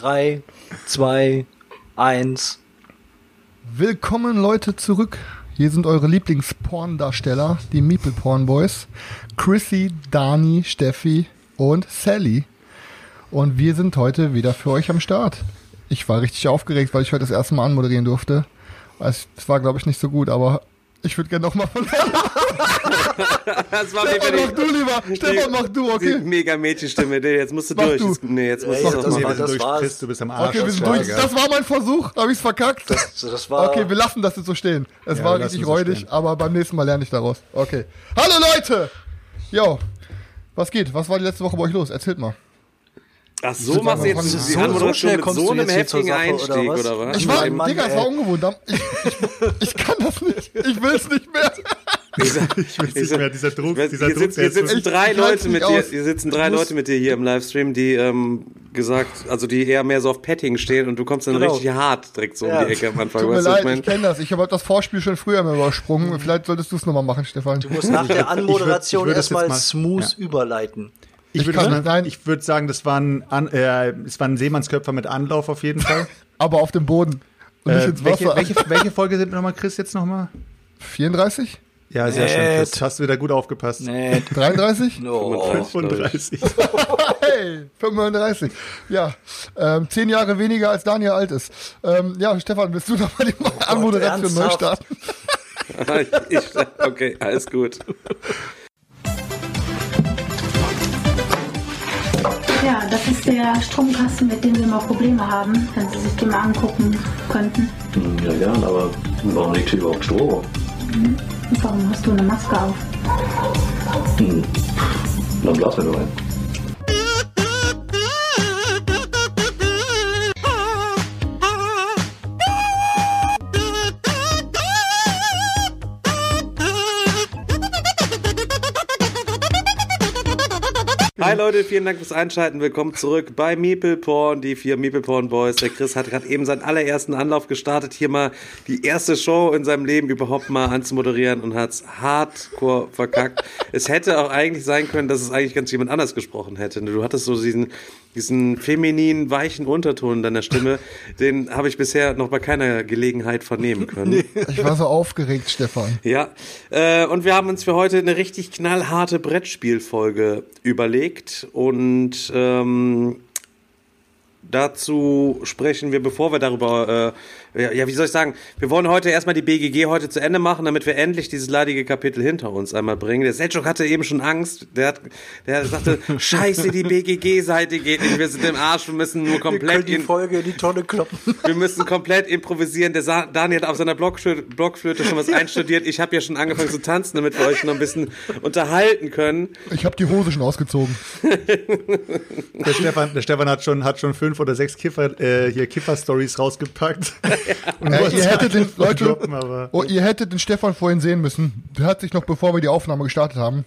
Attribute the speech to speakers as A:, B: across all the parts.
A: 3, 2, 1.
B: Willkommen Leute zurück. Hier sind eure Lieblingsporndarsteller, die Meeple Porn Boys. Chrissy, Dani, Steffi und Sally. Und wir sind heute wieder für euch am Start. Ich war richtig aufgeregt, weil ich heute das erste Mal anmoderieren durfte. Es war, glaube ich, nicht so gut, aber ich würde gerne nochmal von
C: das war
B: Stefan, mach du lieber. Stefan, mach du,
C: Die
B: okay?
C: mega Mädchenstimme. Nee, Jetzt musst du
B: Mach
C: durch.
B: du.
C: Das- Nee, jetzt musst
A: Ja,
C: du das
A: das war-
D: du durch
A: war's.
D: Chris, du bist am Arsch.
B: Okay, wir sind durch. Das war mein Versuch. Habe ich's verkackt?
A: Das, das war.
B: Okay, wir lassen das jetzt so stehen. Es
D: Ja,
B: war richtig
D: so
B: räudig,
D: stehen.
B: aber beim nächsten Mal lerne ich daraus. Okay. Hallo Leute! Jo, was geht? Was war die letzte Woche bei euch los? Erzählt mal.
C: Ach, so machst du jetzt
B: So-
C: die
A: so
C: Anmoderation
A: schnell
C: mit
A: kommst
C: so einem
A: hier
C: heftigen
A: Sache, oder
C: Einstieg,
A: was?
C: oder was?
B: Ich war,
A: Mann,
B: Digga, es war ungewohnt. Ich, ich, ich kann das nicht. Ich will es nicht mehr.
D: Ich will nicht mehr, dieser Druck,
C: Hier,
D: dieser Druck,
C: sitzt,
D: der
C: hier sitzen drei Leute mit dir,
B: aus.
C: hier sitzen drei Leute mit dir hier im Livestream, die ähm, gesagt, also die eher mehr so auf Petting stehen und du kommst dann
A: Genau.
C: richtig hart direkt so
A: Ja.
C: um die Ecke am Anfang.
B: Tut mir
C: weißt du, was
B: leid,
C: ich mein?
B: ich kenne das. Ich habe das Vorspiel schon früher mal übersprungen. Vielleicht solltest du es nochmal machen, Stefan.
A: Du musst nach der Anmoderation erstmal
D: jetzt mal-
A: smooth überleiten.
D: Ich
B: Ich
D: würde
B: kann-
D: sagen,
B: nein.
D: ich würde sagen, das war ein, An äh, es war ein Seemannsköpfer mit Anlauf auf jeden Fall.
B: Aber auf dem Boden. Und nicht
D: äh,
B: ins
D: welche,
B: Wasser.
D: welche, welche Folge sind wir nochmal, Chris, jetzt nochmal?
B: 34?
D: Ja, sehr schön,
A: Nett.
D: Chris. Hast du wieder gut aufgepasst.
A: Nee.
B: 33?
A: Oh.
D: 35.
B: Hey, 35. Ja, ähm, zehn Jahre weniger als Daniel alt ist. Ähm, ja, Stefan, willst du nochmal die Anmoderation neu starten?
C: ich, okay, alles gut.
E: Ja, das ist der Stromkasten, mit dem wir mal Probleme haben, wenn Sie sich den mal angucken könnten.
F: Ja, gern, aber warum liegt hier überhaupt Strom?
E: Warum hast du eine Maske auf?
F: Dann blasen wir nur rein.
C: Hi Leute, vielen Dank fürs Einschalten. Willkommen zurück bei Meeple Porn, die vier Meeple Porn Boys. Der Chris hat gerade eben seinen allerersten Anlauf gestartet, hier mal die erste Show in seinem Leben überhaupt mal anzumoderieren und hat's hardcore verkackt. es hätte auch eigentlich sein können, dass es eigentlich ganz jemand anders gesprochen hätte. Du hattest so diesen, diesen femininen, weichen Unterton in deiner Stimme, den habe ich bisher noch bei keiner Gelegenheit vernehmen können.
B: Ich war so aufgeregt, Stefan.
C: Ja, äh, und wir haben uns für heute eine richtig knallharte Brettspielfolge überlegt und ähm, dazu sprechen wir, bevor wir darüber, äh, ja, ja, wie soll ich sagen, wir wollen heute erstmal die BGG heute zu Ende machen, damit wir endlich dieses leidige Kapitel hinter uns einmal bringen. Der Selchuk hatte eben schon Angst, der hat, der sagte, scheiße, die BGG-Seite geht nicht, wir sind im Arsch, wir müssen nur
A: Wir können
C: komplett
A: die
C: in,
A: Folge in die Tonne kloppen.
C: wir müssen komplett improvisieren. Der Sa Daniel hat auf seiner Blockflöte, Blockflöte schon was einstudiert. Ich habe ja schon angefangen zu tanzen, damit wir euch noch ein bisschen unterhalten können.
B: Ich habe die Hose schon ausgezogen.
D: Der Stefan, der Stefan hat schon, hat schon fünf oder sechs Kiffer, äh, hier Kiffer-Stories rausgepackt. Und
B: Äh, ihr hättet den, Leute,
D: droppen, aber
B: oh, ihr hättet den Stefan vorhin sehen müssen. Der hat sich noch, bevor wir die Aufnahme gestartet haben,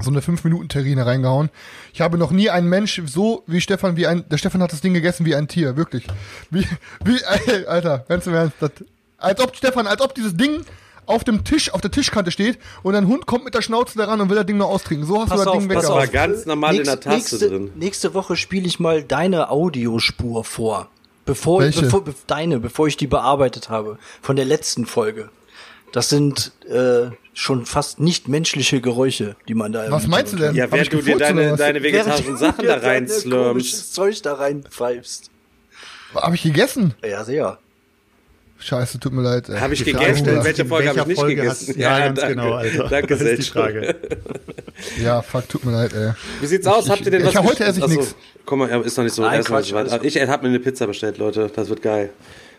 B: so eine 5-Minuten-Terrine reingehauen. Ich habe noch nie einen Mensch so wie Stefan, wie ein, der Stefan hat das Ding gegessen wie ein Tier, wirklich. Wie, wie, ey, Alter, ganz im Ernst, das, als ob, Stefan, als ob dieses Ding auf dem Tisch, auf der Tischkante steht und ein Hund kommt mit der Schnauze daran und will das Ding noch austrinken. So hast
A: Pass
B: du das
A: auf,
B: Ding
A: pass
C: Das
A: auf.
C: war ganz normal in der Taste
A: nächste,
C: drin.
A: Nächste Woche spiele ich mal deine Audiospur vor. Bevor,
B: Welche?
A: bevor be- deine, bevor ich die bearbeitet habe. Von der letzten Folge. Das sind äh, schon fast nicht menschliche Geräusche, die man da
B: Was meinst du denn?
C: Ja, während du dir deine, deine vegetarischen Sachen da reinslurmst.
A: komisches Zeug da reinpfeifst.
B: Hab ich gegessen?
A: Ja, sehr.
B: Scheiße, tut mir leid. ey.
C: Habe ich gegessen? In welcher Folge habe ich nicht
D: Folge
C: gegessen?
D: hast- ja, ganz
C: danke.
D: genau, Alter.
C: Danke,
D: Das ist die. Frage.
B: Ja, fuck, tut mir leid, ey.
C: Wie sieht's aus? Habt ihr denn
B: ich-
C: was?
B: heute esse ich
C: Achso,
B: nix.
C: Komm mal, ja, ist noch nicht so.
A: Nein,
C: ist noch nicht
A: Quatsch,
C: so weit.
A: alles gut.
C: Ich habe mir eine Pizza bestellt, Leute. Das wird geil.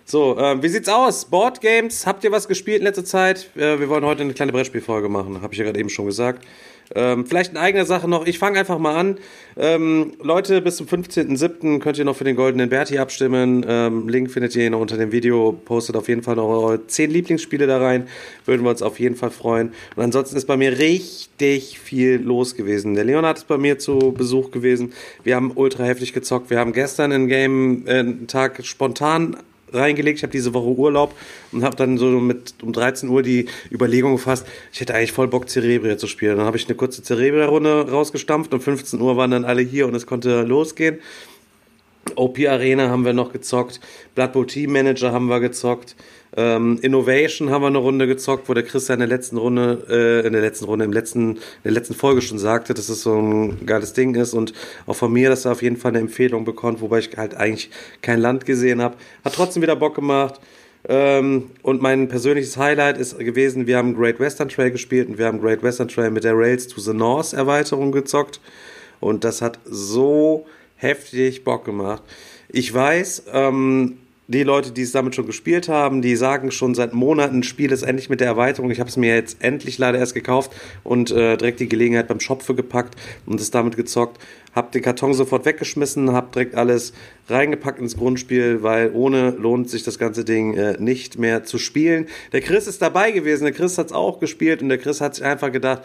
C: So, ähm, wie sieht's aus? Boardgames, habt ihr was gespielt in letzter Zeit? Äh, wir wollen heute eine kleine Brettspielfolge machen, habe ich ja gerade eben schon gesagt. Ähm, vielleicht eine eigene Sache noch. Ich fange einfach mal an. Ähm, Leute, bis zum 15.07. könnt ihr noch für den Goldenen Berti abstimmen. Ähm, Link findet ihr noch unter dem Video. Postet auf jeden Fall noch eure 10 Lieblingsspiele da rein. Würden wir uns auf jeden Fall freuen. Und ansonsten ist bei mir richtig viel los gewesen. Der Leonard ist bei mir zu Besuch gewesen. Wir haben ultra heftig gezockt. Wir haben gestern einen Game, äh, spontan reingelegt. Ich habe diese Woche Urlaub und habe dann so mit um 13 Uhr die Überlegung gefasst, ich hätte eigentlich voll Bock, Cerebria zu spielen. Dann habe ich eine kurze Cerebria-Runde rausgestampft. Um 15 Uhr waren dann alle hier und es konnte losgehen. OP Arena haben wir noch gezockt. Blood Bowl Team Manager haben wir gezockt. Ähm, Innovation haben wir eine Runde gezockt, wo der Chris ja in der letzten Runde, äh, in der letzten Runde, im letzten, in der letzten Folge schon sagte, dass es so ein geiles Ding ist und auch von mir, dass er auf jeden Fall eine Empfehlung bekommt, wobei ich halt eigentlich kein Land gesehen habe. Hat trotzdem wieder Bock gemacht. Ähm, und mein persönliches Highlight ist gewesen, wir haben Great Western Trail gespielt und wir haben Great Western Trail mit der Rails to the North Erweiterung gezockt. Und das hat so heftig Bock gemacht. Ich weiß, ähm, die Leute, die es damit schon gespielt haben, die sagen schon seit Monaten, Spiel ist endlich mit der Erweiterung. Ich habe es mir jetzt endlich leider erst gekauft und äh, direkt die Gelegenheit beim Shop für gepackt und es damit gezockt. Hab den Karton sofort weggeschmissen, hab direkt alles reingepackt ins Grundspiel, weil ohne lohnt sich das ganze Ding äh, nicht mehr zu spielen. Der Chris ist dabei gewesen, der Chris hat es auch gespielt und der Chris hat sich einfach gedacht,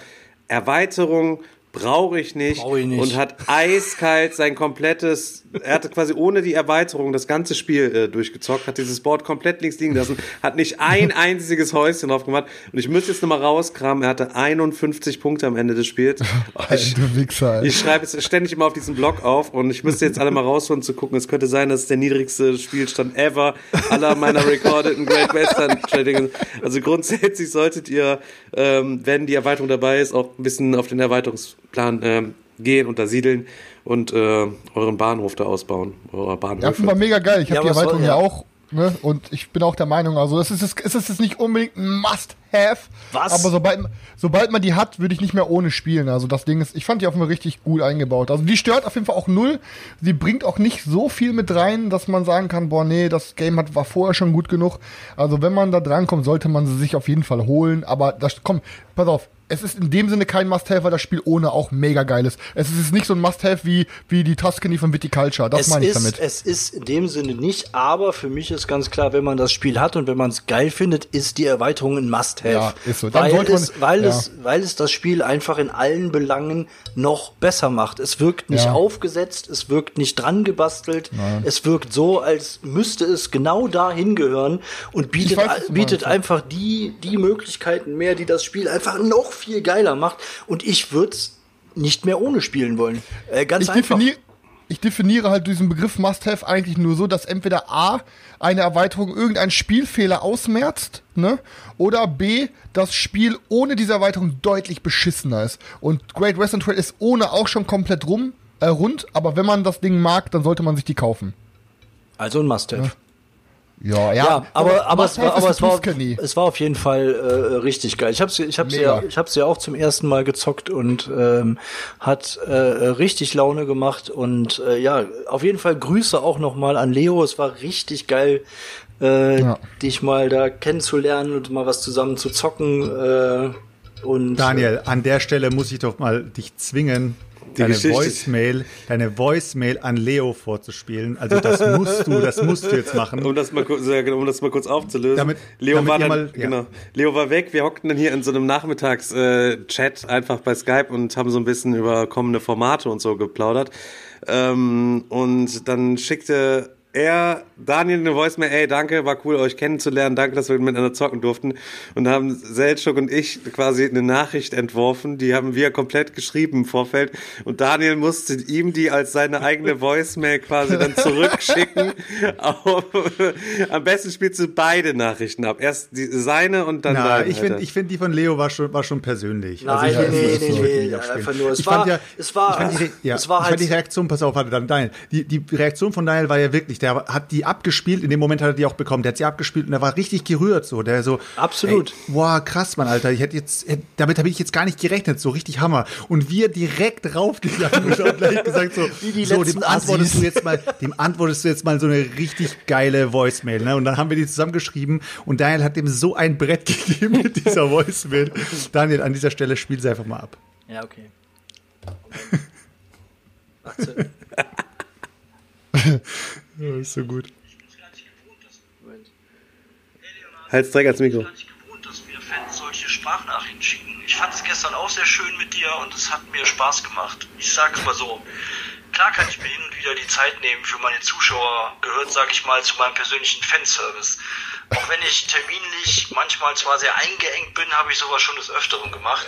C: Erweiterung brauche ich nicht,
A: Brauch ich nicht.
C: und hat eiskalt sein komplettes, er hatte quasi ohne die Erweiterung das ganze Spiel äh, durchgezockt, hat dieses Board komplett links liegen lassen, hat nicht ein einziges Häuschen drauf gemacht und ich müsste jetzt nochmal rauskramen, er hatte 51 Punkte am Ende des Spiels. Ich,
B: Wichser.
C: ich schreibe es ständig immer auf diesen Blog auf und ich müsste jetzt alle mal rausholen zu gucken. Es könnte sein, dass es der niedrigste Spielstand ever aller meiner recordeten Great Western Trading. Also grundsätzlich solltet ihr, ähm, wenn die Erweiterung dabei ist, auch ein bisschen auf den Erweiterungsplan ähm, gehen und da siedeln und äh, euren Bahnhof da ausbauen. Eurer
B: Ja,
C: Bahnhof.
B: war mega geil. Ich
A: Ja,
B: habe die
A: was soll-
B: Erweiterung ja
A: ja.
B: auch. Ne? Und ich bin auch der Meinung, also es ist, es ist nicht unbedingt ein Must-Have.
A: Was?
B: Aber sobald, sobald man die hat, würde ich nicht mehr ohne spielen. Also das Ding ist, ich fand die auf jeden Fall richtig gut eingebaut. Also die stört auf jeden Fall auch null. Sie bringt auch nicht so viel mit rein, dass man sagen kann, boah, nee, das Game hat, war vorher schon gut genug. Also wenn man da drankommt, sollte man sie sich auf jeden Fall holen. Aber das, komm, pass auf. Es ist in dem Sinne kein Must-Have, weil das Spiel ohne auch mega geil ist. Es ist nicht so ein Must-Have wie, wie die Tuscany von Viticulture. Das
A: es
B: meine ich
A: ist,
B: damit.
A: Es ist in dem Sinne nicht, aber für mich ist ganz klar, wenn man das Spiel hat und wenn man es geil findet, ist die Erweiterung ein Must-Have.
B: Ja, ist so. Dann
A: Weil,
B: man-
A: es, weil,
B: ja.
A: es, weil es das Spiel einfach in allen Belangen noch besser macht. Es wirkt nicht
B: Ja.
A: aufgesetzt, es wirkt nicht dran gebastelt, es wirkt so, als müsste es genau da hingehören und bietet,
B: weiß,
A: bietet einfach die, die Möglichkeiten mehr, die das Spiel einfach noch viel geiler macht. Und ich würde es nicht mehr ohne spielen wollen. Äh, ganz
B: ich
A: einfach.
B: definiere, ich definiere halt diesen Begriff Must-Have eigentlich nur so, dass entweder A, eine Erweiterung irgendeinen Spielfehler ausmerzt, ne? Oder B, das Spiel ohne diese Erweiterung deutlich beschissener ist. Und Great Western Trail ist ohne auch schon komplett rum, äh, rund, aber wenn man das Ding mag, dann sollte man sich die kaufen.
A: Also ein Must-Have.
B: Ja,
A: Ja, aber, aber, es, war, aber es, war, es war auf jeden Fall äh, richtig geil. Ich habe ich ja, ich hab's ja auch zum ersten Mal gezockt und ähm, hat äh, richtig Laune gemacht. Und äh, ja, auf jeden Fall Grüße auch nochmal an Leo. Es war richtig geil, äh,
B: Ja.
A: dich mal da kennenzulernen und mal was zusammen zu zocken. Äh, und
D: Daniel, an der Stelle muss ich doch mal dich zwingen, deine
C: Geschichte-
D: Voicemail, deine Voicemail an Leo vorzuspielen. Also das musst du, das musst du jetzt machen.
C: Um das mal genau, um das mal kurz aufzulösen.
D: Damit-
C: Leo
D: damit
C: war dann,
D: mal- ja.
C: genau. Leo war weg. Wir hockten dann hier in so einem Nachmittags-Chat einfach bei Skype und haben so ein bisschen über kommende Formate und so geplaudert. Ähm, und dann schickte er Daniel eine Voicemail, ey, danke, war cool, euch kennenzulernen, danke, dass wir miteinander zocken durften. Und da haben Selchuk und ich quasi eine Nachricht entworfen, die haben wir komplett geschrieben im Vorfeld. Und Daniel musste ihm die als seine eigene Voicemail quasi dann zurückschicken. Auf, am besten spielst du beide Nachrichten ab. Erst die, seine und dann
D: Na,
C: deine.
D: ich finde, ich find, die von Leo war schon, war schon persönlich.
A: Nein,
D: Also ich-
A: nee, nee, nee, nee, einfach nur, es war-
D: ja,
A: es war-
D: die, ja,
A: es war
D: ich fand die
A: halt-
D: Reaktion, pass auf, warte, dann Daniel. Die, die Reaktion von Daniel war ja wirklich, der hat die abgespielt, in dem Moment hat er die auch bekommen, der hat sie abgespielt und er war richtig gerührt, so, der so.
A: Absolut.
D: Wow, krass, Mann, Alter, ich hätte jetzt, damit habe ich jetzt gar nicht gerechnet, so richtig Hammer. Und wir direkt raufgegangen und haben gleich gesagt so, so, dem antwortest
A: Assis.
D: du jetzt mal, dem antwortest du jetzt mal so eine richtig geile Voicemail, ne? Und dann haben wir die zusammengeschrieben und Daniel hat dem so ein Brett gegeben mit dieser Voicemail. Daniel, an dieser Stelle spiel sie einfach mal ab.
A: Ja, okay. Warte.
D: Ja, ist so gut.
C: Halt's direkt ans Mikro.
G: gar nicht gewohnt, dass mir Fans solche Sprachnachrichten schicken. Ich fand es gestern auch sehr schön mit dir und es hat mir Spaß gemacht. Ich sag's mal so. klar kann ich mir hin und wieder die Zeit nehmen für meine Zuschauer, gehört, sage ich mal, zu meinem persönlichen Fanservice. Auch wenn ich terminlich manchmal zwar sehr eingeengt bin, habe ich sowas schon des Öfteren gemacht.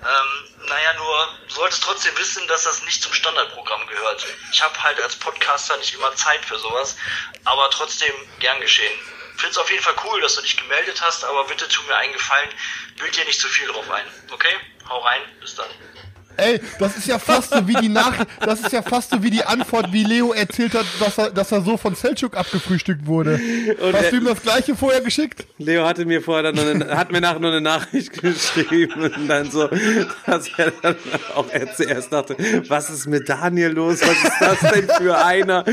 G: Ähm, naja, nur solltest trotzdem wissen, dass das nicht zum Standardprogramm gehört. Ich habe halt als Podcaster nicht immer Zeit für sowas, aber trotzdem gern geschehen. Find's auf jeden Fall cool, dass du dich gemeldet hast, aber bitte tu mir einen Gefallen, bild dir nicht zu viel drauf ein. Okay? Hau rein, bis dann.
B: Ey, das ist ja fast so wie die Nach das ist ja fast so wie die Antwort, wie Leo erzählt hat, dass er, dass er so von Selchuk abgefrühstückt wurde.
C: Und
B: Hast du ihm das gleiche vorher geschickt?
C: Leo hatte mir vorher dann eine, hat mir nachher noch eine Nachricht geschrieben und dann so, dass er dann auch er zuerst dachte, was ist mit Daniel los? Was ist das denn für einer?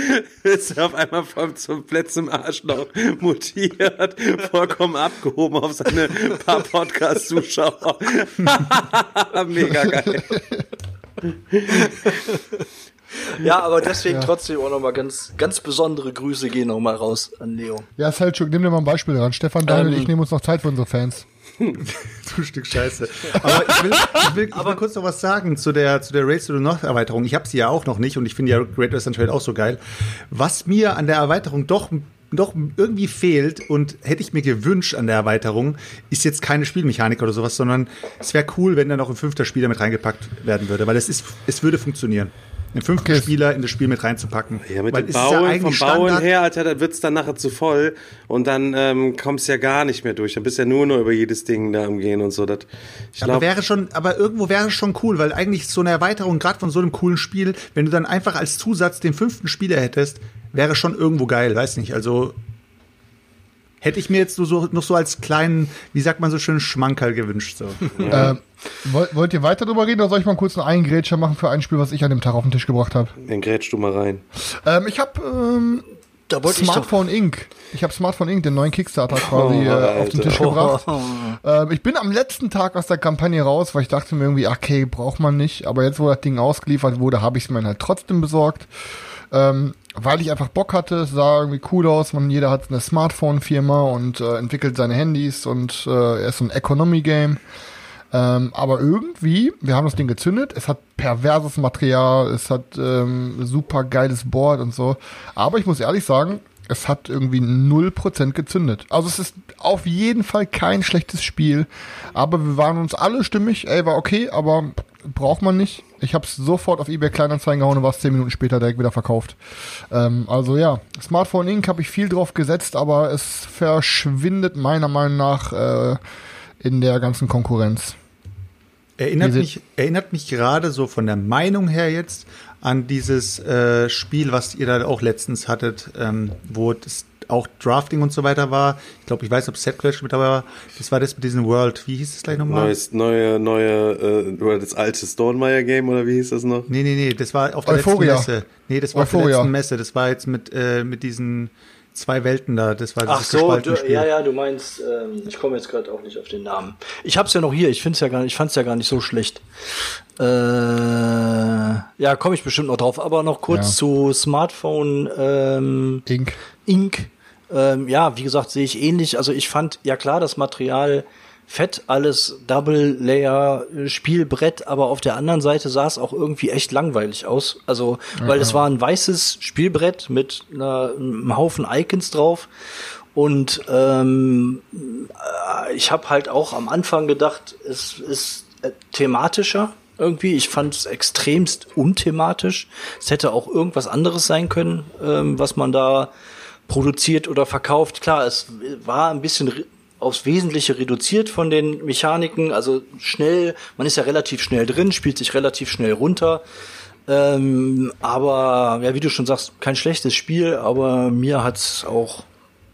C: Ist er auf einmal vom zum zum Arschloch mutiert, vollkommen abgehoben auf seine paar Podcast-Zuschauer. Mega geil.
A: Ja, aber deswegen trotzdem auch nochmal ganz, ganz besondere Grüße gehen nochmal raus an Leo.
B: Ja, Selchuk, nimm dir mal ein Beispiel dran. Stefan, Daniel und
A: Ähm.
B: ich nehmen uns noch Zeit für unsere Fans.
D: Du Stück Scheiße. Aber ich will, ich will, ich will kurz noch was sagen zu der, zu der Race to the North Erweiterung. Ich habe sie ja auch noch nicht und ich finde ja Great Western Trail auch so geil. Was mir an der Erweiterung doch doch irgendwie fehlt und hätte ich mir gewünscht an der Erweiterung, ist jetzt keine Spielmechanik oder sowas, sondern es wäre cool, wenn da noch ein fünfter Spieler mit reingepackt werden würde, weil es ist, es würde funktionieren. Einen fünften
B: Okay.
D: Spieler in das Spiel mit reinzupacken.
C: Ja, mit
D: weil
C: dem
D: es ist ja
C: Bauen, vom
D: eigentlich
C: Bauen
D: Standard-
C: her, Alter, da wird's dann nachher zu voll und dann ähm, kommst ja gar nicht mehr durch. Dann bist ja nur noch über jedes Ding da am Gehen und so. Das, ich
D: Aber
C: glaube,
D: wäre schon, aber irgendwo wäre es schon cool, weil eigentlich so eine Erweiterung, gerade von so einem coolen Spiel, wenn du dann einfach als Zusatz den fünften Spieler hättest, wäre schon irgendwo geil, weiß nicht. Also hätte ich mir jetzt nur so, noch so als kleinen, wie sagt man so schön, Schmankerl gewünscht. So.
B: Äh, wollt, wollt ihr weiter drüber reden oder soll ich mal kurz einen Eingrätscher machen für ein Spiel, was ich an dem Tag auf den Tisch gebracht habe?
C: dann grätsch du mal rein.
B: Ähm, ich habe ähm,
A: Da wollte ich.
B: Smartphone Inc. Ich habe Smartphone Inc., den neuen Kickstarter quasi äh, auf den. Tisch gebracht. Ähm, ich bin am letzten Tag aus der Kampagne raus, weil ich dachte mir irgendwie, okay, braucht man nicht. Aber jetzt, wo das Ding ausgeliefert wurde, habe ich es mir halt trotzdem besorgt. Ähm, weil ich einfach Bock hatte, es sah irgendwie cool aus. Man, jeder hat eine Smartphone-Firma und äh, entwickelt seine Handys und äh, er ist so ein Economy-Game. Ähm, aber irgendwie, wir haben das Ding gezündet, es hat perverses Material, es hat ähm, super geiles Board und so. Aber ich muss ehrlich sagen, es hat irgendwie 0% gezündet. Also es ist auf jeden Fall kein schlechtes Spiel. Aber wir waren uns alle stimmig, ey, war okay, aber braucht man nicht. Ich habe es sofort auf eBay Kleinanzeigen gehauen und war es 10 Minuten später direkt wieder verkauft. Ähm, also ja, Smartphone Inc. habe ich viel drauf gesetzt, aber es verschwindet meiner Meinung nach äh, in der ganzen Konkurrenz.
D: Erinnert
B: Diese-
D: mich, erinnert mich gerade so von der Meinung her jetzt an dieses äh, Spiel, was ihr da auch letztens hattet, ähm, wo das auch Drafting und so weiter war. Ich glaube, ich weiß nicht, ob Set Clash mit dabei war. Das war das mit diesem World. Wie hieß es gleich nochmal?
C: Neues, neue, neue, äh, oder das alte Stonemeyer-Game, oder wie hieß das noch?
D: Nee, nee, nee, das war auf der
B: Euphoria.
D: letzten Messe. Nee, das war auf der
B: Euphoria.
D: letzten Messe. Das war jetzt mit, äh, mit diesen zwei Welten da. Das war
A: Ach so, du, ja, ja, du meinst, ähm, ich komme jetzt gerade auch nicht auf den Namen. Ich hab's ja noch hier, ich find's ja gar nicht, ich fand's ja gar nicht so schlecht. Äh, ja, komme ich bestimmt noch drauf, aber noch kurz
B: Ja.
A: zu Smartphone ähm,
B: Inc.
A: Inc. Ähm, ja, wie gesagt, sehe ich ähnlich. Also ich fand, ja klar, das Material fett, alles Double Layer äh, Spielbrett, aber auf der anderen Seite sah es auch irgendwie echt langweilig aus. Also, weil es war ein weißes Spielbrett mit einer, einem Haufen Icons drauf. Und ähm, äh, ich habe halt auch am Anfang gedacht, es ist äh, thematischer irgendwie. Ich fand es extremst unthematisch. Es hätte auch irgendwas anderes sein können, ähm, was man da produziert oder verkauft. Klar, es war ein bisschen aufs Wesentliche reduziert von den Mechaniken. Also schnell, man ist ja relativ schnell drin, spielt sich relativ schnell runter. Ähm, aber ja, wie du schon sagst, kein schlechtes Spiel, aber mir hat's auch,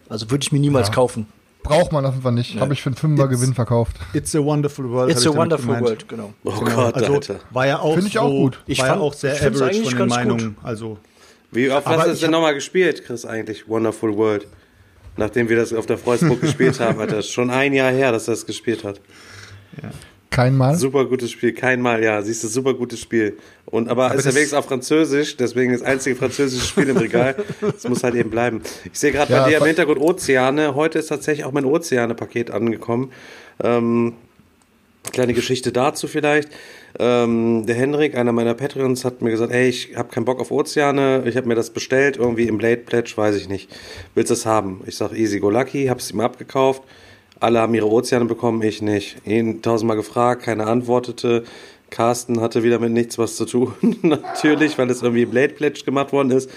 A: also würde ich mir niemals
B: Ja.
A: kaufen.
B: Braucht man einfach nicht. Habe ich für einen Fünfer
D: Jetzt-
B: Gewinn verkauft.
D: It's a Wonderful World.
A: It's a wonderful
D: gemeint.
A: world, genau.
C: Oh
D: Genau,
C: Gott,
D: also
C: Alter.
D: war ja auch
B: Finde ich
D: so,
B: auch gut.
A: Ich
D: war
A: fand-
D: ja auch sehr average
A: eigentlich
D: von den
A: ganz gut.
D: Meinungen. Also
C: Wie oft
D: Aber
C: hast du es denn nochmal gespielt, Chris, eigentlich? Wonderful World. Nachdem wir das auf der Freusburg gespielt haben, Alter. Ist Schon ein Jahr her, dass er das gespielt hat.
B: Kein Mal.
C: Super gutes Spiel, kein Mal, ja. Siehst du, super gutes Spiel. Und, aber, ist ja
D: das-
C: wenigstens auf Französisch, deswegen das einzige französische Spiel im Regal. Das muss halt eben bleiben. Ich sehe gerade
B: Ja,
C: bei dir im Hintergrund Ozeane. Heute ist tatsächlich auch mein Ozeane-Paket angekommen. Ähm, kleine Geschichte dazu vielleicht. Ähm, der Henrik, einer meiner Patreons, hat mir gesagt, ey, ich habe keinen Bock auf Ozeane, ich habe mir das bestellt, irgendwie im Blade Pledge, weiß ich nicht. Willst du es haben? Ich sag, easy go lucky, hab's ihm abgekauft. Alle haben ihre Ozeane bekommen, ich nicht. Ihn tausendmal gefragt, keiner antwortete. Carsten hatte wieder mit nichts was zu tun, natürlich, weil es irgendwie Blade Pledge gemacht worden ist.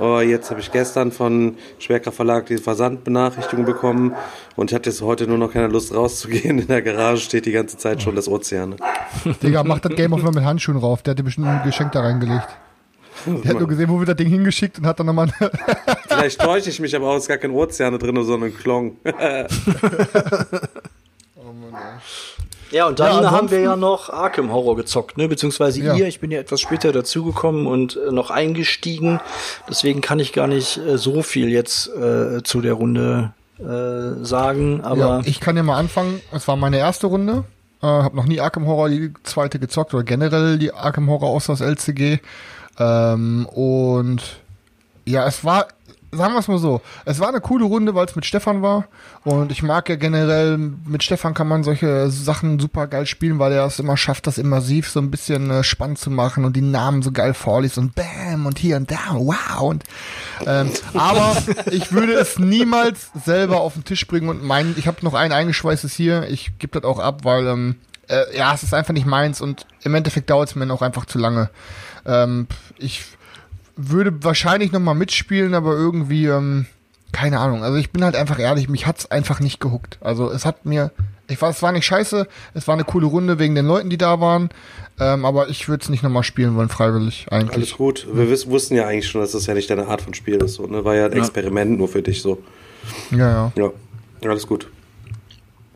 C: Oh, jetzt habe ich gestern von Schwerkraft Verlag die Versandbenachrichtigung bekommen und ich hatte jetzt heute nur noch keine Lust rauszugehen. In der Garage steht die ganze Zeit schon das Ozean.
B: Digga, mach das Game auf mal mit Handschuhen rauf. Der hat dir bestimmt ein Geschenk da reingelegt. Der hat nur gesehen, wo wir das Ding hingeschickt und hat dann nochmal.
C: Vielleicht täusche ich mich, aber auch ist gar kein Ozeane drin, sondern ein Klong.
A: Ja, und dann
B: Ja,
A: haben wir ja noch Arkham Horror gezockt, ne? Beziehungsweise
B: Ja.
A: ihr. Ich bin ja etwas später dazugekommen und äh, noch eingestiegen. Deswegen kann ich gar nicht äh, so viel jetzt äh, zu der Runde äh, sagen. Aber
B: ja, ich kann ja mal anfangen. Es war meine erste Runde. Äh, hab noch nie Arkham Horror die zweite gezockt oder generell die Arkham Horror außer das LCG. Ähm, und ja, es war, sagen wir es mal so, es war eine coole Runde, weil es mit Stefan war. Und ich mag ja generell, mit Stefan kann man solche Sachen super geil spielen, weil er es immer schafft, das immersiv so ein bisschen äh, spannend zu machen und die Namen so geil vorliest und bam und hier und da, wow. Und, ähm, aber ich würde es niemals selber auf den Tisch bringen und meinen, ich habe noch ein eingeschweißtes hier, ich gebe das auch ab, weil ähm, äh, ja, es ist einfach nicht meins und im Endeffekt dauert es mir noch einfach zu lange. Ähm, ich würde wahrscheinlich noch mal mitspielen, aber irgendwie, ähm, keine Ahnung. Also ich bin halt einfach ehrlich, mich hat's einfach nicht gehuckt. Also es hat mir, ich weiß, es war nicht scheiße, es war eine coole Runde wegen den Leuten, die da waren, ähm, aber ich würde es nicht noch mal spielen wollen, freiwillig
C: Alles
B: eigentlich.
C: gut. Wir wussten ja eigentlich schon, dass das ja nicht deine Art von Spiel ist. So, ne? War ja ein Experiment nur für dich so.
B: Ja, ja.
C: Ja, alles gut.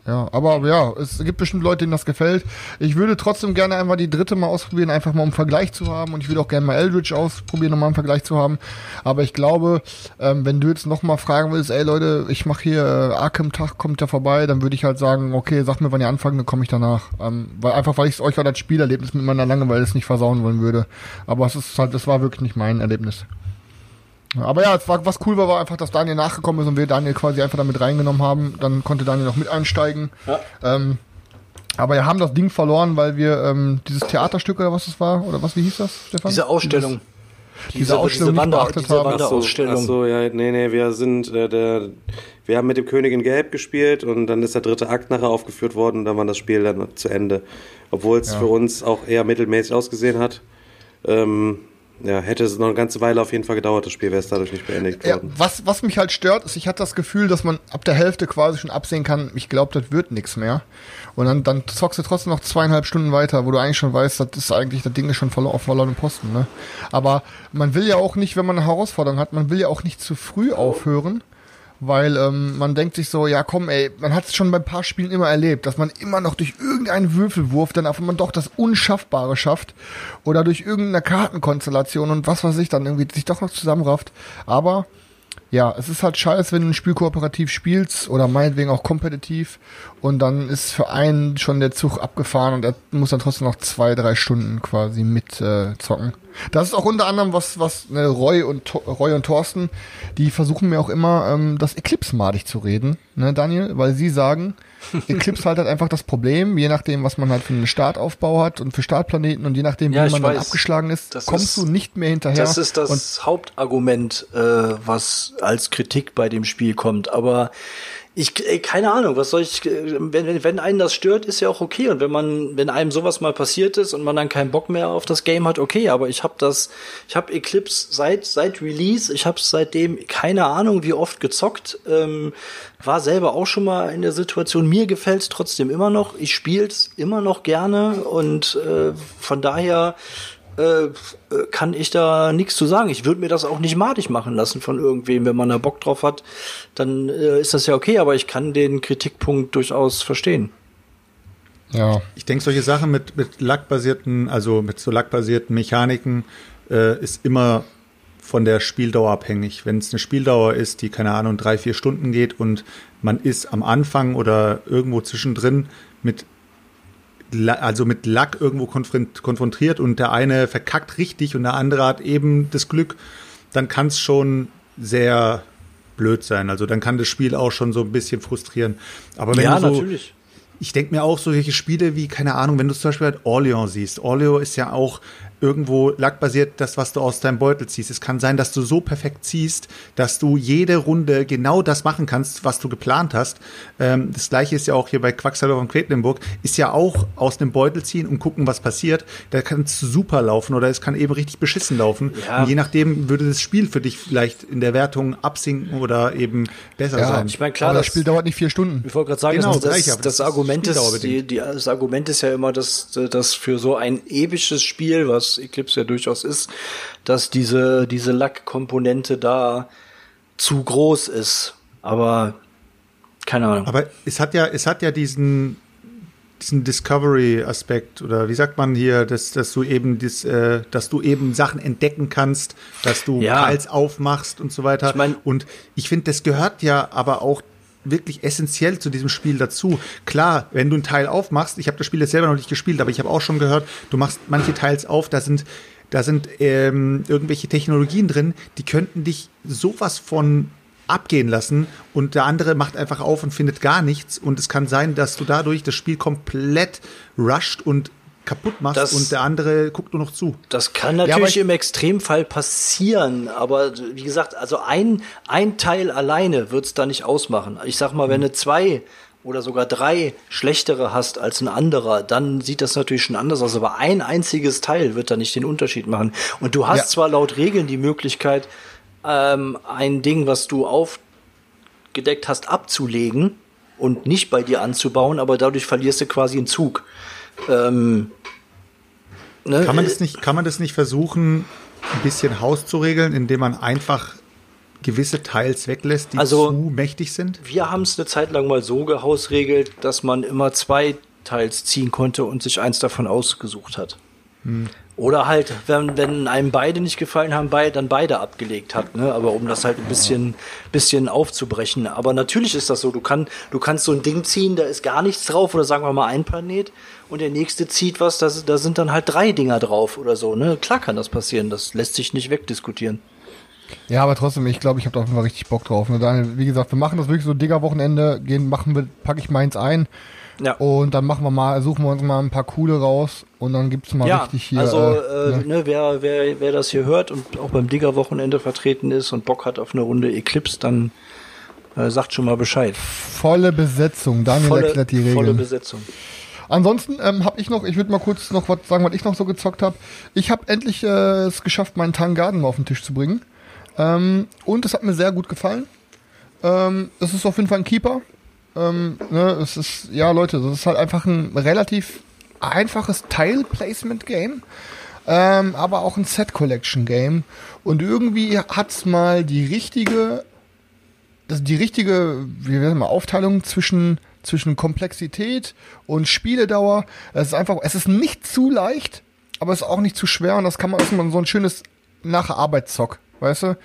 B: Ja, aber ja, es gibt bestimmt Leute, denen das gefällt. Ich würde trotzdem gerne einmal die dritte mal ausprobieren, einfach mal um Vergleich zu haben. Und ich würde auch gerne mal Eldritch ausprobieren, um mal einen Vergleich zu haben. Aber ich glaube, ähm, wenn du jetzt noch mal fragen willst, ey Leute, ich mache hier äh, Arkham-Tag, kommt da vorbei, dann würde ich halt sagen, okay, sag mir, wann ihr anfangen, dann komme ich danach. Ähm, weil einfach, weil ich euch auch das Spielerlebnis mit meiner Langeweile nicht versauen wollen würde. Aber es ist halt, das war wirklich nicht mein Erlebnis. Ja, Aber ja, es war, was cool war, war einfach, dass Daniel nachgekommen ist und wir Daniel quasi einfach damit reingenommen haben. Dann konnte Daniel noch mit einsteigen. Ähm, aber wir haben das Ding verloren, weil wir ähm, dieses Theaterstück oder was es war, oder was, wie hieß das, Stefan?
A: diese Ausstellung.
B: diese Ausstellung nicht
A: Wander,
B: beachtet
A: diese
B: haben.
A: Wanderausstellung.
C: ach so, ja, nee, nee, wir sind, äh, der, wir haben mit dem König in Gelb gespielt und dann ist der dritte Akt nachher aufgeführt worden und dann war das Spiel dann zu Ende. Obwohl es
B: Ja.
C: für uns auch eher mittelmäßig ausgesehen hat. Ähm, ja, hätte es noch eine ganze Weile auf jeden Fall gedauert, das Spiel wäre es dadurch nicht beendigt
B: Ja,
C: worden.
B: was, was mich halt stört, ist, ich hatte das Gefühl, dass man ab der Hälfte quasi schon absehen kann, ich glaube, das wird nichts mehr. Und dann, dann zockst du trotzdem noch zweieinhalb Stunden weiter, wo du eigentlich schon weißt, das ist eigentlich, das Ding ist schon verlo auf verlorenen Posten, ne? Aber man will ja auch nicht, wenn man eine Herausforderung hat, man will ja auch nicht zu früh aufhören, weil ähm, man denkt sich so, ja komm, ey, man hat es schon bei ein paar Spielen immer erlebt, dass man immer noch durch irgendeinen Würfelwurf dann auf einmal doch das Unschaffbare schafft oder durch irgendeine Kartenkonstellation und was weiß ich dann irgendwie sich doch noch zusammenrafft. Aber ja, es ist halt scheiße, wenn du ein Spiel kooperativ spielst oder meinetwegen auch kompetitiv und dann ist für einen schon der Zug abgefahren und er muss dann trotzdem noch zwei, drei Stunden quasi mit äh, zocken. Das ist auch unter anderem was, was ne, Roy und Roy und Thorsten, die versuchen mir auch immer ähm, das Eclipse madig zu reden, ne, Daniel, weil sie sagen, Eclipse halt, halt einfach das Problem, je nachdem, was man halt für einen Startaufbau hat und für Startplaneten und je nachdem,
A: Ja,
B: wie man dann
A: weiß.
B: abgeschlagen ist,
A: Das
B: kommst
A: ist-
B: du nicht mehr hinterher.
A: Das ist das Hauptargument, äh, was als Kritik bei dem Spiel kommt. Aber ich, ey, keine Ahnung, was soll ich, äh, wenn, wenn, wenn einen das stört, ist ja auch okay. Und wenn man, wenn einem sowas mal passiert ist und man dann keinen Bock mehr auf das Game hat, okay. Aber ich habe das, ich habe Eclipse seit, seit Release, ich habe seitdem keine Ahnung, wie oft gezockt. Ähm, war selber auch schon mal in der Situation. Mir gefällt's trotzdem immer noch. Ich spiel's immer noch gerne und äh, von daher äh, kann ich da nichts zu sagen. Ich würde mir das auch nicht madig machen lassen von irgendwem. Wenn man da Bock drauf hat, dann äh, ist das ja okay, aber ich kann den Kritikpunkt durchaus verstehen.
B: ja.
D: Ich denke, solche Sachen mit, mit lackbasierten, also mit so lackbasierten Mechaniken, äh, ist immer von der Spieldauer abhängig. Wenn es eine Spieldauer ist, die, keine Ahnung, drei, vier Stunden geht und man ist am Anfang oder irgendwo zwischendrin mit also mit Lack irgendwo konfront- konfrontiert und der eine verkackt richtig und der andere hat eben das Glück, dann kann es schon sehr blöd sein. Also dann kann das Spiel auch schon so ein bisschen frustrieren. Aber wenn
A: ja,
D: du so
A: natürlich.
D: ich denke mir auch solche Spiele wie, keine Ahnung, wenn du zum Beispiel halt Orleans siehst. Orleans ist ja auch irgendwo lackbasiert das, was du aus deinem Beutel ziehst. Es kann sein, dass du so perfekt ziehst, dass du jede Runde genau das machen kannst, was du geplant hast. Ähm, das gleiche ist ja auch hier bei Quacksalver und Quedlinburg, ist ja auch aus dem Beutel ziehen und gucken, was passiert. Da kann es super laufen oder es kann eben richtig beschissen laufen.
A: Ja.
D: Und je nachdem würde das Spiel für dich vielleicht in der Wertung absinken oder eben besser
B: Ja,
D: sein.
A: Ich meine, klar,
B: Aber das
A: das,
B: Spiel dauert nicht vier Stunden.
A: Ich wollte gerade sagen,
D: Genau,
A: das, das, das,
D: das
A: Argument ist, die, die, das Argument ist ja immer, dass, dass für so ein episches Spiel, was Eclipse ja durchaus ist, dass diese, diese Lackkomponente da zu groß ist. Aber keine Ahnung.
D: Aber es hat ja, es hat ja diesen, diesen Discovery-Aspekt oder wie sagt man hier, dass, dass du eben das, äh, dass du eben Sachen entdecken kannst, dass du
A: Ja.
D: Teils aufmachst und so weiter.
A: Ich mein-
D: und ich finde, das gehört ja aber auch wirklich essentiell zu diesem Spiel dazu. Klar, wenn du ein Teil aufmachst, ich habe das Spiel jetzt selber noch nicht gespielt, aber ich habe auch schon gehört, du machst manche Teils auf, da sind da sind ähm, irgendwelche Technologien drin, die könnten dich sowas von abgehen lassen und der andere macht einfach auf und findet gar nichts und es kann sein, dass du dadurch das Spiel komplett rusht und kaputt machst
A: Das-
D: und der andere guckt nur noch zu.
A: Das kann natürlich
B: ich-
A: im Extremfall passieren, aber wie gesagt, also ein, ein Teil alleine wird's da nicht ausmachen. Ich sag mal, wenn du zwei oder sogar drei schlechtere hast als ein anderer, dann sieht das natürlich schon anders aus. Aber ein einziges Teil wird da nicht den Unterschied machen. Und du hast
B: Ja.
A: zwar laut Regeln die Möglichkeit, ähm, ein Ding, was du aufgedeckt hast, abzulegen und nicht bei dir anzubauen, aber dadurch verlierst du quasi einen Zug. Ähm, ne?
D: Kann man das nicht, kann man das nicht versuchen, ein bisschen Haus zu regeln, indem man einfach gewisse Teils weglässt, die
A: Also-
D: zu mächtig sind?
A: Wir haben es eine Zeit lang mal so gehausregelt, dass man immer zwei Teils ziehen konnte und sich eins davon ausgesucht hat. Oder halt, wenn, wenn einem beide nicht gefallen haben, beid, dann beide abgelegt hat, ne? Aber um das halt ein bisschen, bisschen aufzubrechen. Aber natürlich ist das so. Du, kann, du kannst so ein Ding ziehen, da ist gar nichts drauf, oder sagen wir mal ein Planet, und der nächste zieht was, da, da sind dann halt drei Dinger drauf oder so, ne? Klar kann das passieren, das lässt sich nicht wegdiskutieren.
B: Ja, aber trotzdem, ich glaube, ich habe da auf jeden Fall richtig Bock drauf. Ne? Daniel, wie gesagt, wir machen das wirklich so Digger-Wochenende, gehen, machen wir, packe ich meins ein
A: Ja.
B: und dann machen wir mal, suchen wir uns mal ein paar coole raus und dann gibt's mal
A: Ja,
B: richtig hier.
A: also
B: äh,
A: äh,
B: ne?
A: ne, wer, wer, wer das hier hört und auch beim Digger-Wochenende vertreten ist und Bock hat auf eine Runde Eclipse, dann äh, sagt schon mal Bescheid.
B: Volle Besetzung. Daniel
A: Volle,
B: erklärt die
A: volle
B: Regeln.
A: Besetzung.
B: Ansonsten ähm, habe ich noch, ich würde mal kurz noch was sagen, was ich noch so gezockt habe. Ich habe endlich äh, es geschafft, meinen Tangarden mal auf den Tisch zu bringen. Ähm, und es hat mir sehr gut gefallen. Ähm, es ist auf jeden Fall ein Keeper. Ähm, ne, es ist, ja Leute, das ist halt einfach ein relativ einfaches Tile-Placement-Game. Ähm, aber auch ein Set-Collection-Game. Und irgendwie hat's mal die richtige das die richtige, wie wir, Aufteilung zwischen zwischen Komplexität und Spieledauer. Es ist einfach, es ist nicht zu leicht, aber es ist auch nicht zu schwer und das kann man, ist man so ein schönes Nacharbeitszock, weißt du?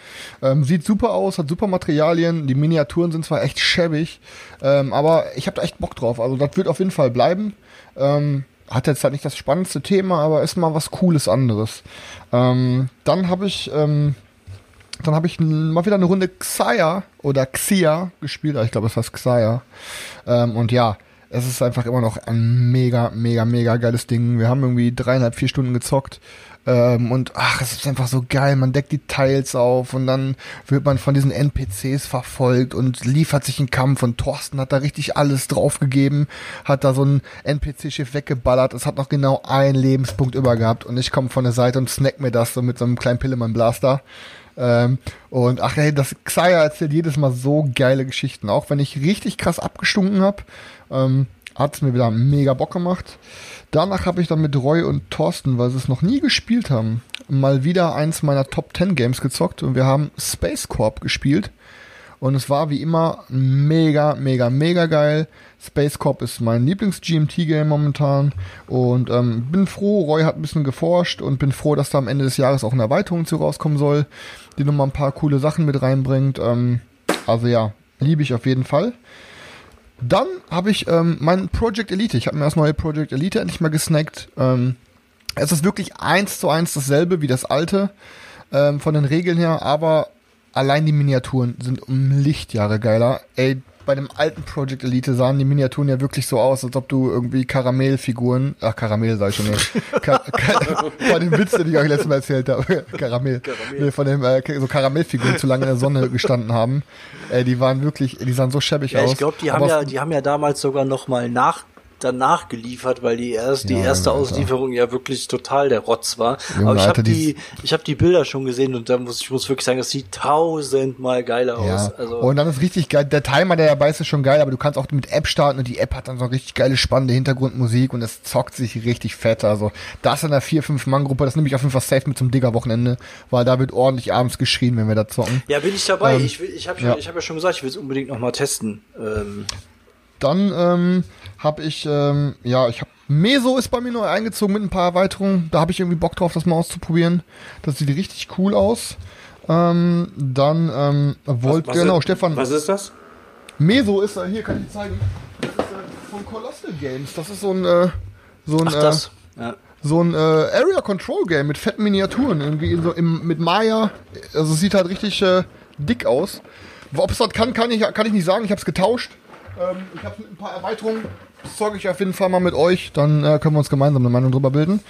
B: Ähm, sieht super aus, hat super Materialien, die Miniaturen sind zwar echt schäbig, ähm, aber ich habe da echt Bock drauf. Also das wird auf jeden Fall bleiben. Ähm, hat jetzt halt nicht das spannendste Thema, aber ist mal was Cooles anderes. Ähm, dann habe ich ähm, dann habe ich mal wieder eine Runde Xia oder Xia gespielt. Ich glaube, es heißt Xia. Ähm, und ja, es ist einfach immer noch ein mega, mega, mega geiles Ding. Wir haben irgendwie dreieinhalb, vier Stunden gezockt. Ähm, und ach, es ist einfach so geil. Man deckt die Teils auf und dann wird man von diesen NPCs verfolgt und liefert sich einen Kampf. Und Thorsten hat da richtig alles draufgegeben, hat da so ein NPC-Schiff weggeballert. Es hat noch genau einen Lebenspunkt über gehabt. Und ich komme von der Seite und snack mir das so mit so einem kleinen Pillemann-Blaster. Ähm, und ach ey, das Xayah erzählt jedes Mal so geile Geschichten. Auch wenn ich richtig krass abgestunken habe, ähm, hat es mir wieder mega Bock gemacht. Danach habe ich dann mit Roy und Thorsten, weil sie es noch nie gespielt haben, mal wieder eins meiner Top 10 Games gezockt und wir haben Space Corp gespielt. Und es war wie immer mega, mega, mega geil. Space Corp ist mein Lieblings-GMT-Game momentan. Und ähm, bin froh, Roy hat ein bisschen geforscht und bin froh, dass da am Ende des Jahres auch eine Erweiterung zu rauskommen soll, die nochmal ein paar coole Sachen mit reinbringt. Ähm, also ja, liebe ich auf jeden Fall. Dann habe ich ähm, mein Project Elite. Ich habe mir das neue Project Elite endlich mal gesnackt. Ähm, es ist wirklich eins zu eins dasselbe wie das alte ähm, von den Regeln her, aber allein die Miniaturen sind um Lichtjahre geiler. Ey, bei dem alten Project Elite sahen die Miniaturen ja wirklich so aus, als ob du irgendwie Karamellfiguren, ach Karamell sag ich schon, nee. Ka Ka bei dem Witz, den ich euch letztes Mal erzählt habe, Karamell, Nee, von dem äh, so Karamellfiguren zu lange in der Sonne gestanden haben. Äh, die waren wirklich, die sahen so schäbig
A: Ja,
B: aus.
A: ich glaube, die haben ja, die haben ja damals sogar noch mal nach danach geliefert, weil die erst die
B: Ja,
A: erste
B: Alter.
A: Auslieferung ja wirklich total der Rotz war.
B: Junge,
A: Aber ich habe die, ich habe die Bilder schon gesehen und da muss ich muss wirklich sagen, das sieht tausendmal geiler
B: Ja.
A: aus. Also
B: und dann ist richtig geil. Der Timer, der dabei ist, ist schon geil, aber du kannst auch mit App starten und die App hat dann so richtig geile, spannende Hintergrundmusik und es zockt sich richtig fett. Also das in der 4-5-Mann-Gruppe, das nehme ich auf jeden Fall safe mit zum Digger-Wochenende, weil da wird ordentlich abends geschrien, wenn wir da zocken.
A: ja, bin ich dabei.
B: Ähm,
A: ich will, ich habe
B: ja.
A: ich hab ja schon gesagt, ich will es unbedingt noch mal testen. Ähm,
B: Dann ähm, habe ich, ähm, ja, ich habe Meso ist bei mir neu eingezogen mit ein paar Erweiterungen. Da habe ich irgendwie Bock drauf, das mal auszuprobieren. Das sieht richtig cool aus. Ähm, dann ähm, wollt,
C: Was-
B: genau,
C: ist-
B: Stefan.
C: Was ist das?
B: Meso ist, äh, hier kann ich zeigen. Das ist äh, von Colossal Games. Das ist so ein, äh, so ein,
A: ach
B: äh,
A: das. Ja.
B: so ein äh, Area Control Game mit fetten Miniaturen. Irgendwie so im, mit Maya. Also es sieht halt richtig äh, dick aus. Ob es das kann, kann ich, kann ich nicht sagen. Ich habe es getauscht. Ähm, ich habe mit ein paar Erweiterungen. Das zocke ich auf jeden Fall mal mit euch. Dann äh, können wir uns gemeinsam eine Meinung drüber bilden.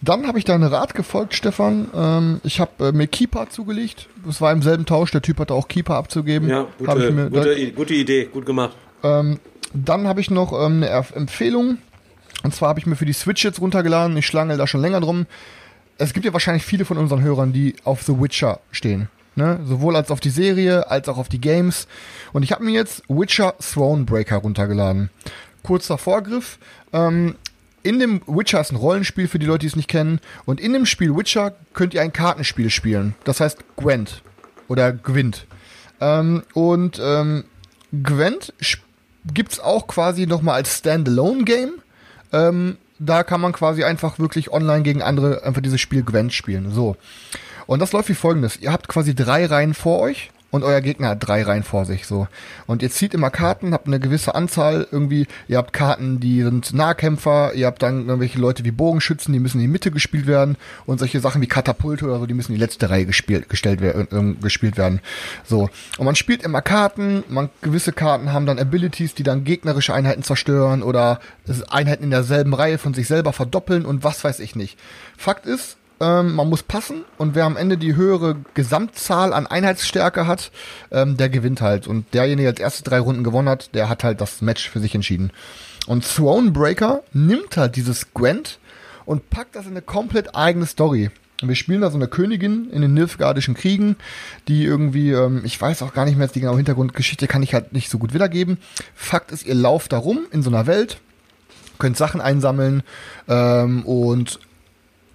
B: Dann habe ich deinen Rat gefolgt, Stefan. Ähm, ich habe äh, mir Keeper zugelegt. Das war im selben Tausch. Der Typ hatte auch Keeper abzugeben.
C: Ja, gute,
B: mir,
C: gute, gute Idee, gut gemacht.
B: ähm, dann habe ich noch ähm, eine Erf- Empfehlung. Und zwar habe ich mir für die Switch jetzt runtergeladen. Ich schlangel da schon länger drum. Es gibt ja wahrscheinlich viele von unseren Hörern, die auf The Witcher stehen. Ne? Sowohl als auf die Serie, als auch auf die Games. Und ich habe mir jetzt Witcher Thronebreaker runtergeladen. Kurzer Vorgriff. Ähm, in dem Witcher ist ein Rollenspiel für die Leute, die es nicht kennen. Und in dem Spiel Witcher könnt ihr ein Kartenspiel spielen. Das heißt Gwent. Oder Gwent. Ähm, und ähm, Gwent gibt's auch quasi nochmal als Standalone-Game. Ähm, da kann man quasi einfach wirklich online gegen andere einfach dieses Spiel Gwent spielen. So. Und das läuft wie folgendes. Ihr habt quasi drei Reihen vor euch und euer Gegner hat drei Reihen vor sich. So. Und ihr zieht immer Karten, habt eine gewisse Anzahl irgendwie. Ihr habt Karten, die sind Nahkämpfer, ihr habt dann irgendwelche Leute wie Bogenschützen, die müssen in die Mitte gespielt werden und solche Sachen wie Katapulte oder so, die müssen in die letzte Reihe gespielt, gestellt werden, ähm, gespielt werden. So. Und man spielt immer Karten, man, gewisse Karten haben dann Abilities, die dann gegnerische Einheiten zerstören oder Einheiten in derselben Reihe von sich selber verdoppeln und was weiß ich nicht. Fakt ist, ähm, man muss passen und wer am Ende die höhere Gesamtzahl an Einheitsstärke hat, ähm, der gewinnt halt. Und derjenige, der als erste drei Runden gewonnen hat, der hat halt das Match für sich entschieden. Und Thronebreaker nimmt halt dieses Gwent und packt das in eine komplett eigene Story. Wir spielen da so eine Königin in den Nilfgaardischen Kriegen, die irgendwie, ähm, ich weiß auch gar nicht mehr die genaue Hintergrundgeschichte, kann ich halt nicht so gut wiedergeben. Fakt ist, ihr lauft da rum in so einer Welt, könnt Sachen einsammeln ähm, und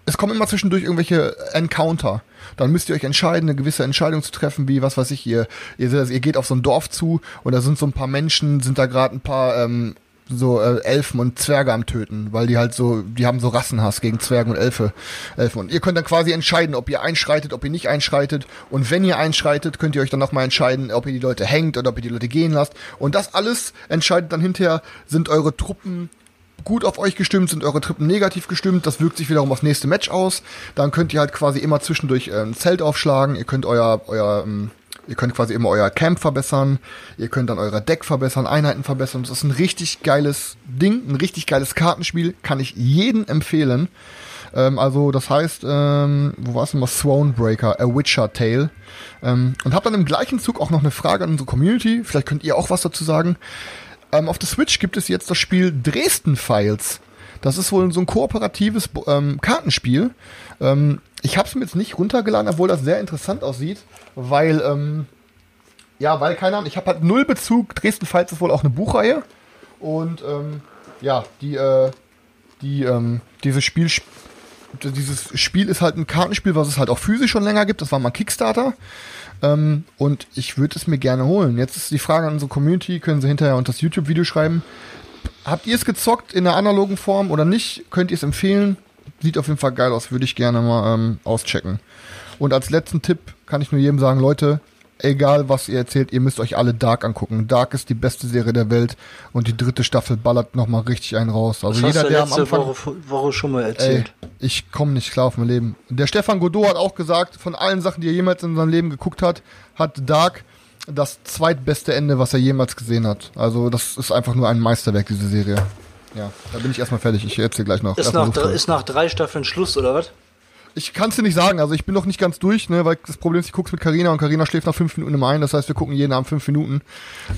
B: es kommen immer zwischendurch irgendwelche Encounter. Dann müsst ihr euch entscheiden, eine gewisse Entscheidung zu treffen, wie, was weiß ich, ihr, ihr, ihr geht auf so ein Dorf zu und da sind so ein paar Menschen, sind da gerade ein paar ähm, so äh, Elfen und Zwerge am Töten, weil die halt so, die haben so Rassenhass gegen Zwerge und Elfe, Elfen. Und ihr könnt dann quasi entscheiden, ob ihr einschreitet, ob ihr nicht einschreitet. Und wenn ihr einschreitet, könnt ihr euch dann nochmal entscheiden, ob ihr die Leute hängt oder ob ihr die Leute gehen lasst. Und das alles entscheidet dann hinterher, sind eure Truppen gut auf euch gestimmt, sind eure Truppen negativ gestimmt, das wirkt sich wiederum aufs nächste Match aus. Dann könnt ihr halt quasi immer zwischendurch äh, ein Zelt aufschlagen, ihr könnt euer, euer, ähm, ihr könnt quasi immer euer Camp verbessern, ihr könnt dann euer Deck verbessern, Einheiten verbessern. Das ist ein richtig geiles Ding, ein richtig geiles Kartenspiel, kann ich jedem empfehlen. Ähm, also das heißt, ähm, wo war es nochmal? Thronebreaker, A Witcher Tale. Ähm, und habe dann im gleichen Zug auch noch eine Frage an unsere Community. Vielleicht könnt ihr auch was dazu sagen. Ähm, auf der Switch gibt es jetzt das Spiel Dresden Files. Das ist wohl so ein kooperatives ähm, Kartenspiel. Ähm, ich habe es mir jetzt nicht runtergeladen, obwohl das sehr interessant aussieht, weil ähm, ja, weil keine Ahnung, ich habe halt null Bezug. Dresden Files ist wohl auch eine Buchreihe und ähm, ja, die äh, die ähm, dieses Spiel sp- dieses Spiel ist halt ein Kartenspiel, was es halt auch physisch schon länger gibt. Das war mal Kickstarter. Ähm, und ich würde es mir gerne holen. Jetzt ist die Frage an unsere Community, können sie hinterher unter das YouTube-Video schreiben. Habt ihr es gezockt in der analogen Form oder nicht? Könnt ihr es empfehlen? Sieht auf jeden Fall geil aus, würde ich gerne mal ähm, auschecken. Und als letzten Tipp kann ich nur jedem sagen, Leute, egal was ihr erzählt, ihr müsst euch alle Dark angucken. Dark ist die beste Serie der Welt und die dritte Staffel ballert nochmal richtig einen raus. Also
A: Das
B: jeder, der am Anfang...
A: Woche, Woche schon mal
B: Ey,
A: erzählt.
B: ich komme nicht klar auf mein Leben. Der Stefan Godot hat auch gesagt, von allen Sachen, die er jemals in seinem Leben geguckt hat, hat Dark das zweitbeste Ende, was er jemals gesehen hat. Also das ist einfach nur ein Meisterwerk, diese Serie. Ja, da bin ich erstmal fertig. Ich erzähle gleich noch.
A: Ist nach, ist nach drei Staffeln Schluss, oder was?
B: Ich kann es dir nicht sagen, also ich bin noch nicht ganz durch, ne, weil das Problem ist, ich guck's mit Karina und Karina schläft nach fünf Minuten immer ein, das heißt, wir gucken jeden Abend fünf Minuten.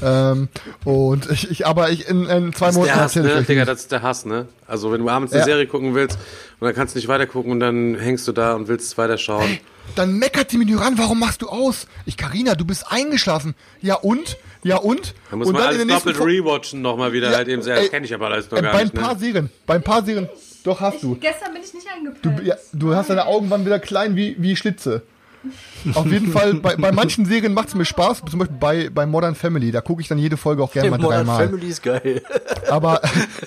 B: Ähm, und ich, ich, aber ich in, in zwei Monaten
C: Hass,
B: erzähle
C: ne? Digga, das ist der Hass, ne? Also, wenn du abends eine
B: Ja.
C: Serie gucken willst und dann kannst du nicht weiter gucken und dann hängst du da und willst weiterschauen.
B: Dann meckert die mir ran, warum machst du aus? Ich, Karina, du bist eingeschlafen. Ja und? Ja und?
C: Da muss
B: und
C: man alles
B: in der nächsten
C: doppelt rewatchen nochmal wieder,
B: Ja,
C: halt eben sehr.
B: ey,
C: Das kenne ich aber alles noch
B: äh,
C: gar
B: bei ein
C: nicht,
B: paar
C: ne?
B: Serien, bei ein paar Serien, doch hast du.
H: Gestern bin ich nicht
B: Du,
H: eingepennt.
B: ja, du hast deine Augen waren wieder klein wie, wie Schlitze. Auf jeden Fall, bei, bei manchen Serien macht es mir Spaß, zum Beispiel bei, bei Modern Family, da gucke ich dann jede Folge auch gerne mal
A: Modern
B: dreimal.
A: Family ist geil.
B: Aber,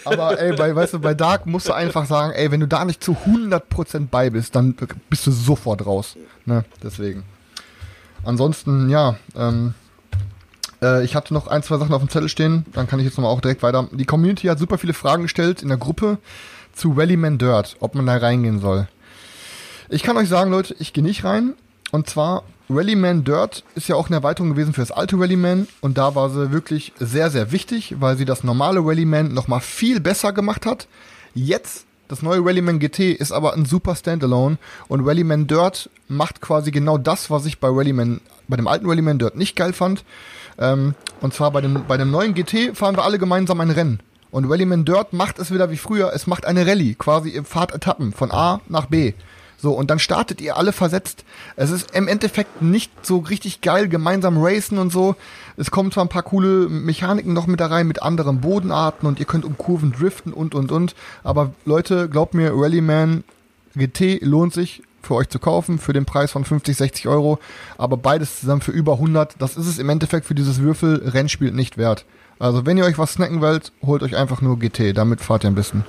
B: aber ey, bei, weißt du, bei Dark musst du einfach sagen, ey, wenn du da nicht zu 100% bei bist, dann bist du sofort raus. Ne, deswegen. Ansonsten, ja, ähm, äh, ich hatte noch ein, zwei Sachen auf dem Zettel stehen, dann kann ich jetzt nochmal auch direkt weiter. Die Community hat super viele Fragen gestellt in der Gruppe zu Rallyman Dirt, ob man da reingehen soll. Ich kann euch sagen, Leute, ich gehe nicht rein. Und zwar, Rallyman Dirt ist ja auch eine Erweiterung gewesen für das alte Rallyman. Und da war sie wirklich sehr, sehr wichtig, weil sie das normale Rallyman nochmal viel besser gemacht hat. Jetzt, das neue Rallyman GT ist aber ein super Standalone. Und Rallyman Dirt macht quasi genau das, was ich bei Rallyman, bei dem alten Rallyman Dirt nicht geil fand. Ähm, und zwar bei dem, bei dem neuen GT fahren wir alle gemeinsam ein Rennen. Und Rallyman Dirt macht es wieder wie früher. Es macht eine Rallye, quasi im Fahrtetappen von A nach B. So, und dann startet ihr alle versetzt. Es ist im Endeffekt nicht so richtig geil, gemeinsam racen und so. Es kommen zwar ein paar coole Mechaniken noch mit da rein, mit anderen Bodenarten und ihr könnt um Kurven driften und, und, und. Aber Leute, glaubt mir, Rallyman GT lohnt sich für euch zu kaufen, für den Preis von 50, 60 Euro. Aber beides zusammen für über 100. Das ist es im Endeffekt für dieses Würfel-Rennspiel nicht wert. Also, wenn ihr euch was snacken wollt, holt euch einfach nur GT. Damit fahrt ihr ein bisschen.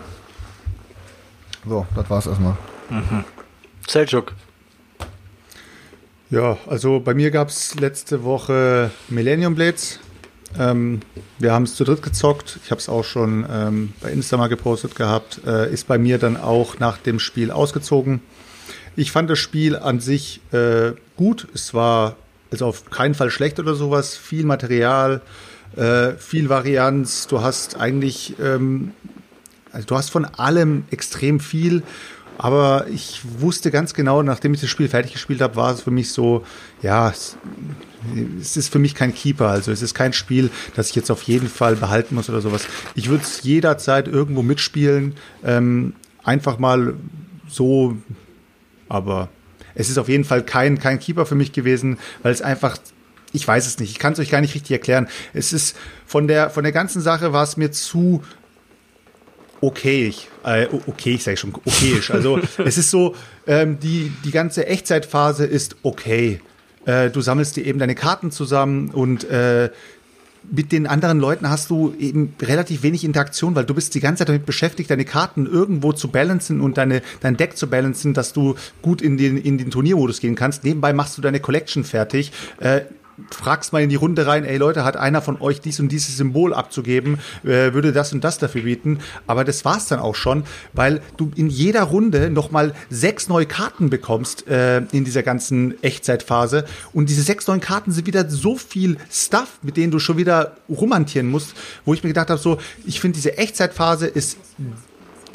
B: So, das war's erstmal.
A: Selchuk.
D: Ja, also bei mir gab es letzte Woche Millennium Blades. Ähm, wir haben es zu dritt gezockt. Ich habe es auch schon ähm, bei Insta mal gepostet gehabt. Äh, ist bei mir dann auch nach dem Spiel ausgezogen. Ich fand das Spiel an sich äh, gut. Es war also auf keinen Fall schlecht oder sowas. Viel Material, äh, viel Varianz. Du hast eigentlich, ähm, also du hast von allem extrem viel. Aber ich wusste ganz genau, nachdem ich das Spiel fertig gespielt habe, war es für mich so, ja, es, ist für mich kein Keeper. Also es ist kein Spiel, das ich jetzt auf jeden Fall behalten muss oder sowas. Ich würde es jederzeit irgendwo mitspielen. Ähm, einfach mal so, aber es ist auf jeden Fall kein, kein Keeper für mich gewesen, weil es einfach ich weiß es nicht. Ich kann es euch gar nicht richtig erklären. Es ist von der, von der ganzen Sache war es mir zu okay. Äh, okay, ich sage schon okayisch. Also es ist so, ähm, die, die ganze Echtzeitphase ist okay. Äh, du sammelst dir eben deine Karten zusammen und äh, mit den anderen Leuten hast du eben relativ wenig Interaktion, weil du bist die ganze Zeit damit beschäftigt, deine Karten irgendwo zu balancen und deine, dein Deck zu balancen, dass du gut in den, in den Turniermodus gehen kannst. Nebenbei machst du deine Collection fertig. Äh, fragst mal in die Runde rein, ey Leute, hat einer von euch dies und dieses Symbol abzugeben, äh, würde das und das dafür bieten. Aber das war's dann auch schon, weil du in jeder Runde nochmal sechs neue Karten bekommst äh, in dieser ganzen Echtzeitphase. Und diese sechs neuen Karten sind wieder so viel Stuff, mit denen du schon wieder rumhantieren musst, wo ich mir gedacht habe, so, ich finde diese Echtzeitphase ist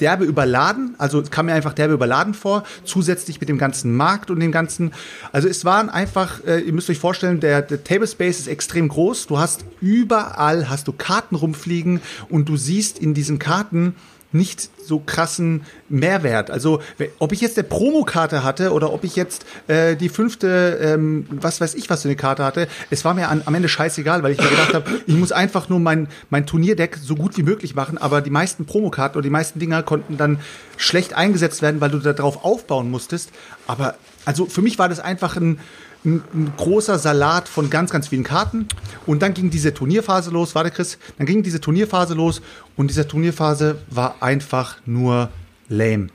D: derbe überladen, also es kam mir einfach derbe überladen vor, zusätzlich mit dem ganzen Markt und dem ganzen, also es waren einfach, äh, ihr müsst euch vorstellen, der, der Table Space ist extrem groß, du hast überall, hast du Karten rumfliegen und du siehst in diesen Karten nicht so krassen Mehrwert. Also ob ich jetzt eine Promokarte hatte oder ob ich jetzt äh, die fünfte, ähm, was weiß ich, was für eine Karte hatte, es war mir an, am Ende scheißegal, weil ich mir gedacht habe, ich muss einfach nur mein, mein Turnierdeck so gut wie möglich machen, aber die meisten Promokarten oder die meisten Dinger konnten dann schlecht eingesetzt werden, weil du darauf aufbauen musstest. Aber also für mich war das einfach ein ein, ein, großer Salat von ganz, ganz vielen Karten. Und dann ging diese Turnierphase los. Warte, Chris. Dann ging diese Turnierphase los. Und diese Turnierphase war einfach nur lame.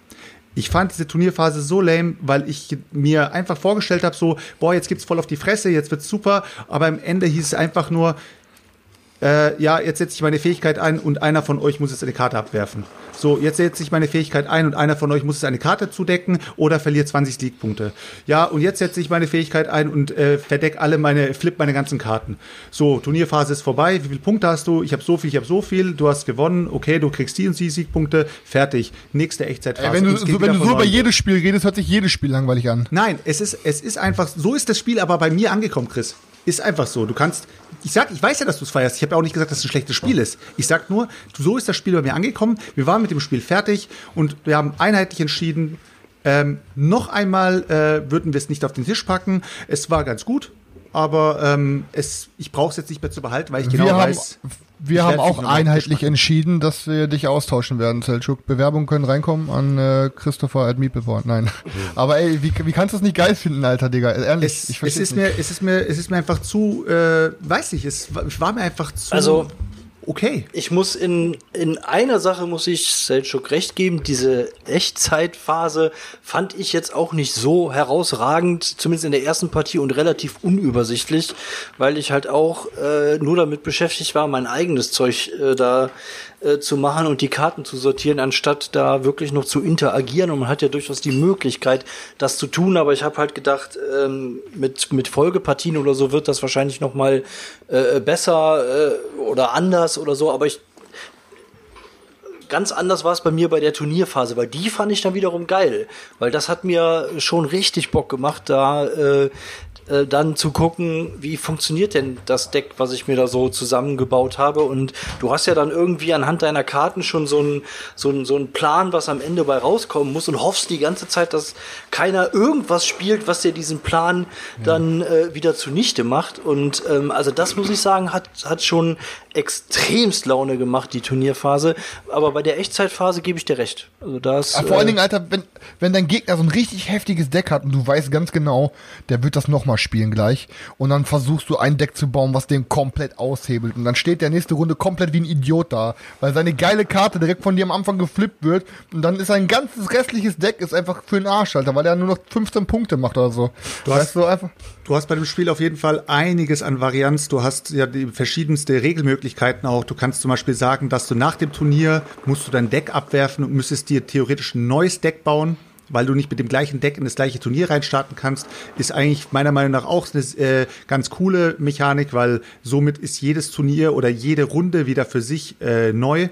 D: Ich fand diese Turnierphase so lame, weil ich mir einfach vorgestellt habe, so, boah, jetzt gibt's voll auf die Fresse, jetzt wird's super. Aber am Ende hieß es einfach nur, äh, ja, jetzt setze ich meine Fähigkeit ein und einer von euch muss jetzt eine Karte abwerfen. So, jetzt setze ich meine Fähigkeit ein und einer von euch muss jetzt eine Karte zudecken oder verliert 20 Siegpunkte. Ja, und jetzt setze ich meine Fähigkeit ein und äh, verdeck alle meine, flip meine ganzen Karten. So, Turnierphase ist vorbei. Wie viele Punkte hast du? Ich habe so viel, ich habe so viel. Du hast gewonnen. Okay, du kriegst die und die Siegpunkte. Fertig. Nächste Echtzeitphase.
B: Ey, wenn du, so, wenn du so über jedes Spiel redest, hört sich jedes Spiel langweilig an.
D: Nein, es ist, es ist einfach, so ist das Spiel aber bei mir angekommen, Chris. Ist einfach so. Du kannst, ich sag, ich weiß ja, dass du es feierst. Ich habe ja auch nicht gesagt, dass es ein schlechtes Spiel ist. Ich sag nur, so ist das Spiel bei mir angekommen. Wir waren mit dem Spiel fertig und wir haben einheitlich entschieden, ähm, noch einmal äh, würden wir es nicht auf den Tisch packen. Es war ganz gut, aber ähm, es, ich brauche es jetzt nicht mehr zu behalten, weil ich genau
B: wir haben,
D: weiß.
B: Wir
D: ich
B: haben auch
D: nicht
B: einheitlich entschieden, dass wir dich austauschen werden, Selchuk. Bewerbungen können reinkommen an äh, Christopher at Meepleboard. Nein. Aber ey, wie, wie kannst du es nicht geil finden, Alter, Digga? Ehrlich,
D: Es,
B: ich
D: es,
B: verstehe
D: ist mir, es, ist mir, es ist mir einfach zu, äh, weiß nicht, es war, es war mir einfach zu
A: Also-
D: okay.
A: Ich muss in, in einer Sache muss ich Selchuk recht geben. Diese Echtzeitphase fand ich jetzt auch nicht so herausragend, zumindest in der ersten Partie und relativ unübersichtlich, weil ich halt auch äh, nur damit beschäftigt war, mein eigenes Zeug äh, da äh, zu machen und die Karten zu sortieren, anstatt da wirklich noch zu interagieren. Und man hat ja durchaus die Möglichkeit, das zu tun. Aber ich habe halt gedacht, ähm, mit, mit Folgepartien oder so wird das wahrscheinlich noch mal äh, besser äh, oder anders oder so. Aber ich ganz anders war es bei mir bei der Turnierphase, weil die fand ich dann wiederum geil, weil das hat mir schon richtig Bock gemacht, da äh, äh, dann zu gucken, wie funktioniert denn das Deck, was ich mir da so zusammengebaut habe. Und du hast ja dann irgendwie anhand deiner Karten schon so einen so einen- so einen Plan, was am Ende bei rauskommen muss und hoffst die ganze Zeit, dass keiner irgendwas spielt, was dir diesen Plan dann äh, wieder zunichte macht. Und ähm, also das muss ich sagen, hat, hat schon extremst Laune gemacht, die Turnierphase. Aber bei der Echtzeitphase gebe ich dir recht. Also das,
B: Aber vor allen
A: äh,
B: Dingen, Alter, wenn, wenn dein Gegner so ein richtig heftiges Deck hat und du weißt ganz genau, der wird das nochmal spielen gleich und dann versuchst du ein Deck zu bauen, was den komplett aushebelt und dann steht der nächste Runde komplett wie ein Idiot da, weil seine geile Karte direkt von dir am Anfang geflippt wird und dann ist sein ganzes restliches Deck ist einfach für den Arsch, Alter, weil er nur noch 15 Punkte macht oder so.
D: Du hast-
B: weißt du, einfach,
D: Du hast bei dem Spiel auf jeden Fall einiges an Varianz. Du hast ja die verschiedenste Regelmöglichkeiten auch. Du kannst zum Beispiel sagen, dass du nach dem Turnier musst du dein Deck abwerfen und müsstest dir theoretisch ein neues Deck bauen. Weil du nicht mit dem gleichen Deck in das gleiche Turnier reinstarten kannst, ist eigentlich meiner Meinung nach auch eine äh, ganz coole Mechanik, weil somit ist jedes Turnier oder jede Runde wieder für sich äh, neu.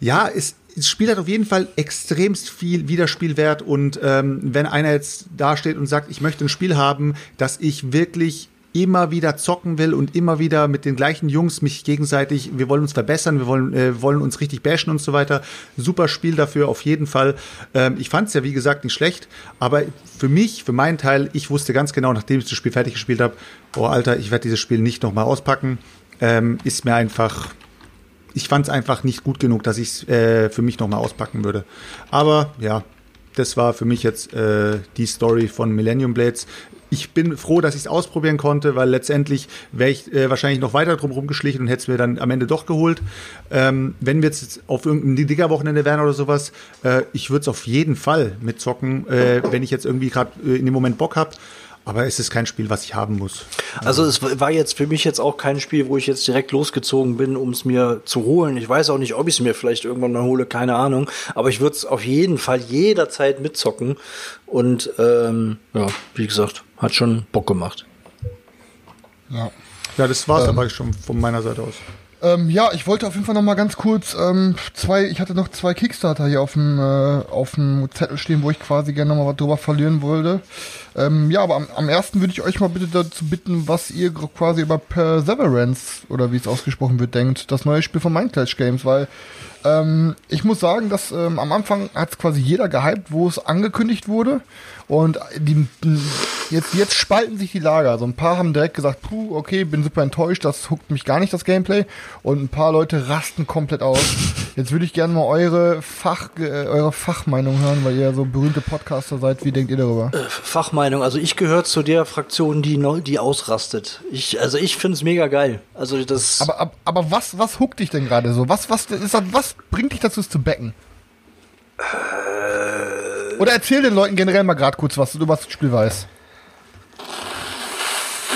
D: Ja, es, das Spiel hat auf jeden Fall extremst viel Wiederspielwert und ähm, wenn einer jetzt dasteht und sagt, ich möchte ein Spiel haben, das ich wirklich immer wieder zocken will und immer wieder mit den gleichen Jungs mich gegenseitig, wir wollen uns verbessern, wir wollen, äh, wollen uns richtig bashen und so weiter. Super Spiel dafür auf jeden Fall. Ähm, ich fand es ja wie gesagt nicht schlecht, aber für mich, für meinen Teil, ich wusste ganz genau, nachdem ich das Spiel fertig gespielt habe, oh Alter, ich werde dieses Spiel nicht nochmal auspacken. Ähm, ist mir einfach, ich fand es einfach nicht gut genug, dass ich es äh, für mich nochmal auspacken würde. Aber ja, das war für mich jetzt äh, die Story von Millennium Blades. Ich bin froh, dass ich es ausprobieren konnte, weil letztendlich wäre ich äh, wahrscheinlich noch weiter drum rumgeschlichen und hätte es mir dann am Ende doch geholt. Ähm, wenn wir jetzt auf irgendein Digger-Wochenende wären oder sowas, äh, ich würde es auf jeden Fall mitzocken, äh, wenn ich jetzt irgendwie gerade äh, in dem Moment Bock habe. Aber es ist kein Spiel, was ich haben muss.
A: Also es war jetzt für mich jetzt auch kein Spiel, wo ich jetzt direkt losgezogen bin, um es mir zu holen. Ich weiß auch nicht, ob ich es mir vielleicht irgendwann mal hole, keine Ahnung. Aber ich würde es auf jeden Fall jederzeit mitzocken. Und ähm, ja, wie gesagt, hat schon Bock gemacht.
B: ja.
D: Ja, das war's aber schon von meiner Seite aus.
B: Ähm, ja, ich wollte auf jeden Fall noch mal ganz kurz ähm, zwei, ich hatte noch zwei Kickstarter hier auf dem äh, auf dem Zettel stehen, wo ich quasi gerne noch mal was drüber verlieren wollte. Ähm, ja, aber am, am ersten würde ich euch mal bitte dazu bitten, was ihr quasi über Perseverance oder wie es ausgesprochen wird denkt, das neue Spiel von Mindclash Games, weil ähm, ich muss sagen, dass ähm, am Anfang hat es quasi jeder gehypt, wo es angekündigt wurde. Und die, jetzt, jetzt spalten sich die Lager. Also ein paar haben direkt gesagt, puh, okay, bin super enttäuscht, das huckt mich gar nicht, das Gameplay. Und ein paar Leute rasten komplett aus. Jetzt würde ich gerne mal eure Fach, äh, eure Fachmeinung hören, weil ihr so berühmte Podcaster seid. Wie denkt ihr darüber?
A: Fachmeinung. Also ich gehöre zu der Fraktion, die die ausrastet. Ich, also ich finde es mega geil. Also das.
B: Aber, aber, aber was, was huckt dich denn gerade so? Was, was, ist das, was bringt dich dazu, es zu becken? Oder erzähl den Leuten generell mal gerade kurz, was du über das Spiel weißt.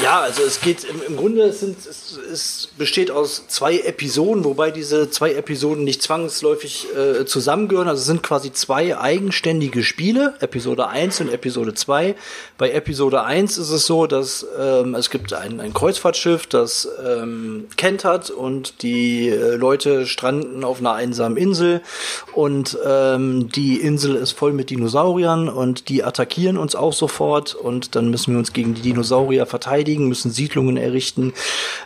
A: Ja, also es geht im, im Grunde, es, sind, es, es besteht aus zwei Episoden, wobei diese zwei Episoden nicht zwangsläufig äh, zusammengehören. Also es sind quasi zwei eigenständige Spiele, Episode 1 und Episode 2. Bei Episode 1 ist es so, dass ähm, es gibt ein, ein Kreuzfahrtschiff, das ähm, kentert und die äh, Leute stranden auf einer einsamen Insel und ähm, die Insel ist voll mit Dinosauriern und die attackieren uns auch sofort und dann müssen wir uns gegen die Dinosaurier verteidigen verteidigen, müssen Siedlungen errichten,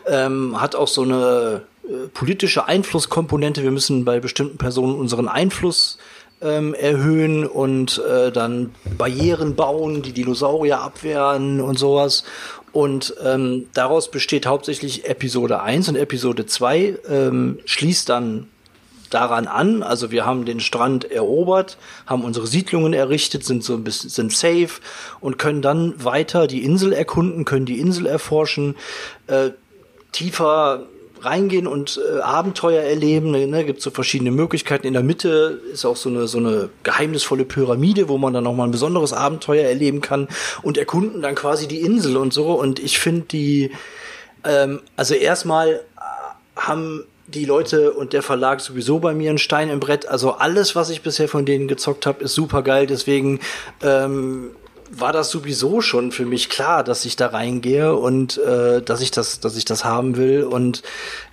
A: ähm, hat auch so eine äh, politische Einflusskomponente. Wir müssen bei bestimmten Personen unseren Einfluss ähm, erhöhen und äh, dann Barrieren bauen, die Dinosaurier abwehren und sowas. Und ähm, daraus besteht hauptsächlich Episode 1 und Episode 2 ähm, schließt dann daran an. Also wir haben den Strand erobert, haben unsere Siedlungen errichtet, sind so ein bisschen sind safe und können dann weiter die Insel erkunden, können die Insel erforschen, äh, tiefer reingehen und äh, Abenteuer erleben. Ne, gibt so verschiedene Möglichkeiten. In der Mitte ist auch so eine so eine geheimnisvolle Pyramide, wo man dann noch mal ein besonderes Abenteuer erleben kann und erkunden dann quasi die Insel und so. Und ich finde die, ähm, also erstmal haben die Leute und der Verlag sowieso bei mir ein Stein im Brett. Also alles, was ich bisher von denen gezockt habe, ist super geil. Deswegen ähm, war das sowieso schon für mich klar, dass ich da reingehe und äh, dass ich das, dass ich das haben will. Und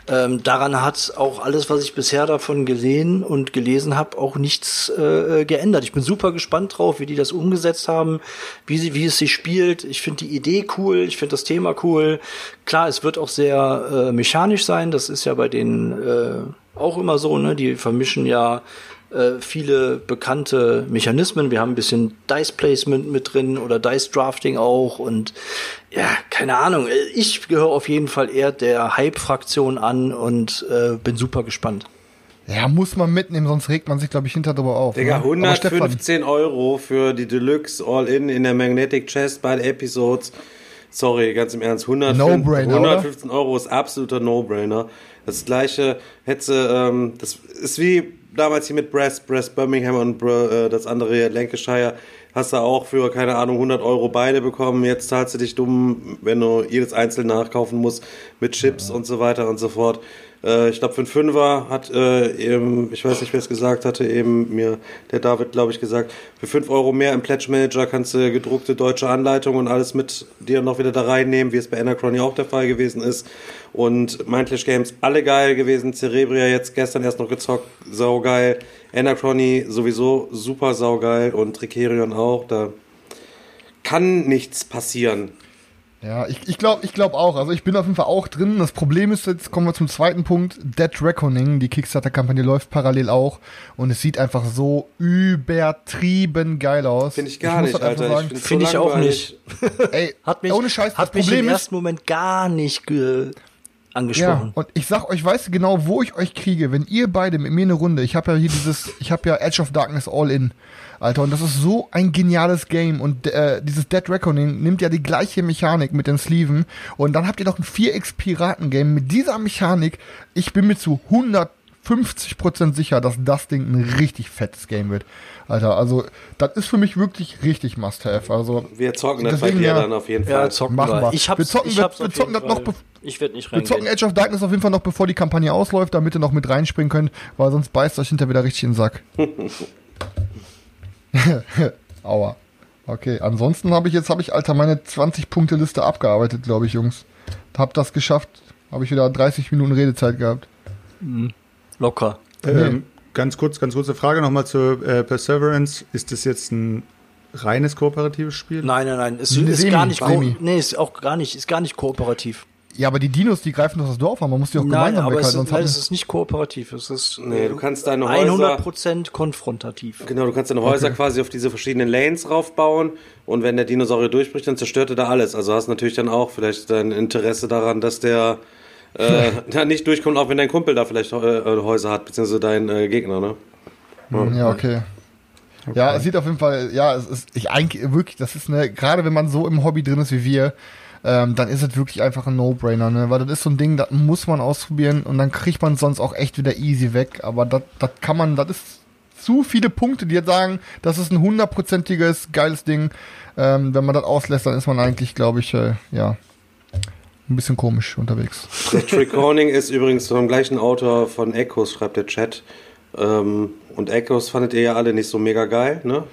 A: ähm, daran hat auch alles, was ich bisher davon gesehen und gelesen habe, auch nichts äh, geändert. Ich bin super gespannt drauf, wie die das umgesetzt haben, wie sie, wie es sich spielt. Ich finde die Idee cool, ich finde das Thema cool. Klar, es wird auch sehr äh, mechanisch sein. Das ist ja bei denen äh, auch immer so. Ne, die vermischen ja äh, viele bekannte Mechanismen. Wir haben ein bisschen Dice Placement mit drin oder Dice Drafting auch und ja, keine Ahnung. Ich gehöre auf jeden Fall eher der Hype-Fraktion an und äh, bin super gespannt.
B: Ja, muss man mitnehmen, sonst regt man sich, glaube ich, hinter drüber auf.
C: Digga,
B: ne?
C: 115 Euro für die Deluxe All-In in der Magnetic Chest bei den Episodes. Sorry, ganz im Ernst. 105,
B: No-Brainer,
C: 115 Euro ist absoluter No-Brainer. Das gleiche hätte, ähm, das ist wie damals hier mit Brest, Brest Birmingham und äh, das andere Lancashire. Hast du auch für, keine Ahnung, 100 Euro beide bekommen. Jetzt zahlst du dich dumm, wenn du jedes einzeln nachkaufen musst mit Chips ja. und so weiter und so fort. Äh, ich glaube, für einen Fünfer hat äh, eben, ich weiß nicht, wer es gesagt hatte, eben mir der David, glaube ich, gesagt, für 5 Euro mehr im Pledge Manager kannst du gedruckte deutsche Anleitungen und alles mit dir noch wieder da reinnehmen, wie es bei Anachrony auch der Fall gewesen ist. Und Mindlash Games alle geil gewesen. Cerebria jetzt gestern erst noch gezockt, saugeil. Anachrony sowieso super saugeil und Tricerion auch. Da kann nichts passieren.
B: Ja, ich, ich glaube ich glaub auch. Also ich bin auf jeden Fall auch drin. Das Problem ist, jetzt kommen wir zum zweiten Punkt. Dead Reckoning, die Kickstarter-Kampagne läuft parallel auch und es sieht einfach so übertrieben geil aus.
C: Finde ich gar ich nicht, Alter.
A: Sagen, Finde ich auch nicht.
B: Ey, hat mich, ohne Scheiß,
A: hat mich im ersten Moment gar nicht ge angesprochen.
B: Ja, und ich sag euch, weißt du genau, wo ich euch kriege, wenn ihr beide mit mir eine Runde, ich habe ja hier dieses, ich habe ja Edge of Darkness All In, Alter, und das ist so ein geniales Game und äh, dieses Dead Reckoning nimmt ja die gleiche Mechanik mit den Sleeven und dann habt ihr noch ein 4x Piraten Game mit dieser Mechanik. Ich bin mir zu 150% sicher, dass das Ding ein richtig fettes Game wird. Alter, also das ist für mich wirklich richtig Must-Have. Also
C: wir zocken das bei dir ja, dann auf jeden Fall. Ja,
B: zocken machen wir. Ich hab's, wir zocken,
A: ich
B: wir, wir zocken das noch.
A: Ich werde nicht reingehen.
B: Wir zocken Edge of Darkness auf jeden Fall noch, bevor die Kampagne ausläuft, damit ihr noch mit reinspringen könnt, weil sonst beißt euch hinter wieder richtig in den Sack. Aua. Okay, ansonsten habe ich jetzt, habe ich, Alter, meine 20-Punkte-Liste abgearbeitet, glaube ich, Jungs. Hab das geschafft. Habe ich wieder 30 Minuten Redezeit gehabt.
A: Mhm. Locker.
D: Ähm, ganz kurz, ganz kurze Frage nochmal zur äh, Perseverance. Ist das jetzt ein reines kooperatives Spiel?
A: Nein, nein, nein. Es ist, ist gar nicht, nee, ist auch gar nicht, ist gar nicht kooperativ.
B: Ja, aber die Dinos, die greifen doch das Dorf an. Man muss die auch gemeinsam
A: Nein, aber
B: weghalten.
A: Es ist, nein, es ist nicht kooperativ. Es ist
C: nee, du kannst deine Häuser
A: 100% konfrontativ.
C: Genau, du kannst deine Häuser okay. quasi auf diese verschiedenen Lanes raufbauen und wenn der Dinosaurier durchbricht, dann zerstört er da alles. Also hast natürlich dann auch vielleicht dein Interesse daran, dass der äh, da nicht durchkommt, auch wenn dein Kumpel da vielleicht äh, Häuser hat, beziehungsweise dein äh, Gegner, ne?
B: Ja, ja okay. Okay. Ja, es sieht auf jeden Fall, ja, es ist, ich eigentlich, wirklich, das ist eine, gerade wenn man so im Hobby drin ist wie wir, ähm, dann ist es wirklich einfach ein No-Brainer, ne? Weil das ist so ein Ding, das muss man ausprobieren und dann kriegt man sonst auch echt wieder easy weg. Aber das, das kann man, das ist zu viele Punkte, die jetzt sagen, das ist ein hundertprozentiges, geiles Ding. Ähm, wenn man das auslässt, dann ist man eigentlich, glaube ich, äh, ja, ein bisschen komisch unterwegs.
C: Der Triconing ist übrigens vom gleichen Autor von Echoes, schreibt der Chat. Ähm, und Echoes fandet ihr ja alle nicht so mega geil, ne?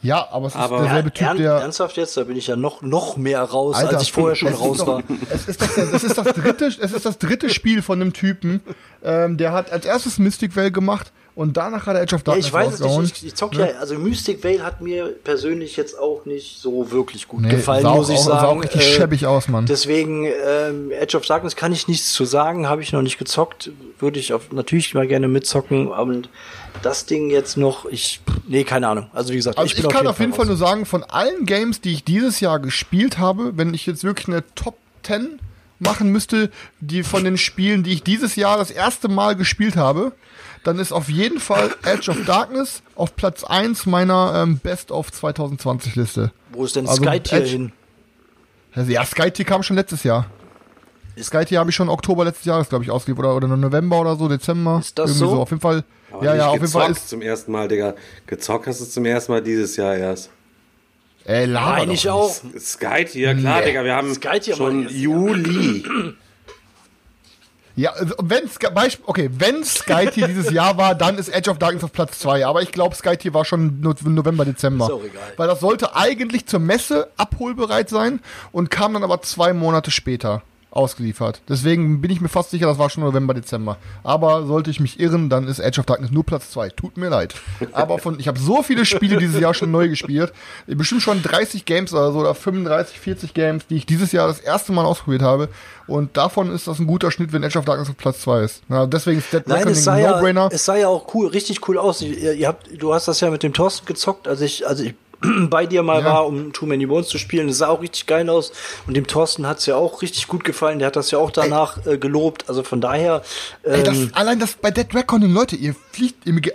B: Ja, aber es ist
C: Aber-
B: derselbe Typ, der.
A: ernsthaft jetzt, da bin ich ja noch, noch mehr raus,
B: Alter,
A: als ich vorher schon raus
B: doch-
A: war.
B: Es ist, der- es, ist das dritte, es ist das dritte Spiel von einem Typen, ähm, der hat als erstes Mystic Vale gemacht und danach hat er Edge of
A: Ja,
B: Darkness
A: ich weiß es
B: rausgehauen.
A: nicht, ich, ich zock ja, also Mystic Vale hat mir persönlich jetzt auch nicht so wirklich gut
B: Nee,
A: gefallen,
B: sah
A: muss ich
B: auch- sah
A: sagen.
B: auch richtig
A: Äh,
B: schäbig aus, Mann.
A: Deswegen, ähm, Edge of Darkness kann ich nichts zu sagen, habe ich noch nicht gezockt, würde ich auf, natürlich mal gerne mitzocken, und das Ding jetzt noch, ich, nee, keine Ahnung. Also wie gesagt,
B: Also ich,
A: bin
B: kann auf jeden Fall
A: raus.
B: nur sagen, von allen Games, die ich dieses Jahr gespielt habe, wenn ich jetzt wirklich eine Top 10 machen müsste, die von den Spielen, die ich dieses Jahr das erste Mal gespielt habe, dann ist auf jeden Fall Edge of Darkness auf Platz 1 meiner ähm, Best of 2020 Liste.
A: Wo ist denn
B: also
A: Sky Tier
B: Edge-
A: hin?
B: Also ja, Sky Tier kam schon letztes Jahr. Sky Tier habe ich schon Oktober letztes Jahres, glaube ich, ausgeliefert. Oder, oder November oder so, Dezember.
A: Ist das
B: Irgendwie
A: so?
B: Auf jeden Fall.
C: Aber
B: ja, ja, auf jeden Fall
C: gezockt
B: ist.
C: zum ersten Mal, Digga. Gezockt hast du zum ersten Mal dieses Jahr erst.
B: Ey,
A: Nein, ich auch.
C: Sky Tier, klar, Digga, wir haben
A: Sky Tier
C: schon Juli.
B: Ja, also wenn okay, wenn Sky Tier dieses Jahr war, dann ist Edge of Darkness auf Platz 2. Aber ich glaube, Sky Tier war schon No- November, Dezember.
A: Ist auch egal.
B: Weil das sollte eigentlich zur Messe abholbereit sein und kam dann aber zwei Monate später ausgeliefert. Deswegen bin ich mir fast sicher, das war schon November, Dezember. Aber sollte ich mich irren, dann ist Edge of Darkness nur Platz 2. Tut mir leid. Aber von, ich habe so viele Spiele dieses Jahr schon neu gespielt. Bestimmt schon 30 Games oder so, oder 35, 40 Games, die ich dieses Jahr das erste Mal ausprobiert habe. Und davon ist das ein guter Schnitt, wenn Edge of Darkness auf Platz 2 ist. Na, deswegen ist Dead
A: Nein,
B: Reckoning
A: es sah,
B: ein
A: ja,
B: No-Brainer.
A: es sah ja auch cool, richtig cool aus. Ihr, ihr habt, du hast das ja mit dem Thorsten gezockt, als ich, als ich bei dir mal
B: Ja.
A: war, um Too Many Bones zu spielen. Es sah auch richtig geil aus. Und dem Thorsten hat's ja auch richtig gut gefallen. Der hat das ja auch danach äh, gelobt. Also von daher,
B: Ey, das,
A: ähm,
B: allein das bei Dead Reckoning, Leute, ihr fliegt, ihr ge-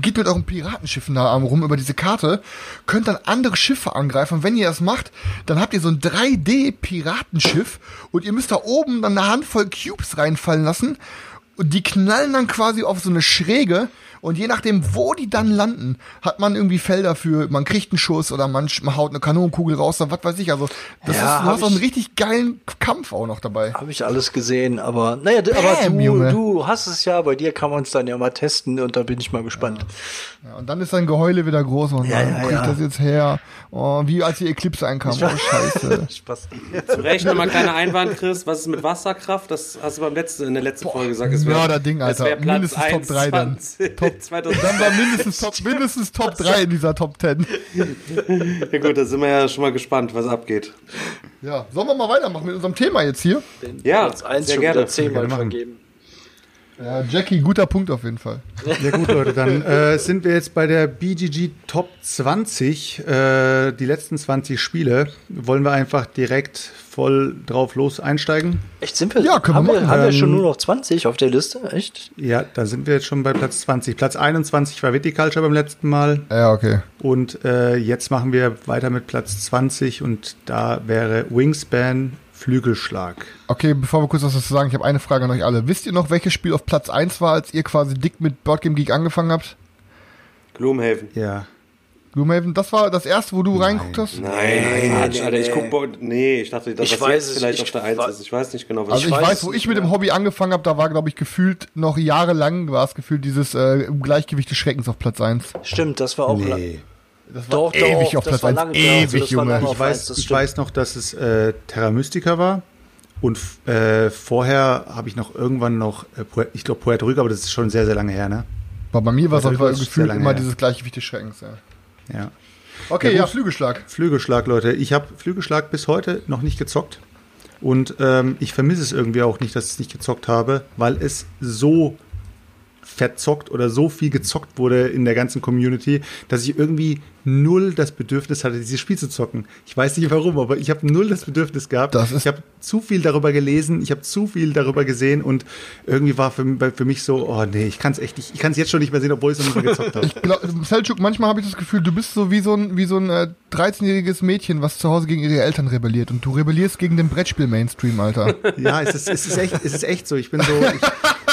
B: geht mit euren Piratenschiffen da rum über diese Karte, könnt dann andere Schiffe angreifen. Und wenn ihr das macht, dann habt ihr so ein 3D-Piratenschiff und ihr müsst da oben dann eine Handvoll Cubes reinfallen lassen. Und die knallen dann quasi auf so eine Schräge. Und je nachdem, wo die dann landen, hat man irgendwie Felder für, man kriegt einen Schuss oder man, man haut eine Kanonenkugel raus, oder was weiß ich. Also, das
A: Ja,
B: ist, du hast auch einen
A: ich-
B: richtig geilen Kampf auch noch dabei.
A: habe ich alles gesehen. Aber naja, d- aber
B: Bam,
A: du,
B: Junge.
A: du hast es ja. Bei dir kann man es dann ja mal testen. Und da bin ich mal gespannt.
B: Ja, und dann ist sein Geheule wieder groß und
A: Ja,
B: dann
A: ja,
B: kriegt
A: ja.
B: das jetzt her. Oh, wie als die Eclipse einkam. Oh, scheiße.
A: Spaß.
C: Zu Recht nochmal kleiner Einwand, Chris. Was ist mit Wasserkraft? Das hast du beim letzten, in der letzten Folge gesagt. Es wär- es
B: Alter.
C: Platz
B: Mindestens Top
C: 1,
B: 3 dann.
C: 20,
B: Top-
C: 2000.
B: Dann war mindestens Top, mindestens Top 3 in dieser Top 10.
C: Ja gut, da sind wir ja schon mal gespannt, was abgeht.
B: Ja, sollen wir mal weitermachen mit unserem Thema jetzt hier?
C: Ja,
A: Platz eins
C: sehr gerne.
A: zehnmal vergeben.
B: Ja, Jackie, guter Punkt auf jeden Fall.
D: Ja gut, Leute, dann äh, sind wir jetzt bei der BGG Top 20. Äh, die letzten 20 Spiele. Wollen wir einfach direkt voll drauf los einsteigen?
A: Echt, sind wir?
B: Ja, können wir
A: haben wir,
B: machen.
A: haben wir schon
D: Ähm,
A: nur noch 20 auf der Liste? Echt?
D: Ja, da sind wir jetzt schon bei Platz 20. Platz 21 war Viticulture beim letzten Mal.
B: Ja, okay.
D: Und äh, jetzt machen wir weiter mit Platz 20 und da wäre Wingspan Flügelschlag.
B: Okay, bevor wir kurz was dazu sagen, ich habe eine Frage an euch alle. Wisst ihr noch, welches Spiel auf Platz 1 war, als ihr quasi dick mit Boardgame Geek angefangen habt?
C: Gloomhaven.
D: Ja.
B: Gloomhaven, das war das erste, wo du reingeguckt hast?
C: Nein, Quatsch,
A: nee,
C: Alter. Ich guck, Bo- nee, ich dachte, dass
A: Ich
C: das
A: weiß
C: jetzt
A: es,
C: vielleicht
A: ich
C: auf der 1
A: wa-
C: ist. Ich weiß nicht genau, was
B: Also ich,
A: weiß
B: weiß, wo ich mit dem. Hobby angefangen habe, da war, glaube ich, gefühlt noch jahrelang war es gefühlt dieses äh, Gleichgewicht des Schreckens auf Platz 1.
A: Stimmt, das war auch.
D: Nee.
B: Das
A: Doch,
B: ewig
A: doch,
B: auf Platz
A: war
B: 1.
A: lange- ja, also
B: Ewig,
A: war
B: Junge.
D: Ich weiß, ich weiß noch, dass es äh, Terra Mystica war. Und äh, vorher habe ich noch irgendwann noch, äh, ich glaube Puerto Rico, aber das ist schon sehr, sehr lange her, ne?
B: Aber bei mir war es
D: Das
B: auf jeden Fall
D: ist sehr
B: gefühlt immer
D: her.
B: dieses Gleichgewicht des Schreckens. Ja.
D: Ja.
B: Okay,
D: Ja,
B: ja. Flügelschlag.
D: Flügelschlag, Leute. Ich habe Flügelschlag bis heute noch nicht gezockt. Und ähm, ich vermisse es irgendwie auch nicht, dass ich es nicht gezockt habe, weil es so verzockt oder so viel gezockt wurde in der ganzen Community, dass ich irgendwie null das Bedürfnis hatte, dieses Spiel zu zocken. Ich weiß nicht warum, aber ich habe null das Bedürfnis gehabt.
B: Das
D: ich habe zu viel darüber gelesen, ich habe zu viel darüber gesehen und irgendwie war für, für mich so, oh nee, ich kann es echt nicht, ich kann es jetzt schon nicht mehr sehen, obwohl ich es noch nicht mehr gezockt habe.
B: Ich glaub, Selchuk, manchmal habe ich das Gefühl, du bist so wie so ein, wie so ein äh, 13-jähriges Mädchen, was zu Hause gegen ihre Eltern rebelliert. Und du rebellierst gegen den Brettspiel-Mainstream, Alter.
D: Ja, es ist, es ist echt, es ist echt so. Ich bin so, ich,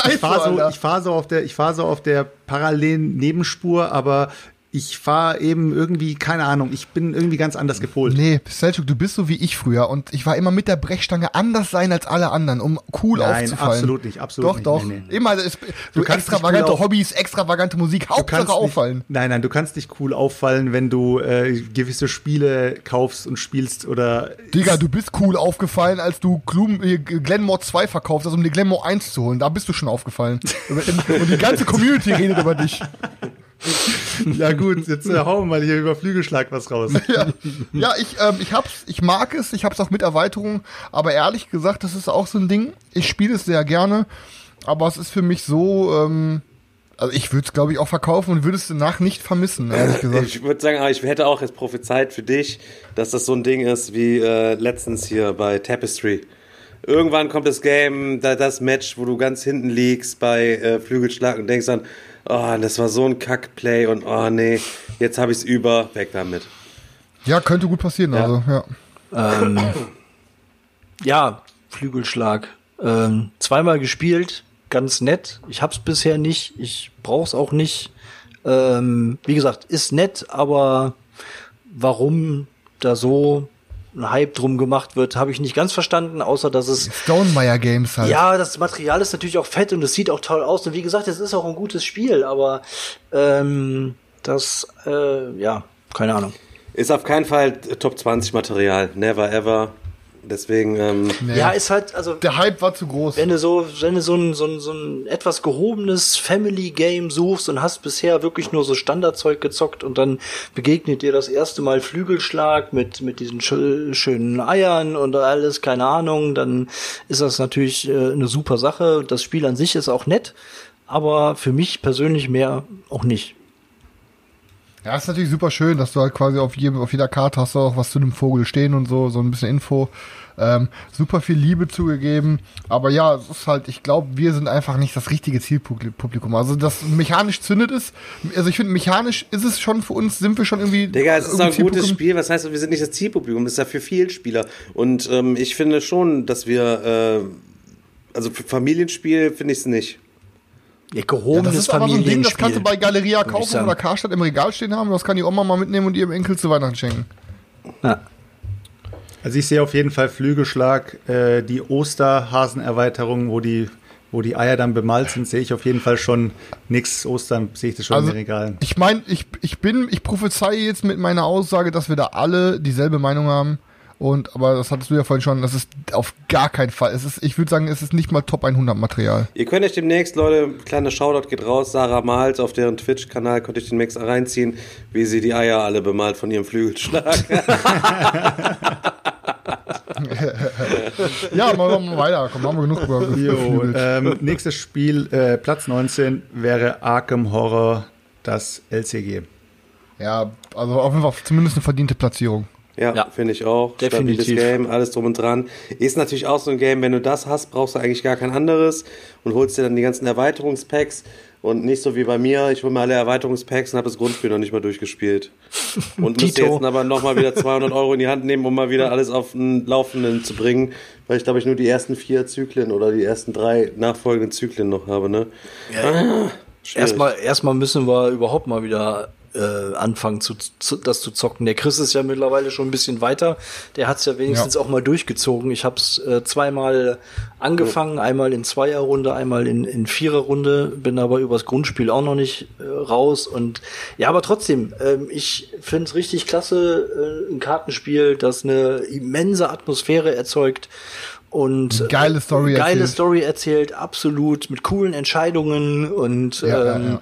D: ich fahre so, ich fahre so auf der, ich fahre so auf der parallelen Nebenspur, aber ich fahre eben irgendwie, keine Ahnung, ich bin irgendwie ganz anders gepolt.
B: Nee, Selchuk, du bist so wie ich früher und ich war immer mit der Brechstange anders sein als alle anderen, um cool
D: Nein,
B: aufzufallen.
D: absolut nicht, absolut
B: doch,
D: nicht.
B: Doch,
D: Nee, nee.
B: Immer, so
D: kannst nicht
B: extravagante
D: cool
B: Hobbys, extravagante Musik,
D: Du
B: Hauptsache auffallen.
D: Nicht, nein, nein, du kannst nicht cool auffallen, wenn du äh, gewisse Spiele kaufst und spielst oder
B: Digga, du bist cool aufgefallen, als du Gloom, äh, Glenmore 2 verkauft hast, um die Glenmore 1 zu holen. Da bist du schon aufgefallen. und die ganze Community redet über dich.
D: Ja gut, jetzt äh, hauen wir mal hier über Flügelschlag was raus.
B: Ja, ja ich, ähm, ich hab's, ich mag es, ich hab's auch mit Erweiterung, aber ehrlich gesagt, das ist auch so ein Ding. Ich spiele es sehr gerne, aber es ist für mich so, ähm, also ich würde es glaube ich auch verkaufen und würde es danach nicht vermissen, ehrlich gesagt.
C: Ich würde sagen, ah, ich hätte auch jetzt prophezeit für dich, dass das so ein Ding ist wie äh, letztens hier bei Tapestry. Irgendwann kommt das Game, da, das Match, wo du ganz hinten liegst bei äh, Flügelschlag und denkst dann, oh, das war so ein Kackplay und oh nee, jetzt habe ich es über, weg damit.
B: Ja, könnte gut passieren, also ja.
A: Ähm, ja, Flügelschlag. Ähm, zweimal gespielt, ganz nett. Ich hab's bisher nicht, ich brauch's auch nicht. Ähm, wie gesagt, ist nett, aber warum da so ein Hype drum gemacht wird, habe ich nicht ganz verstanden, außer dass es
B: Stonemeyer Games halt.
A: ja, das Material ist natürlich auch fett und es sieht auch toll aus. Und wie gesagt, es ist auch ein gutes Spiel, aber ähm, das, äh, ja, keine Ahnung.
C: Ist auf keinen Fall Top 20 Material, never ever. Deswegen, ähm,
B: Nee.
A: Ja, ist halt, also
B: Der Hype war zu groß.
A: wenn du so, wenn du so ein, so ein, so ein etwas gehobenes Family-Game suchst und hast bisher wirklich nur so Standardzeug gezockt und dann begegnet dir das erste Mal Flügelschlag mit, mit diesen schö schönen Eiern und alles, keine Ahnung, dann ist das natürlich äh, eine super Sache. Das Spiel an sich ist auch nett, aber für mich persönlich mehr auch nicht.
B: Ja, ist natürlich super schön, dass du halt quasi auf, jedem, auf jeder Karte hast du auch was zu dem Vogel stehen und so, so ein bisschen Info. Ähm, super viel Liebe zugegeben. Aber ja, es ist halt, ich glaube, wir sind einfach nicht das richtige Zielpublikum. Also, das mechanisch zündet es. Also, ich finde, mechanisch ist es schon für uns, sind wir schon irgendwie.
C: Digga, es ist ein gutes. Spiel. Was heißt, wir sind nicht das Zielpublikum? Das ist ja für Vielspieler. Und ähm, ich finde schon, dass wir, äh, also für Familienspiel finde ich es nicht.
A: Ja,
B: Ja,
A: gehobenes
B: das ist aber so ein Ding, das kannst du bei. Galeria
A: ich
B: kaufen oder Karstadt im Regal stehen haben. Das kann die Oma mal mitnehmen und ihrem Enkel zu Weihnachten schenken.
A: Ja.
D: Also ich sehe auf jeden Fall Flügelschlag, äh, die Osterhasenerweiterung, wo die, wo die Eier dann bemalt sind, sehe ich auf jeden Fall schon nix. Ostern sehe ich das schon
B: Also,
D: in den Regalen.
B: Ich meine, ich, ich bin, ich prophezeie jetzt mit meiner Aussage, dass wir da alle dieselbe Meinung haben. Und, aber das hattest du ja vorhin schon, das ist auf gar keinen Fall. Es ist, ich würde sagen, es ist nicht mal Top 100 Material.
C: Ihr könnt euch demnächst, Leute, kleiner Shoutout geht raus, Sarah Malt auf deren Twitch-Kanal, könnt euch demnächst reinziehen, wie sie die Eier alle bemalt von ihrem Flügelschlag.
B: Ja, machen wir mal weiter. Komm, haben wir genug über
D: Jo, ähm, nächstes Spiel, äh, Platz 19, wäre Arkham Horror, das LCG.
B: Ja, also auf jeden Fall zumindest eine verdiente Platzierung.
C: Ja,
A: Ja,
C: finde ich auch.
A: definitiv.
C: Stabiles Game, alles drum und dran. Ist natürlich auch so ein Game, wenn du das hast, brauchst du eigentlich gar kein anderes und holst dir dann die ganzen Erweiterungspacks und nicht so wie bei mir, ich hole mir alle Erweiterungspacks und habe das Grundspiel noch nicht mal durchgespielt. Und müsste jetzt aber nochmal wieder 200 Euro in die Hand nehmen, um mal wieder alles auf den Laufenden zu bringen, weil ich glaube ich nur die ersten vier Zyklen oder die ersten drei nachfolgenden Zyklen noch habe, ne? Ah, schwierig.
A: Erstmal, erstmal müssen wir überhaupt mal wieder äh, anfangen, zu, zu, das zu zocken. Der Chris ist ja mittlerweile schon ein bisschen weiter. Der hat es ja wenigstens
B: Ja.
A: auch mal durchgezogen. Ich habe es äh, zweimal angefangen, einmal in Zweierrunde, einmal in, in Viererrunde, bin aber übers Grundspiel auch noch nicht äh, raus. Und ja, aber trotzdem, ähm, ich finde es richtig klasse, äh, ein Kartenspiel, das eine immense Atmosphäre erzeugt. Und äh,
B: Geile Story
A: geile
B: erzählt.
A: Story erzählt, absolut, mit coolen Entscheidungen und
B: Ja, ja,
A: ähm,
B: ja.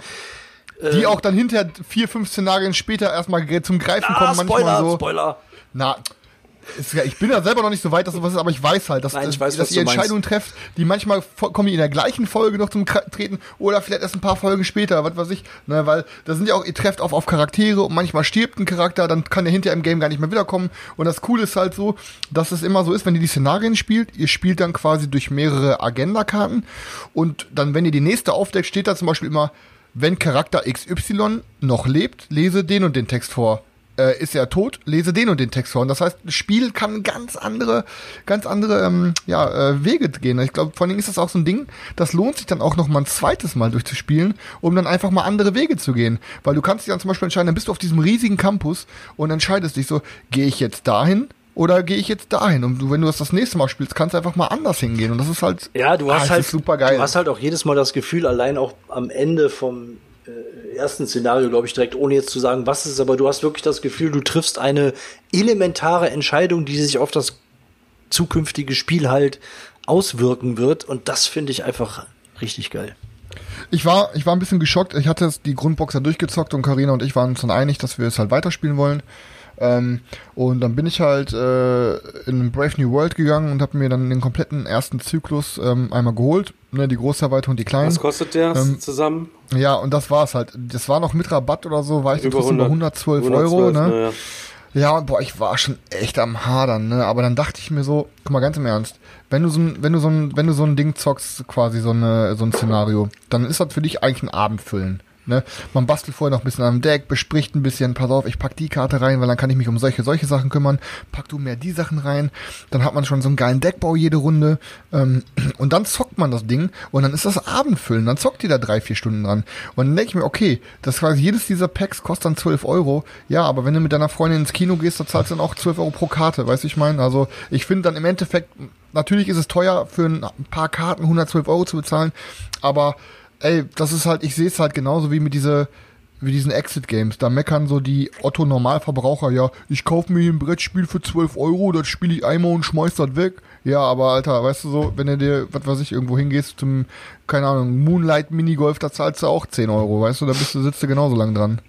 B: Die auch dann hinterher vier, fünf Szenarien später erstmal zum Greifen
A: Ah,
B: kommen, manchmal
A: Spoiler,
B: so.
A: Spoiler.
B: Na, ich bin da selber noch nicht so weit, dass sowas ist, aber ich weiß halt, dass,
A: Nein, ich
B: dass,
A: weiß,
B: dass ihr. Entscheidungen trefft, die manchmal kommen die in der gleichen Folge noch zum Treten oder vielleicht erst ein paar Folgen später, was weiß ich. Ne, weil da sind ja auch, ihr trefft auf, auf Charaktere und manchmal stirbt ein Charakter, dann kann der hinterher im Game gar nicht mehr wiederkommen. Und das Coole ist halt so, dass es immer so ist, wenn ihr die Szenarien spielt, ihr spielt dann quasi durch mehrere Agenda-Karten und dann, wenn ihr die nächste aufdeckt, steht da zum Beispiel immer, wenn Charakter XY noch lebt, lese den und den Text vor. äh, ist er tot, lese den und den Text vor. Und das heißt, das Spiel kann ganz andere, ganz andere ähm, ja, äh, Wege gehen. Ich glaube, vor allem ist das auch so ein Ding, das lohnt sich dann auch noch mal ein zweites Mal durchzuspielen, um dann einfach mal andere Wege zu gehen. Weil du kannst dich dann zum Beispiel entscheiden, dann bist du auf diesem riesigen Campus und entscheidest dich so, gehe ich jetzt dahin oder gehe ich jetzt dahin? Und du, wenn du das das nächste Mal spielst, kannst du einfach mal anders hingehen. Und das ist halt,
A: Ja, du
B: ah,
A: hast
B: es
A: halt
B: super geil.
A: Du hast halt auch jedes Mal das Gefühl, allein auch am Ende vom äh, ersten Szenario, glaube ich, direkt, ohne jetzt zu sagen, was es ist, aber du hast wirklich das Gefühl, du triffst eine elementare Entscheidung, die sich auf das zukünftige Spiel halt auswirken wird. Und das finde ich einfach richtig geil.
B: Ich war, ich war ein bisschen geschockt. Ich hatte die Grundboxer durchgezockt und Karina und ich waren uns dann einig, dass wir es halt weiterspielen wollen. Ähm, und dann bin ich halt äh, in Brave New World gegangen und habe mir dann den kompletten ersten Zyklus ähm, einmal geholt. Ne, die Großerweiterung und die kleinen.
C: Was kostet der
B: Ähm,
C: zusammen?
B: Ja, und das war's halt. Das war noch mit Rabatt oder so, war ich
C: Über
B: trotzdem bei
C: 100,
B: 112, Euro.
C: 112,
B: Ne?
C: ja.
B: Ja, und boah, ich war schon echt am Hadern, ne? Aber dann dachte ich mir so, guck mal ganz im Ernst, wenn du so ein, wenn du so ein, wenn du so ein Ding zockst, quasi so eine, so ein Szenario, dann ist das für dich eigentlich ein Abendfüllen. Ne? Man bastelt vorher noch ein bisschen am Deck, bespricht ein bisschen, pass auf, ich pack die Karte rein, weil dann kann ich mich um solche, solche Sachen kümmern. Pack du mehr die Sachen rein, dann hat man schon so einen geilen Deckbau jede Runde. Ähm, und dann zockt man das Ding und dann ist das Abendfüllen, dann zockt ihr da drei, vier Stunden dran. Und dann denke ich mir, okay, das quasi jedes dieser Packs kostet dann 12 Euro. Ja, aber wenn du mit deiner Freundin ins Kino gehst, dann zahlst du dann auch 12 Euro pro Karte, weißt du, ich meine? Also ich finde dann im Endeffekt, natürlich ist es teuer für ein paar Karten 112 Euro zu bezahlen, aber ey, das ist halt, ich sehe es halt genauso wie mit diese, wie diesen Exit-Games. Da meckern so die Otto-Normalverbraucher, ja, ich kaufe mir hier ein Brettspiel für 12 Euro, das spiele ich einmal und schmeiß das weg. Ja, aber Alter, weißt du so, wenn du dir, was weiß ich, irgendwo hingehst zum, keine Ahnung, Moonlight Minigolf, da zahlst du auch 10 Euro, weißt du, da bist du, sitzt du genauso lang dran.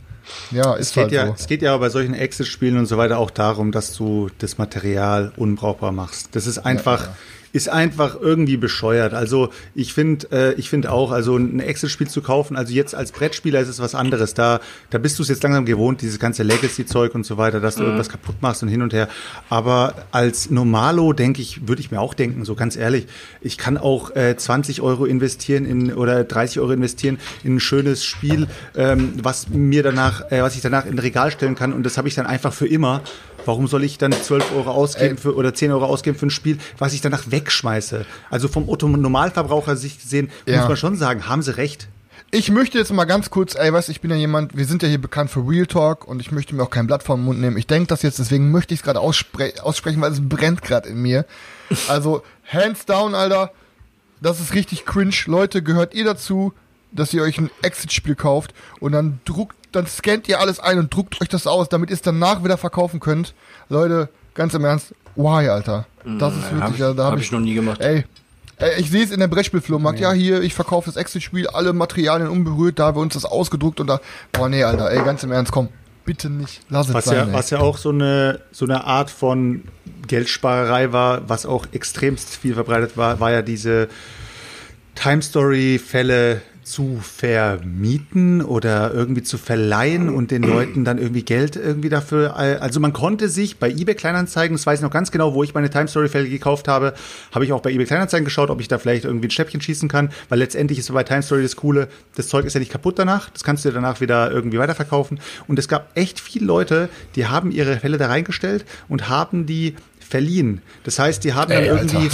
B: Ja, ist
D: Es geht,
B: halt
D: ja,
B: so.
D: es geht ja bei solchen Exit-Spielen und so weiter auch darum, dass du das Material unbrauchbar machst. Das ist einfach, ist einfach irgendwie bescheuert. Also ich finde, äh, ich finde auch, also ein Exit-Spiel zu kaufen, also jetzt als Brettspieler ist es was anderes. Da, da bist du es jetzt langsam gewohnt, dieses ganze Legacy-Zeug und so weiter, dass du irgendwas kaputt machst und hin und her. Aber als Normalo denke ich, würde ich mir auch denken, so ganz ehrlich, ich kann auch äh, 20 Euro investieren in oder 30 Euro investieren in ein schönes Spiel, ähm, was mir danach, äh, was ich danach in ein Regal stellen kann und das habe ich dann einfach für immer. Warum soll ich dann 12 Euro ausgeben für, oder 10 Euro ausgeben für ein Spiel, was ich danach wegschmeiße? Also vom Otto Normalverbraucher sich gesehen,
B: Ja.
D: muss man schon sagen, haben sie recht.
B: Ich möchte jetzt mal ganz kurz, ey, weißt du, ich bin ja jemand, wir sind ja hier bekannt für Real Talk und ich möchte mir auch kein Blatt vom Mund nehmen. Ich denke das jetzt, deswegen möchte ich es gerade ausspre aussprechen, weil es brennt gerade in mir. Also, hands down, Alter, das ist richtig cringe. Leute, gehört ihr dazu, dass ihr euch ein Exit-Spiel kauft und dann druckt, dann scannt ihr alles ein und druckt euch das aus, damit ihr es danach wieder verkaufen könnt. Leute, ganz im Ernst, why, Alter? Das ist
A: hab
B: wirklich,
A: ich-
B: ja, da
A: hab
B: habe
A: ich noch nie gemacht.
B: Ey, ey, ich sehe es in der Brettspielflohmarkt. Ja, hier, ich verkaufe das Exit-Spiel, alle Materialien unberührt, da haben wir uns das ausgedruckt und da. Boah, nee, Alter, ey, ganz im Ernst, komm. Bitte nicht. Lass es
D: Was
B: sein.
D: ja,
B: ey.
D: was ja auch so eine, so eine Art von Geldsparerei war, was auch extremst viel verbreitet war, war ja diese Time Story-Fälle zu vermieten oder irgendwie zu verleihen und den Leuten dann irgendwie Geld irgendwie dafür. äh, Also man konnte sich bei eBay Kleinanzeigen, das weiß ich noch ganz genau, wo ich meine Time Story Fälle gekauft habe, habe ich auch bei eBay Kleinanzeigen geschaut, ob ich da vielleicht irgendwie ein Schnäppchen schießen kann, weil letztendlich ist bei Time Story das Coole, das Zeug ist ja nicht kaputt danach, das kannst du danach wieder irgendwie weiterverkaufen und es gab echt viele Leute, die haben ihre Fälle da reingestellt und haben die verliehen. Das heißt, die haben dann
B: Ey, Alter.
D: irgendwie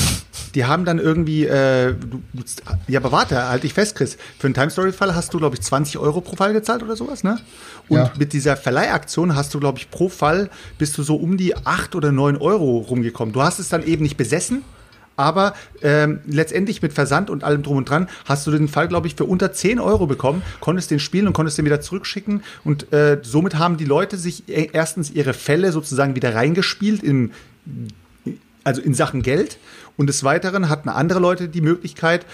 D: die haben dann irgendwie, äh, du, du- ja, aber warte, halt dich fest, Chris. Für einen Time Story Fall hast du, glaube ich, 20 Euro pro Fall gezahlt oder sowas, ne? Und
B: Ja.
D: mit dieser Verleihaktion hast du, glaube ich, pro Fall bist du so um die 8 oder 9 Euro rumgekommen. Du hast es dann eben nicht besessen. Aber ähm, letztendlich mit Versand und allem drum und dran hast du den Fall, glaube ich, für unter 10 Euro bekommen, konntest den spielen und konntest den wieder zurückschicken. Und äh, somit haben die Leute sich e- erstens ihre Fälle sozusagen wieder reingespielt in, also in Sachen Geld. Und des Weiteren hatten andere Leute die Möglichkeit,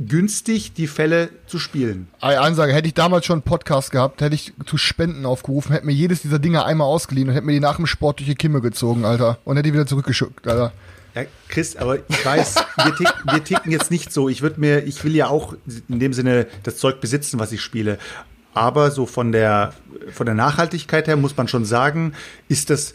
D: günstig die Fälle zu spielen.
B: Ey, Ansage, hätte ich damals schon einen Podcast gehabt, hätte ich zu Spenden aufgerufen, hätte mir jedes dieser Dinge einmal ausgeliehen und hätte mir die nach dem Sport durch die Kimme gezogen, Alter. Und hätte die wieder zurückgeschickt, Alter.
D: Ja, Chris, aber ich weiß, wir, tick, wir ticken jetzt nicht so. Ich würde mir, ich will ja auch in dem Sinne das Zeug besitzen, was ich spiele. Aber so von der, von der Nachhaltigkeit her muss man schon sagen, ist das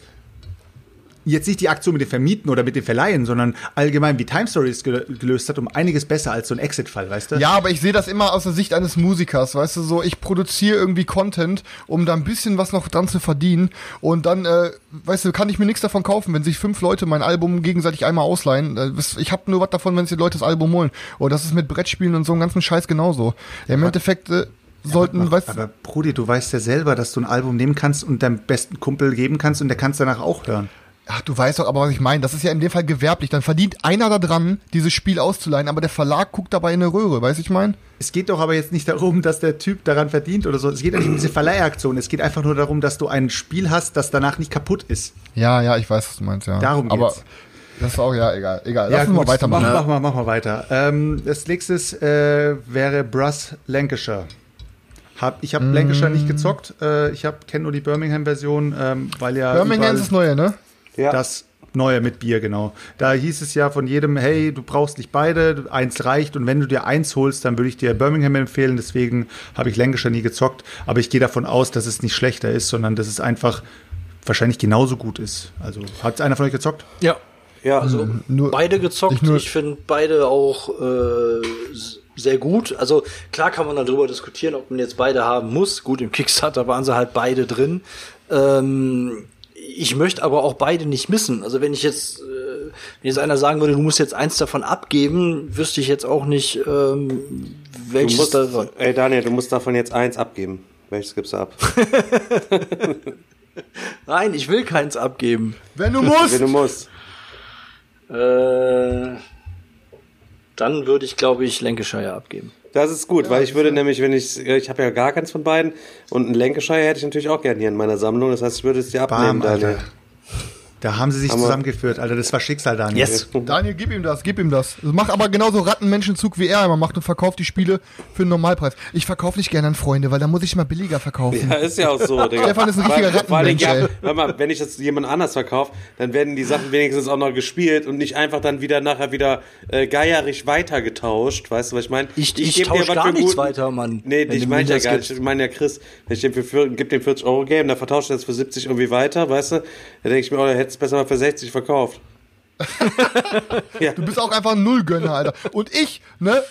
D: jetzt nicht die Aktion mit dem Vermieten oder mit dem Verleihen, sondern allgemein, wie Time Stories gel gelöst hat, um einiges besser als so ein Exit-Fall, weißt du?
B: Ja, aber ich sehe das immer aus der Sicht eines Musikers, weißt du, so ich produziere irgendwie Content, um da ein bisschen was noch dran zu verdienen und dann, äh, weißt du, kann ich mir nichts davon kaufen, wenn sich fünf Leute mein Album gegenseitig einmal ausleihen. Äh, Ich habe nur was davon, wenn sich die Leute das Album holen. Und das ist mit Brettspielen und so einem ganzen Scheiß genauso. Ja, Im Endeffekt äh, sollten, weißt du,
D: Aber Brudi, du weißt ja selber, dass du ein Album nehmen kannst und deinem besten Kumpel geben kannst und der kann es danach auch hören.
B: Ach, du weißt doch aber, was ich meine. Das ist ja in dem Fall gewerblich. Dann verdient einer da dran, dieses Spiel auszuleihen, aber der Verlag guckt dabei in eine Röhre, weißt du, ich meine?
D: Es geht doch aber jetzt nicht darum, dass der Typ daran verdient oder so. Es geht ja nicht um diese Verleihaktion. Es geht einfach nur darum, dass du ein Spiel hast, das danach nicht kaputt ist.
B: Ja, ja, ich weiß, was du meinst, ja.
D: Darum
B: aber
D: geht's.
B: das ist auch, ja, egal, egal. Lass uns mal weitermachen.
D: Mach, mach, mal, mach mal weiter. Ähm, das nächste äh, wäre Brass Lancashire. Hab, ich habe Lancashire nicht gezockt. Äh, ich kenne nur die Birmingham-Version, ähm, weil ja
B: Birmingham ist das Neue, ne?
C: Ja.
D: das Neue mit Bier, genau. Da hieß es ja von jedem, hey, du brauchst nicht beide, eins reicht und wenn du dir eins holst, dann würde ich dir Birmingham empfehlen. Deswegen habe ich Lancashire nie gezockt, aber ich gehe davon aus, dass es nicht schlechter ist, sondern dass es einfach wahrscheinlich genauso gut ist. Also hat einer von euch gezockt?
A: Ja.
C: Ja,
A: Also
B: nur-
A: beide gezockt.
B: ich nur-
A: Ich finde beide auch äh, sehr gut. Also klar kann man darüber diskutieren, ob man jetzt beide haben muss. Gut, im Kickstarter waren sie halt beide drin. Ähm, ich möchte aber auch beide nicht missen. Also wenn ich jetzt, äh, wenn jetzt einer sagen würde, du musst jetzt eins davon abgeben, wüsste ich jetzt auch nicht, ähm,
C: du
A: welches
C: musst,
A: da.
C: ey Daniel, du musst davon jetzt eins abgeben. Welches gibst du ab?
A: Nein, ich will keins abgeben.
B: Wenn du musst!
C: Wenn du musst.
A: Äh, dann würde ich, glaube ich, Lancashire abgeben.
C: Das ist gut, weil ich würde nämlich, wenn ich, ich habe ja gar keins von beiden und ein Lancashire hätte ich natürlich auch gerne hier in meiner Sammlung. Das heißt, ich würde es dir abnehmen,
D: Bam, Alter. Da haben sie sich
C: Hammer.
D: zusammengeführt, Alter. Das war Schicksal, Daniel.
A: Yes.
B: Daniel, gib ihm das, gib ihm das. Mach aber genauso Rattenmenschenzug, wie er immer macht und verkauft die Spiele für einen Normalpreis. Ich verkaufe nicht gerne an Freunde, weil dann muss ich mal billiger verkaufen.
C: Ja, ist ja auch so, Digga.
B: Stefan ist ein richtiger
C: Vor- vor allem,
B: Rattenmensch,
C: ja,
B: ey.
C: hör mal, wenn ich das jemand anders verkaufe, dann werden die Sachen wenigstens auch noch gespielt und nicht einfach dann wieder nachher wieder äh, geierig weitergetauscht. Weißt du, was ich meine?
A: Ich- ich
C: geb dir
A: tausch
C: was
A: gar nichts
C: guten-
A: weiter, Mann,
C: Nee, ich meine ja gar nicht. Ich meine ja Chris, wenn ich dem für, gib dem 40 Euro Game, dann vertauscht er das für 70 irgendwie weiter, weißt du? Da denke ich mir, oh, er hätte es besser mal für 60 verkauft.
B: Du bist auch einfach ein Nullgönner, Alter. Und ich, ne,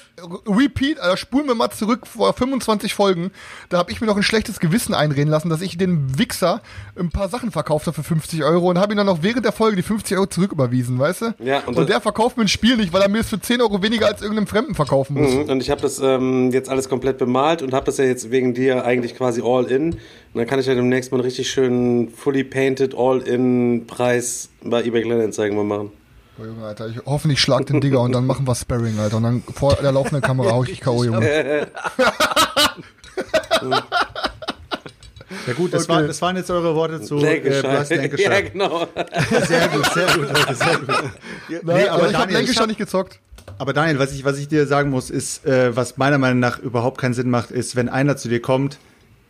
B: repeat, Alter, spulen wir mal zurück vor 25 Folgen. Da habe ich mir noch ein schlechtes Gewissen einreden lassen, dass ich den Wichser ein paar Sachen verkauft habe für 50 Euro und habe ihm dann noch während der Folge die 50 Euro zurücküberwiesen, weißt du?
C: Ja,
B: und,
C: und
B: der verkauft mir ein Spiel nicht, weil er mir es für 10 Euro weniger als irgendeinem Fremden verkaufen muss.
C: Mhm, Und ich habe das ähm, jetzt alles komplett bemalt und habe das ja jetzt wegen dir eigentlich quasi all in. Und dann kann ich ja demnächst mal einen richtig schönen fully painted all in Preis bei eBay Kleinanzeigen mal machen.
B: Boah, Junge, Alter, ich hoffe, ich schlag den Digger und dann machen wir Sparring, Alter. Und dann vor der laufenden Kamera hau ich dich K.O., Junge.
D: Ja gut, das,
B: Okay.
D: waren, das waren jetzt eure Worte zu äh,
C: Lancashire.
D: Brass
C: ja, genau.
D: Sehr gut, sehr gut, Leute, sehr gut.
B: Nein,
D: Nee, aber
B: aber ich habe Lancashire
D: hab-
B: nicht gezockt.
D: Aber Daniel, was ich, was ich dir sagen muss, ist, äh, was meiner Meinung nach überhaupt keinen Sinn macht, ist, wenn einer zu dir kommt,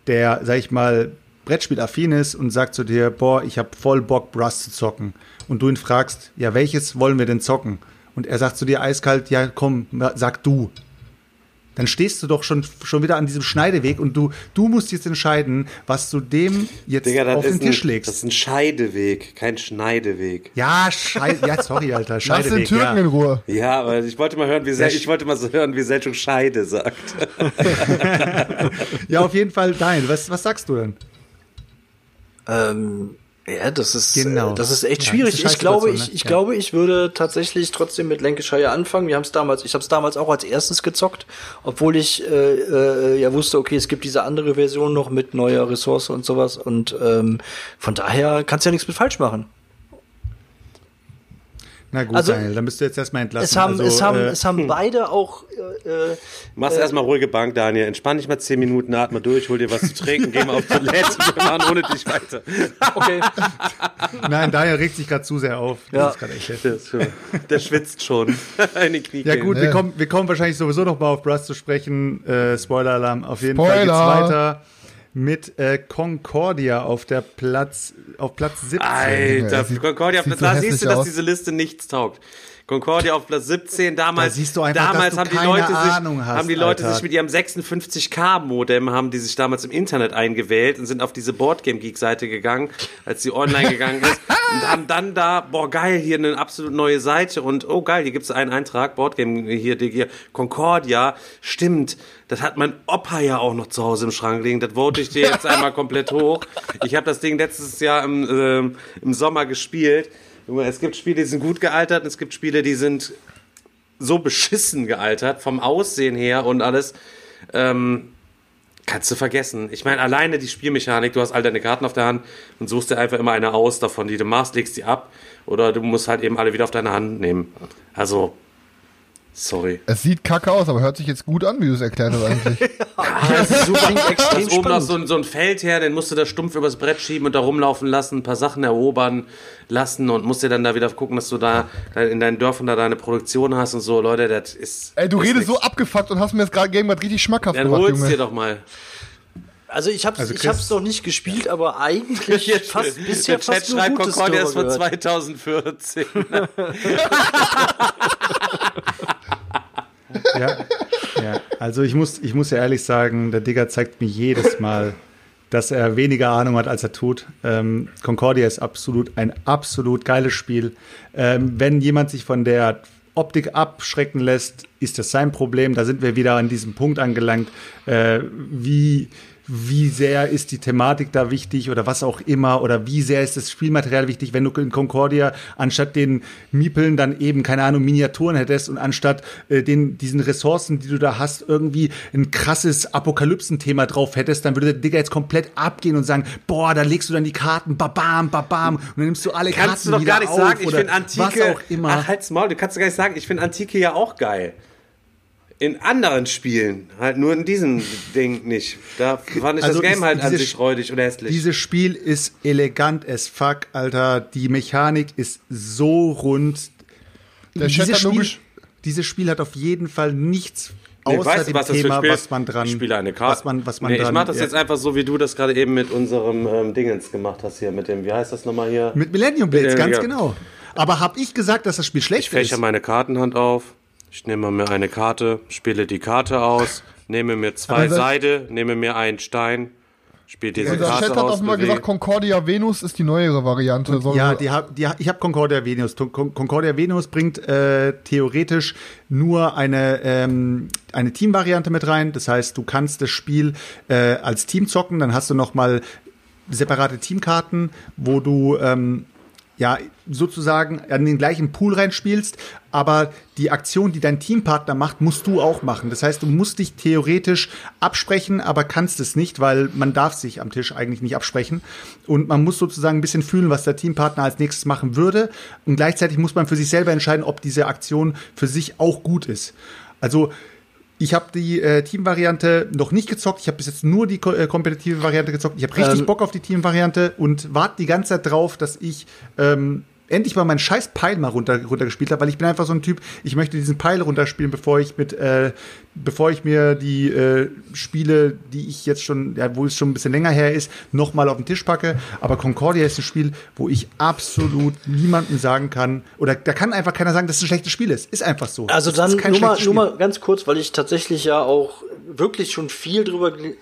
D: der, sag ich mal, Brettspielaffin ist und sagt zu dir, boah, ich habe voll Bock, Brass zu zocken. Und du ihn fragst, ja, welches wollen wir denn zocken? Und er sagt zu dir eiskalt, ja, komm, sag du. Dann stehst du doch schon, schon wieder an diesem Schneideweg und du, du musst jetzt entscheiden, was du dem jetzt
C: Digga,
D: auf
C: ist,
D: den Tisch
C: ein,
D: legst.
C: das ist ein Scheideweg, kein Schneideweg.
D: ja, Schei ja, sorry, Alter,
B: Lass den
D: Scheideweg.
B: Türken
D: Ja.
B: in Ruhe.
C: Ja, aber ich wollte mal hören, wie Sel ich wollte mal so hören, wie Selchuk Scheide sagt.
D: ja, auf jeden Fall, Daniel, was, was sagst du denn?
A: Ähm, ja, das ist,
D: Genau.
A: äh, das ist echt
D: Ja,
A: schwierig.
D: das ist
A: ich glaube, ich,
D: ne?
A: ich
D: Ja.
A: glaube, ich würde tatsächlich trotzdem mit Lancashire anfangen. Wir haben es damals, ich habe es damals auch als erstes gezockt, obwohl ich äh, äh, ja wusste, okay, es gibt diese andere Version noch mit neuer Ressource und sowas. Und ähm, von daher kannst du ja nichts mit falsch machen.
D: Na gut,
A: Also,
D: Daniel, dann bist du jetzt erstmal entlassen.
A: Es haben,
D: also,
A: es haben,
D: äh,
A: es haben beide auch äh, äh,
C: Mach's erstmal ruhige Bank, Daniel. Entspann dich mal 10 Minuten, atme durch, hol dir was zu trinken, geh mal auf Toilette, wir machen ohne dich weiter.
A: okay.
D: Nein, Daniel regt sich gerade zu sehr auf. Das
A: Ja.
D: ist gerade echt
C: schon- der schwitzt schon in den Knie.
D: Ja gut, wir
B: Nee.
D: kommen, wir kommen wahrscheinlich sowieso noch mal auf Brass zu sprechen. Äh, Spoiler-Alarm. Auf jeden Fall geht's
B: Spoiler.
D: weiter mit äh, Concordia auf der Platz auf Platz 17.
C: Alter,
B: sieht-
C: Concordia,
B: sieht so
C: da
B: hässlich
C: siehst du, dass
B: aus.
C: diese Liste nichts taugt. Concordia auf Platz 17. Damals,
D: Da siehst du einfach,
C: damals
D: dass du
C: haben die
D: keine
C: Leute
D: Ahnung
C: sich,
D: hast,
C: haben die Leute
D: Alter.
C: sich mit ihrem 56k-Modem haben die sich damals im Internet eingewählt und sind auf diese Boardgame Geek Seite gegangen, als die online gegangen ist und haben dann da, boah geil, hier eine absolut neue Seite und oh geil, hier gibt's einen Eintrag, Boardgame hier, die hier Concordia, stimmt. Das hat mein Opa ja auch noch zu Hause im Schrank liegen. Das vote ich dir jetzt einmal komplett hoch. Ich habe das Ding letztes Jahr im, ähm, im Sommer gespielt. Junge, Es gibt Spiele, die sind gut gealtert, und es gibt Spiele, die sind so beschissen gealtert, vom Aussehen her und alles. Ähm, kannst du vergessen. Ich meine, alleine die Spielmechanik, du hast all deine Karten auf der Hand und suchst dir einfach immer eine aus davon, die du machst, legst die ab. Oder du musst halt eben alle wieder auf deine Hand nehmen. Also, sorry.
B: Es sieht kacke aus, aber hört sich jetzt gut an, wie du es erklärt hast eigentlich.
A: Das ist super extrem
C: ist oben noch so ein, so ein Feld her, den musst du da stumpf übers Brett schieben und da rumlaufen lassen, ein paar Sachen erobern lassen und musst dir dann da wieder gucken, dass du da in deinen Dörfern da deine Produktion hast und so. Leute, das ist.
B: Ey, du
C: ist
B: redest
C: nix.
B: so abgefuckt und hast mir das gerade Game grad richtig schmackhaft
C: Dann
B: gemacht,
C: hol's dir doch mal.
A: Also ich hab's,
D: Also
A: ich hab's noch nicht gespielt, aber eigentlich fast, bisher
C: Der Chat
A: fast nur
C: schreibt,
A: Gutes
C: Concordia ist von
A: gehört.
C: 2014.
D: Ja, ja. Also ich muss, ich muss ja ehrlich sagen, der Digger zeigt mir jedes Mal, dass er weniger Ahnung hat, als er tut. Ähm, Concordia ist absolut ein absolut geiles Spiel. Ähm, wenn jemand sich von der Optik abschrecken lässt, ist das sein Problem. Da sind wir wieder an diesem Punkt angelangt, äh, wie wie sehr ist die Thematik da wichtig oder was auch immer oder wie sehr ist das Spielmaterial wichtig, wenn du in Concordia anstatt den Miepeln dann eben, keine Ahnung, Miniaturen hättest und anstatt äh, den, diesen Ressourcen, die du da hast, irgendwie ein krasses Apokalypsen-Thema drauf hättest, dann würde der Digger jetzt komplett abgehen und sagen, boah, da legst du dann die Karten, babam, babam, und dann nimmst du alle
C: Kannst du
D: Karten
C: doch
D: wieder
C: gar nicht sagen, ich finde Antike.
D: was auch immer.
C: Ach, halt's Maul, du kannst doch gar nicht sagen, ich finde Antike ja auch geil. In anderen Spielen, halt nur in diesem Ding nicht. Da fand ich
D: Also
C: das Game
D: ist
C: halt an sich räudig oder hässlich.
D: Dieses Spiel ist elegant as fuck, Alter. Die Mechanik ist so rund.
B: Der Chat
D: dieses, Spiel, dieses Spiel hat auf jeden Fall nichts
C: Nee,
D: außer
C: weißt du,
D: dem
C: was das für ein
D: Thema,
C: Spiel
D: was man dran,
C: Ich spiele eine Karte.
D: was man, was man
C: nee,
D: dran.
C: ich mach das
D: ja.
C: jetzt einfach so, wie du das gerade eben mit unserem ähm, Dingens gemacht hast hier, mit dem, wie heißt das nochmal hier?
D: Mit Millennium Blades,
C: Ja,
D: ganz
C: ja.
D: genau. Aber habe ich gesagt, dass das Spiel
C: Ich
D: schlecht
C: fächer
D: ist?
C: meine Kartenhand auf, ich nehme mir eine Karte, spiele die Karte aus, nehme mir zwei Seide, nehme mir einen Stein, spiele diese Karte
B: Chat hat auch mal gesagt, Concordia Venus ist die neuere Variante. Soll
D: Ja, die hab, die, ich habe Concordia Venus. Con- Concordia Venus bringt äh, theoretisch nur eine, ähm, eine Teamvariante mit rein. Das heißt, du kannst das Spiel äh, als Team zocken. Dann hast du noch mal separate Teamkarten, wo du ähm, ja sozusagen an den gleichen Pool reinspielst, aber die Aktion, die dein Teampartner macht, musst du auch machen. Das heißt, du musst dich theoretisch absprechen, aber kannst es nicht, weil man darf sich am Tisch eigentlich nicht absprechen. Und man muss sozusagen ein bisschen fühlen, was der Teampartner als nächstes machen würde. Und gleichzeitig muss man für sich selber entscheiden, ob diese Aktion für sich auch gut ist. Also ich habe die äh, Teamvariante noch nicht gezockt. Ich habe bis jetzt nur die ko äh, kompetitive Variante gezockt. Ich habe richtig
A: Ähm.
D: Bock auf die Teamvariante und warte die ganze Zeit drauf, dass ich ähm, endlich mal meinen scheiß Pile mal runter, runtergespielt habe, weil ich bin einfach so ein Typ, ich möchte diesen Pile runterspielen, bevor ich mit, äh, bevor ich mir die äh, Spiele, die ich jetzt schon, ja, wo es schon ein bisschen länger her ist, nochmal auf den Tisch packe. Aber Concordia ist ein Spiel, wo ich absolut niemandem sagen kann, oder da kann einfach keiner sagen, dass es ein schlechtes Spiel ist. Ist einfach so.
A: Also dann
D: ist kein
A: nur mal, nur mal ganz kurz, weil ich tatsächlich ja auch wirklich schon viel drüber äh,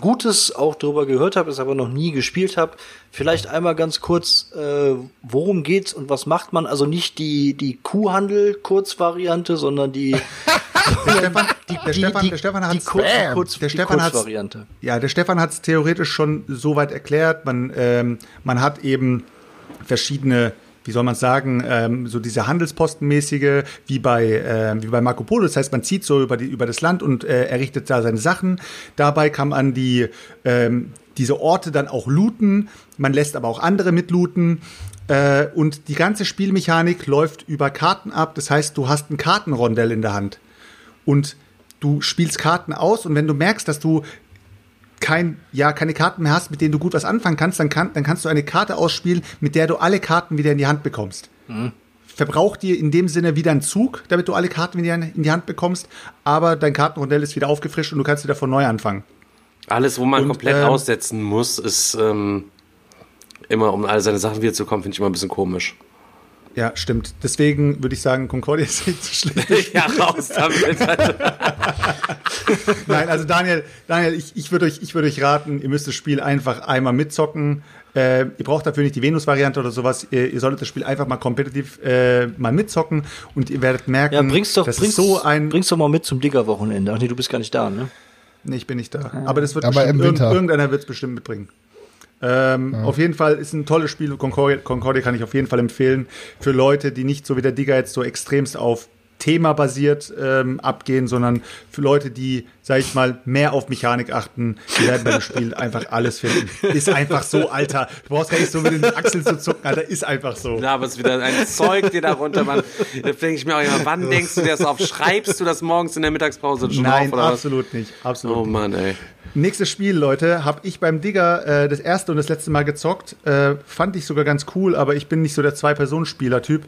A: Gutes auch drüber gehört habe, es aber noch nie gespielt habe. Vielleicht einmal ganz kurz, äh, worum geht's und was macht man? Also nicht die die Kuhhandel-Kurzvariante, sondern die
D: Der Stefan,
A: die,
D: der Stefan,
A: die,
D: der Stefan hat's,
A: Kurz,
B: Bam.
A: Kurz,
D: der
A: die
D: Stefan hat's-
A: Kurzvariante.
D: ja, der Stefan hat es theoretisch schon so weit erklärt. Man, ähm, man hat eben verschiedene, wie soll man sagen, ähm, so diese Handelspostenmäßige, wie bei, ähm, wie bei Marco Polo. Das heißt, man zieht so über, die, über das Land und äh, errichtet da seine Sachen. Dabei kann man die, ähm, diese Orte dann auch looten. Man lässt aber auch andere mitlooten. Äh, und die ganze Spielmechanik läuft über Karten ab. Das heißt, du hast ein Kartenrondell in der Hand und du spielst Karten aus und wenn du merkst, dass du kein, ja, keine Karten mehr hast, mit denen du gut was anfangen kannst, dann, kann, dann kannst du eine Karte ausspielen, mit der du alle Karten wieder in die Hand bekommst. Verbraucht dir in dem Sinne wieder einen Zug, damit du alle Karten wieder in die Hand bekommst, aber dein Kartenrondell ist wieder aufgefrischt und du kannst wieder von neu anfangen.
C: Alles, wo man
D: Und,
C: komplett
D: ähm,
C: aussetzen muss, ist ähm, immer, um all seine Sachen wiederzukommen, finde ich immer ein bisschen komisch.
D: Ja, stimmt. Deswegen würde ich sagen, Concordia ist nicht so schlecht.
C: ja, raus damit. Alter.
D: Nein, also Daniel, Daniel, ich, ich würde euch, ich würde euch raten, ihr müsst das Spiel einfach einmal mitzocken. Äh, ihr braucht dafür nicht die Venus-Variante oder sowas. Ihr, ihr solltet das Spiel einfach mal kompetitiv äh, mal mitzocken und ihr werdet merken,
A: Ja, bring's doch,
D: das
A: bring's,
D: ist so ein.
A: bring's doch mal mit zum Digger-Wochenende. Ach nee, du bist gar nicht da, ne?
D: Nee, ich bin nicht da. Aber das wird
B: Aber
D: bestimmt, irgendeiner wird es bestimmt mitbringen. Ähm, Auf jeden Fall ist ein tolles Spiel. Concordia, Concordia kann ich auf jeden Fall empfehlen. Für Leute, die nicht so wie der Digger jetzt so extremst auf Thema basiert ähm, abgehen, sondern für Leute, die, sag ich mal, mehr auf Mechanik achten, die werden beim Spiel einfach alles finden. Ist einfach so, Alter. Du brauchst gar nicht so mit den Achseln zu zucken, Alter. Ist einfach so.
C: Ja, aber es ist wieder ein Zeug dir darunter, Mann. Da denke ich mir auch immer, wann denkst du das auf? Schreibst du das morgens in der Mittagspause schon
D: Nein,
C: auf oder was?
D: absolut nicht. Absolut
C: Oh. Mann, ey.
D: Nächstes Spiel, Leute, habe ich beim Digger äh, das erste und das letzte Mal gezockt. Äh, fand ich sogar ganz cool, aber ich bin nicht so der Zwei-Personen-Spieler-Typ.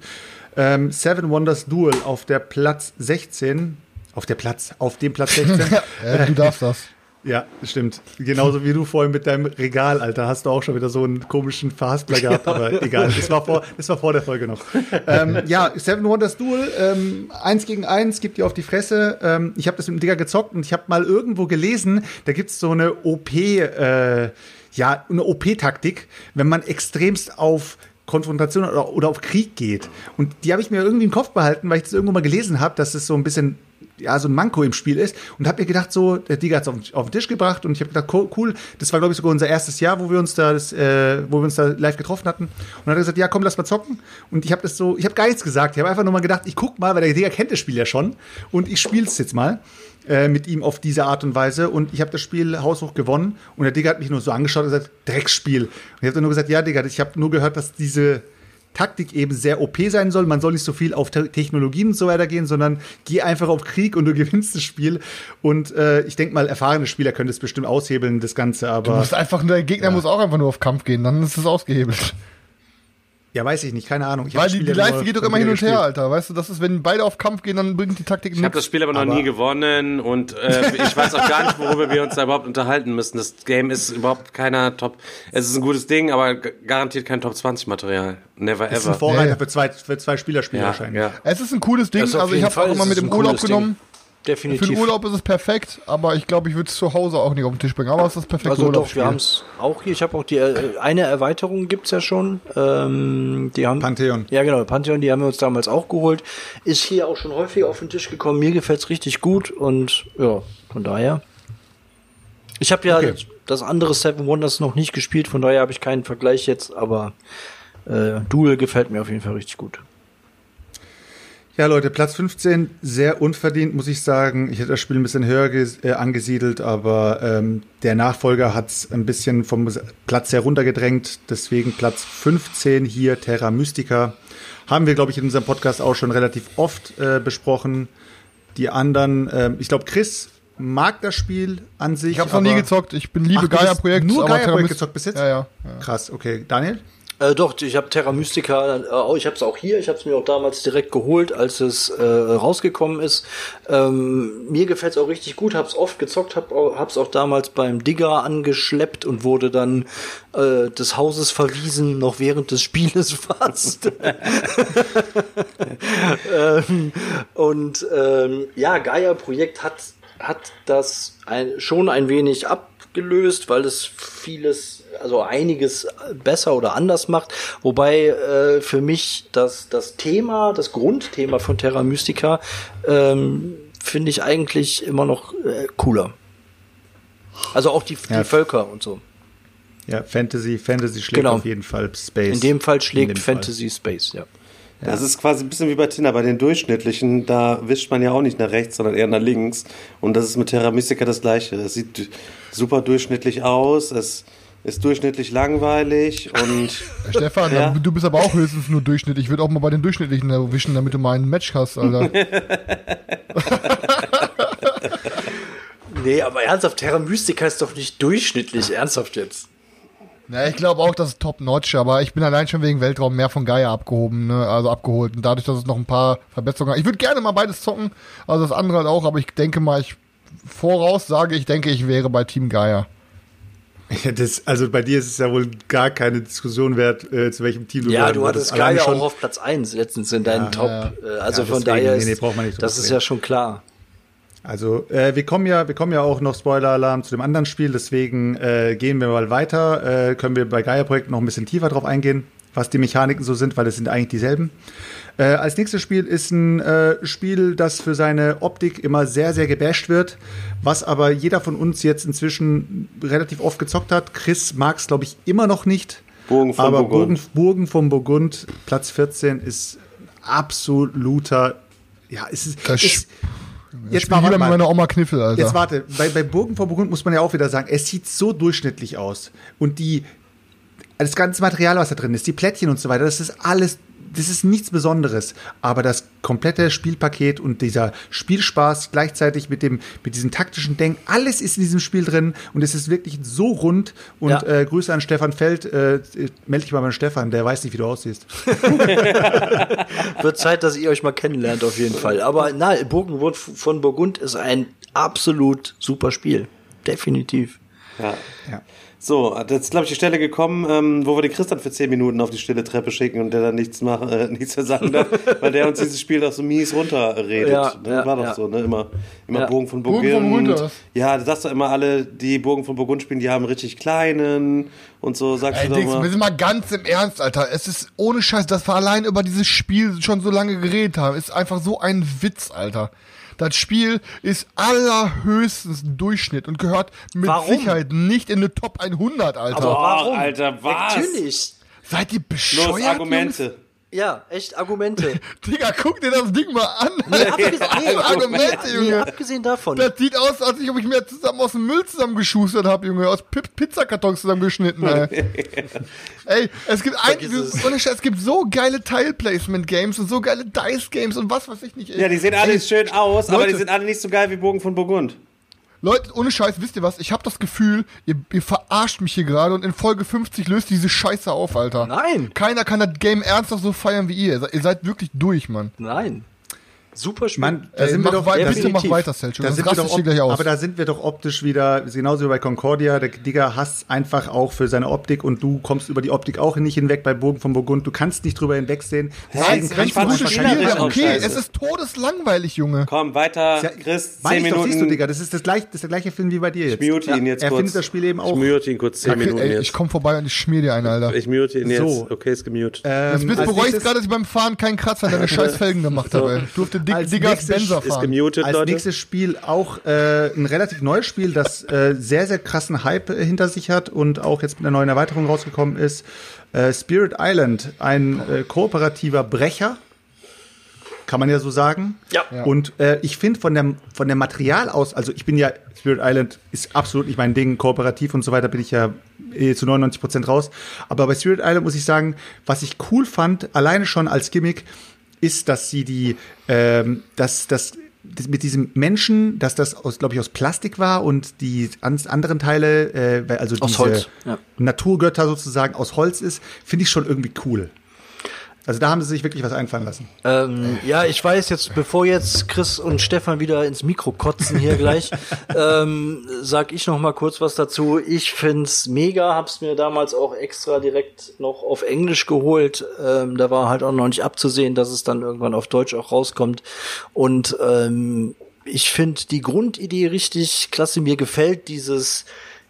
D: Ähm, Seven Wonders Duel auf der Platz 16. Auf der Platz, auf dem Platz 16.
B: Äh, du darfst das.
D: ja, stimmt. Genauso wie du vorhin mit deinem Regal, Alter, hast du auch schon wieder so einen komischen Verhaspler gehabt, aber egal. Das war vor, das war vor der Folge noch. Ähm, ja, Seven Wonders Duel, ähm, eins gegen eins, gibt dir auf die Fresse. Ähm, ich habe das mit dem Digger gezockt und ich habe mal irgendwo gelesen, da gibt's so eine OP, äh, ja, eine OP-Taktik, wenn man extremst auf Konfrontation oder, oder auf Krieg geht. Und die habe ich mir irgendwie im Kopf behalten, weil ich das irgendwo mal gelesen habe, dass es so ein bisschen ja, so ein Manko im Spiel ist und habe mir gedacht, so, der Digger hat es auf, auf den Tisch gebracht und ich habe gedacht, co- cool, das war, glaube ich, sogar unser erstes Jahr, wo wir uns da, das, äh, wo wir uns da live getroffen hatten. Und dann hat er gesagt, ja, komm, lass mal zocken. Und ich habe das so, ich habe gar nichts gesagt. Ich habe einfach nur mal gedacht, ich guck mal, weil der Digger kennt das Spiel ja schon und ich spiele es jetzt mal äh, mit ihm auf diese Art und Weise und ich habe das Spiel haushoch gewonnen und der Digger hat mich nur so angeschaut und gesagt, Drecksspiel. Und ich habe dann nur gesagt, ja, Digga, ich habe nur gehört, dass diese Taktik eben sehr OP sein soll. Man soll nicht so viel auf Te Technologien und so weiter gehen, sondern geh einfach auf Krieg und du gewinnst das Spiel. Und äh, ich denke mal, erfahrene Spieler können das bestimmt aushebeln, das Ganze,
B: Du
D: aber
B: musst einfach nur, der Gegner muss auch einfach nur auf Kampf gehen, dann ist es ausgehebelt.
D: Ja, weiß ich nicht, keine Ahnung. Ich hab
B: Weil
D: das
B: die,
D: Spiel
B: die Leiste geht doch immer hin und her. Alter. Weißt du, das ist, wenn beide auf Kampf gehen, dann bringt die Taktik
C: Ich habe das Spiel aber noch nie gewonnen und äh, ich weiß auch gar nicht, worüber wir uns da überhaupt unterhalten müssen. Das Game ist überhaupt keiner Top. Es ist ein gutes Ding, aber garantiert kein Top 20 Material. Never
D: Das ist ein
C: ever.
D: Vorreiter
B: Ja, ja.
D: für zwei, für zwei Spielerspiele
C: Ja,
D: wahrscheinlich.
C: ja.
B: Es ist ein cooles Ding,
A: auf
B: also ich habe auch immer mit
A: es
B: im
A: ein
B: Urlaub
A: cooles Ding.
B: Genommen. Für
A: Definitiv.
B: den Urlaub ist es perfekt, aber ich glaube, ich würde es zu Hause auch nicht auf den Tisch bringen. Aber es ist das perfekte
A: Also doch, wir haben es auch hier. Ich habe auch die äh, eine Erweiterung gibt's ja schon. Ähm, die haben
D: Pantheon.
A: Ja, genau, Pantheon, die haben wir uns damals auch geholt. Ist hier auch schon häufig auf den Tisch gekommen. Mir gefällt's richtig gut und ja, von daher. Ich habe ja
D: Okay.
A: das andere Seven Wonders noch nicht gespielt, von daher habe ich keinen Vergleich jetzt, aber äh, Duel gefällt mir auf jeden Fall richtig gut.
D: Ja, Leute, Platz 15, sehr unverdient, muss ich sagen. Ich hätte das Spiel ein bisschen höher äh, angesiedelt, aber ähm, der Nachfolger hat es ein bisschen vom Platz heruntergedrängt. Deswegen Platz 15 hier, Terra Mystica. Haben wir, glaube ich, in unserem Podcast auch schon relativ oft äh, besprochen. Die anderen, ähm, ich glaube, Chris mag das Spiel an sich.
B: Ich habe noch nie gezockt. Ich bin liebe Gaia-Projekt.
D: nur Gaia-Projekt gezockt bis jetzt?
B: Ja, ja. ja.
D: Krass, okay. Daniel?
A: Äh, doch, ich habe Terra Mystica, äh, ich habe es auch hier, ich habe es mir auch damals direkt geholt, als es äh, rausgekommen ist. Ähm, mir gefällt es auch richtig gut, habe es oft gezockt, habe es auch damals beim Digger angeschleppt und wurde dann äh, des Hauses verwiesen, noch während des Spieles fast. ähm, und ähm, ja, Gaia-Projekt hat, hat das ein, schon ein wenig abgelöst, weil es vieles, also einiges besser oder anders macht. Wobei äh, für mich das, das Thema, das Grundthema von Terra Mystica, ähm, finde ich eigentlich immer noch äh, cooler. Also auch die,
D: Ja.
A: die Völker und so.
D: Ja, Fantasy, Fantasy schlägt
A: Genau.
D: auf jeden Fall Space.
A: In dem Fall schlägt
D: dem Fall.
A: Fantasy Space, ja.
C: Das ist quasi ein bisschen wie bei Tinder. Bei den durchschnittlichen, da wischt man ja auch nicht nach rechts, sondern eher nach links. Und das ist mit Terra Mystica das Gleiche. Das sieht super durchschnittlich aus. Es ist durchschnittlich langweilig und
B: Stefan,
C: Ja.
B: du bist aber auch höchstens nur Durchschnitt. Ich würde auch mal bei den Durchschnittlichen erwischen, damit du mal ein Match hast, Alter.
A: Nee, aber ernsthaft, Terra Mystica ist doch nicht durchschnittlich, ernsthaft jetzt.
B: Ja, ich glaube auch, das ist top-notch, aber ich bin allein schon wegen Weltraum mehr von Gaia abgehoben, ne? also abgeholt. Und dadurch, dass es noch ein paar Verbesserungen hat. Ich würde gerne mal beides zocken, also das andere halt auch, aber ich denke mal, ich voraus sage, ich denke, ich wäre bei Team Gaia.
D: Ja, das, also bei dir ist es ja wohl gar keine Diskussion wert, äh, zu welchem Team du
A: Ja,
D: gehören
A: du hattest Sky ja auch auf Platz 1 letztens in deinen Top.
B: ja.
A: äh, Also
D: Ja,
A: von daher
D: nee,
A: ist,
D: nee, braucht man nicht drüber
A: das ist ja schon klar.
D: Also äh, wir kommen ja, wir kommen ja auch noch Spoiler-Alarm zu dem anderen Spiel, deswegen äh, gehen wir mal weiter. Äh, können wir bei Gaia-Projekt noch ein bisschen tiefer drauf eingehen, was die Mechaniken so sind, weil es sind eigentlich dieselben. Äh, als nächstes Spiel ist ein äh, Spiel, das für seine Optik immer sehr, sehr gebasht wird, was aber jeder von uns jetzt inzwischen relativ oft gezockt hat. Chris mag es, glaube ich, immer noch nicht.
C: Burgen von
D: aber
C: Burgund.
D: Burgen, Burgen vom Burgund, Platz 14, ist absoluter, ja, es ist,
B: Das
D: ist
B: Jetzt mal lieber mit meiner Oma Kniffel, Alter.
D: Jetzt warte, bei, bei Burgen vor Burgund muss man ja auch wieder sagen, es sieht so durchschnittlich aus. Und die, das ganze Material, was da drin ist, die Plättchen und so weiter, das ist alles, das ist nichts Besonderes. Aber das komplette Spielpaket und dieser Spielspaß gleichzeitig mit dem, mit diesem taktischen Denken, alles ist in diesem Spiel drin und es ist wirklich so rund. Und
A: Ja.
D: äh, Grüße an Stefan Feld, äh, melde dich mal bei Stefan, der weiß nicht, wie du aussiehst.
A: Wird Zeit, dass ihr euch mal kennenlernt, auf jeden Fall. Aber na, Burgenwurf von Burgund ist ein absolut super Spiel. Definitiv.
C: Ja.
D: Ja.
C: So, ist, glaube ich, die Stelle gekommen, ähm, wo wir den Christian für 10 Minuten auf die stille Treppe schicken und der dann nichts machen, äh, nichts mehr sagen darf, weil der uns dieses Spiel doch so mies runterredet.
A: Ja,
C: ne?
A: ja,
C: War doch
A: ja.
C: so, ne? Immer, immer
A: Ja.
C: Burgen von
B: Burgen
C: Burgund.
B: von Burgund, oder was?
C: ja, du sagst doch immer alle, die Burgen von Burgund spielen, die haben richtig kleinen und so, sagst
B: Ey,
C: du doch
B: Dings, wir
C: mal.
B: sind mal ganz im Ernst, Alter. Es ist ohne Scheiß, dass wir allein über dieses Spiel schon so lange geredet haben, ist einfach so ein Witz, Alter. Das Spiel ist allerhöchstens Durchschnitt und gehört mit
A: Warum?
B: Sicherheit nicht in eine Top 100, Alter.
A: Aber warum?
C: Alter, was?
A: Natürlich.
B: Seid ihr
C: Los,
B: bescheuert? Jungs?
A: Ja, echt Argumente.
B: Digga, guck dir das Ding mal an.
A: abgesehen, nee,
B: Argumente,
A: nee,
B: Junge.
A: abgesehen davon.
B: Das sieht aus, als ob ich mir zusammen aus dem Müll zusammengeschustert habe, Junge. Aus Pi Pizzakartons zusammengeschnitten, ey. ey, es gibt ein,
A: es.
B: gibt so geile Tile-Placement-Games und so geile Dice-Games und was weiß ich nicht, ey.
C: Ja, die sehen alle
B: Ey,
C: schön aus, aber die
B: Leute.
C: sind alle nicht so geil wie Burgen von Burgund.
B: Leute, ohne Scheiß, wisst ihr was? Ich habe das Gefühl, ihr, ihr verarscht mich hier gerade und in Folge 50 löst diese Scheiße auf, Alter.
A: Nein.
B: Keiner kann das Game ernsthaft so feiern wie ihr. Ihr seid- Ihr seid wirklich durch, Mann.
A: Nein. Super Spiel.
D: Mann, da sind wir doch,
B: weiter,
D: da
B: bitte
D: sind-
B: mach weiter, Selchuk.
D: Da sind wir doch
B: gleich aus.
D: aber da sind wir doch optisch wieder, genauso wie bei Concordia, der Digga hasst einfach auch für seine Optik und du kommst über die Optik auch nicht hinweg bei Burgen von Burgund. Du kannst nicht drüber hinwegsehen. Deswegen
B: wenn
D: kannst du einfach
B: Spiel okay. Es ist todeslangweilig, Junge.
C: Komm, weiter,
D: Ja,
C: Chris, 10
D: ich doch,
C: Minuten.
D: siehst du, Digga, das ist, das, gleich, das ist der gleiche Film wie bei dir jetzt.
C: Ich mute ihn jetzt
D: er
C: kurz.
D: findet das Spiel eben auch.
C: Ich mute ihn kurz 10
B: Okay,
C: Minuten
B: ey,
C: jetzt.
B: ich komm vorbei und ich schmier dir einen, Alter.
C: Ich mute ihn jetzt.
D: So.
C: Okay, ist gemutet.
D: Ähm,
B: Jetzt bist bereue ich gerade, dass ich beim Fahren keinen Kratzer an deine scheiß Felgen gemacht habe. ey. Ich durfte Dig
D: Als
B: Diggers
D: nächstes
B: Benzer
C: ist
B: fahren.
C: gemutet,
D: Als
C: Leute.
D: nächstes Spiel auch äh, ein relativ neues Spiel, das äh, sehr, sehr krassen Hype äh, hinter sich hat und auch jetzt mit einer neuen Erweiterung rausgekommen ist. Äh, Spirit Island, ein äh, kooperativer Brecher. Kann man ja so sagen.
A: Ja.
B: Ja.
D: Und äh, ich finde von dem, von dem Material aus, also ich bin ja, Spirit Island ist absolut nicht mein Ding, kooperativ und so weiter bin ich ja eh zu 99 Prozent raus. Aber bei Spirit Island muss ich sagen, was ich cool fand, alleine schon als Gimmick, ist, dass sie die, ähm, dass das mit diesem Menschen, dass das aus, glaube ich, aus Plastik war und die an, anderen Teile, äh, weil- also
A: Aus
D: diese
A: Holz, ja.
D: Naturgötter sozusagen aus Holz ist, finde ich schon irgendwie cool. Also da haben sie sich wirklich was einfallen lassen.
A: Ähm, ja, ich weiß jetzt, bevor jetzt Chris und Stefan wieder ins Mikro kotzen hier gleich, ähm, sag ich noch mal kurz was dazu. Ich find's mega, hab's mir damals auch extra direkt noch auf Englisch geholt. Ähm, da war halt auch noch nicht abzusehen, dass es dann irgendwann auf Deutsch auch rauskommt. Und ähm, ich finde die Grundidee richtig klasse. Mir gefällt dieses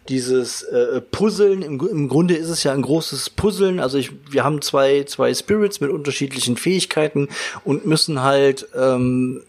A: dieses äh, Puzzeln, im, im Grunde ist es ja ein großes Puzzeln. Also ich, wir haben zwei, zwei Spirits mit unterschiedlichen Fähigkeiten und müssen halt ähm,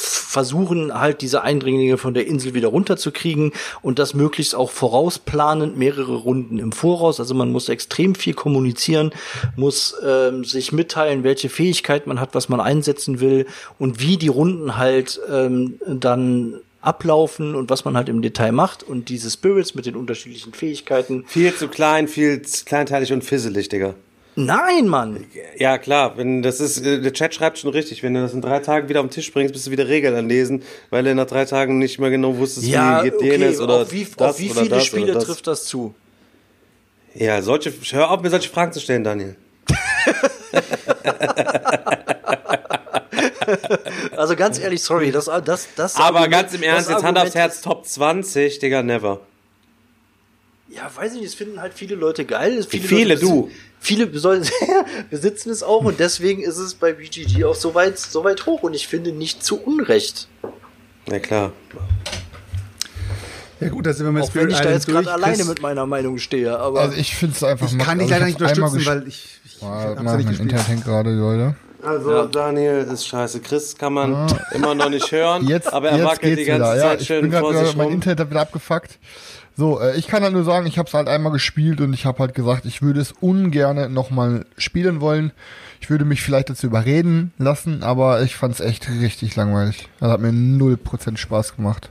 A: versuchen, halt diese Eindringlinge von der Insel wieder runterzukriegen und das möglichst auch vorausplanend mehrere Runden im Voraus. Also man muss extrem viel kommunizieren, muss ähm, sich mitteilen, welche Fähigkeit man hat, was man einsetzen will und wie die Runden halt ähm, dann ablaufen und was man halt im Detail macht und diese Spirits mit den unterschiedlichen Fähigkeiten.
C: Viel zu klein, viel zu kleinteilig und fisselig, Digga.
A: Nein, Mann!
C: Ja, klar, wenn das ist, äh, der Chat schreibt schon richtig, wenn du das in drei Tagen wieder auf den Tisch bringst, bist du wieder Regeln anlesen, weil du nach drei Tagen nicht mehr genau wusstest,
A: Ja,
C: wie geht
A: okay,
C: jenes oder
A: auf wie,
C: das
A: auf wie
C: oder
A: viele
C: das
A: Spiele
C: oder das.
A: trifft das zu?
C: Ja, solche, hör auf, mir solche Fragen zu stellen, Daniel.
A: Also ganz ehrlich, sorry, das, das, das
C: Aber
A: Argument-
C: ganz im Ernst,
A: das
C: jetzt Hand aufs Herz, Top 20, Digga, never.
A: Ja, weiß ich nicht, es finden halt viele Leute geil.
C: Wie viele,
A: Leute,
C: du?
A: Viele besitzen es auch und deswegen ist es bei BGG auch so weit, so weit hoch und ich finde nicht zu Unrecht.
C: Na klar.
D: Ja gut, da sind wir mit
A: Auch wenn ich da jetzt gerade alleine mit meiner Meinung stehe, aber
B: Also ich finde es einfach.
D: Ich kann dich
B: also
D: leider nicht unterstützen, weil ich, ich hab's ja
B: mein
D: gespielt.
B: Internet hängt gerade, Leute.
C: Also, Daniel ist scheiße. Chris kann man immer noch nicht hören.
B: Jetzt,
C: aber er
B: jetzt
C: wackelt
B: geht's
C: die ganze
B: wieder. Ja,
C: Zeit
B: ich
C: schön
B: bin
C: vor
B: gerade
C: sich
B: mein
C: rum.
B: Internet hat wieder abgefuckt. So, äh, ich kann halt nur sagen, ich habe es halt einmal gespielt und ich habe halt gesagt, ich würde es ungern nochmal spielen wollen. Ich würde mich vielleicht dazu überreden lassen, aber ich fand es echt richtig langweilig. Das hat mir 0% Spaß gemacht.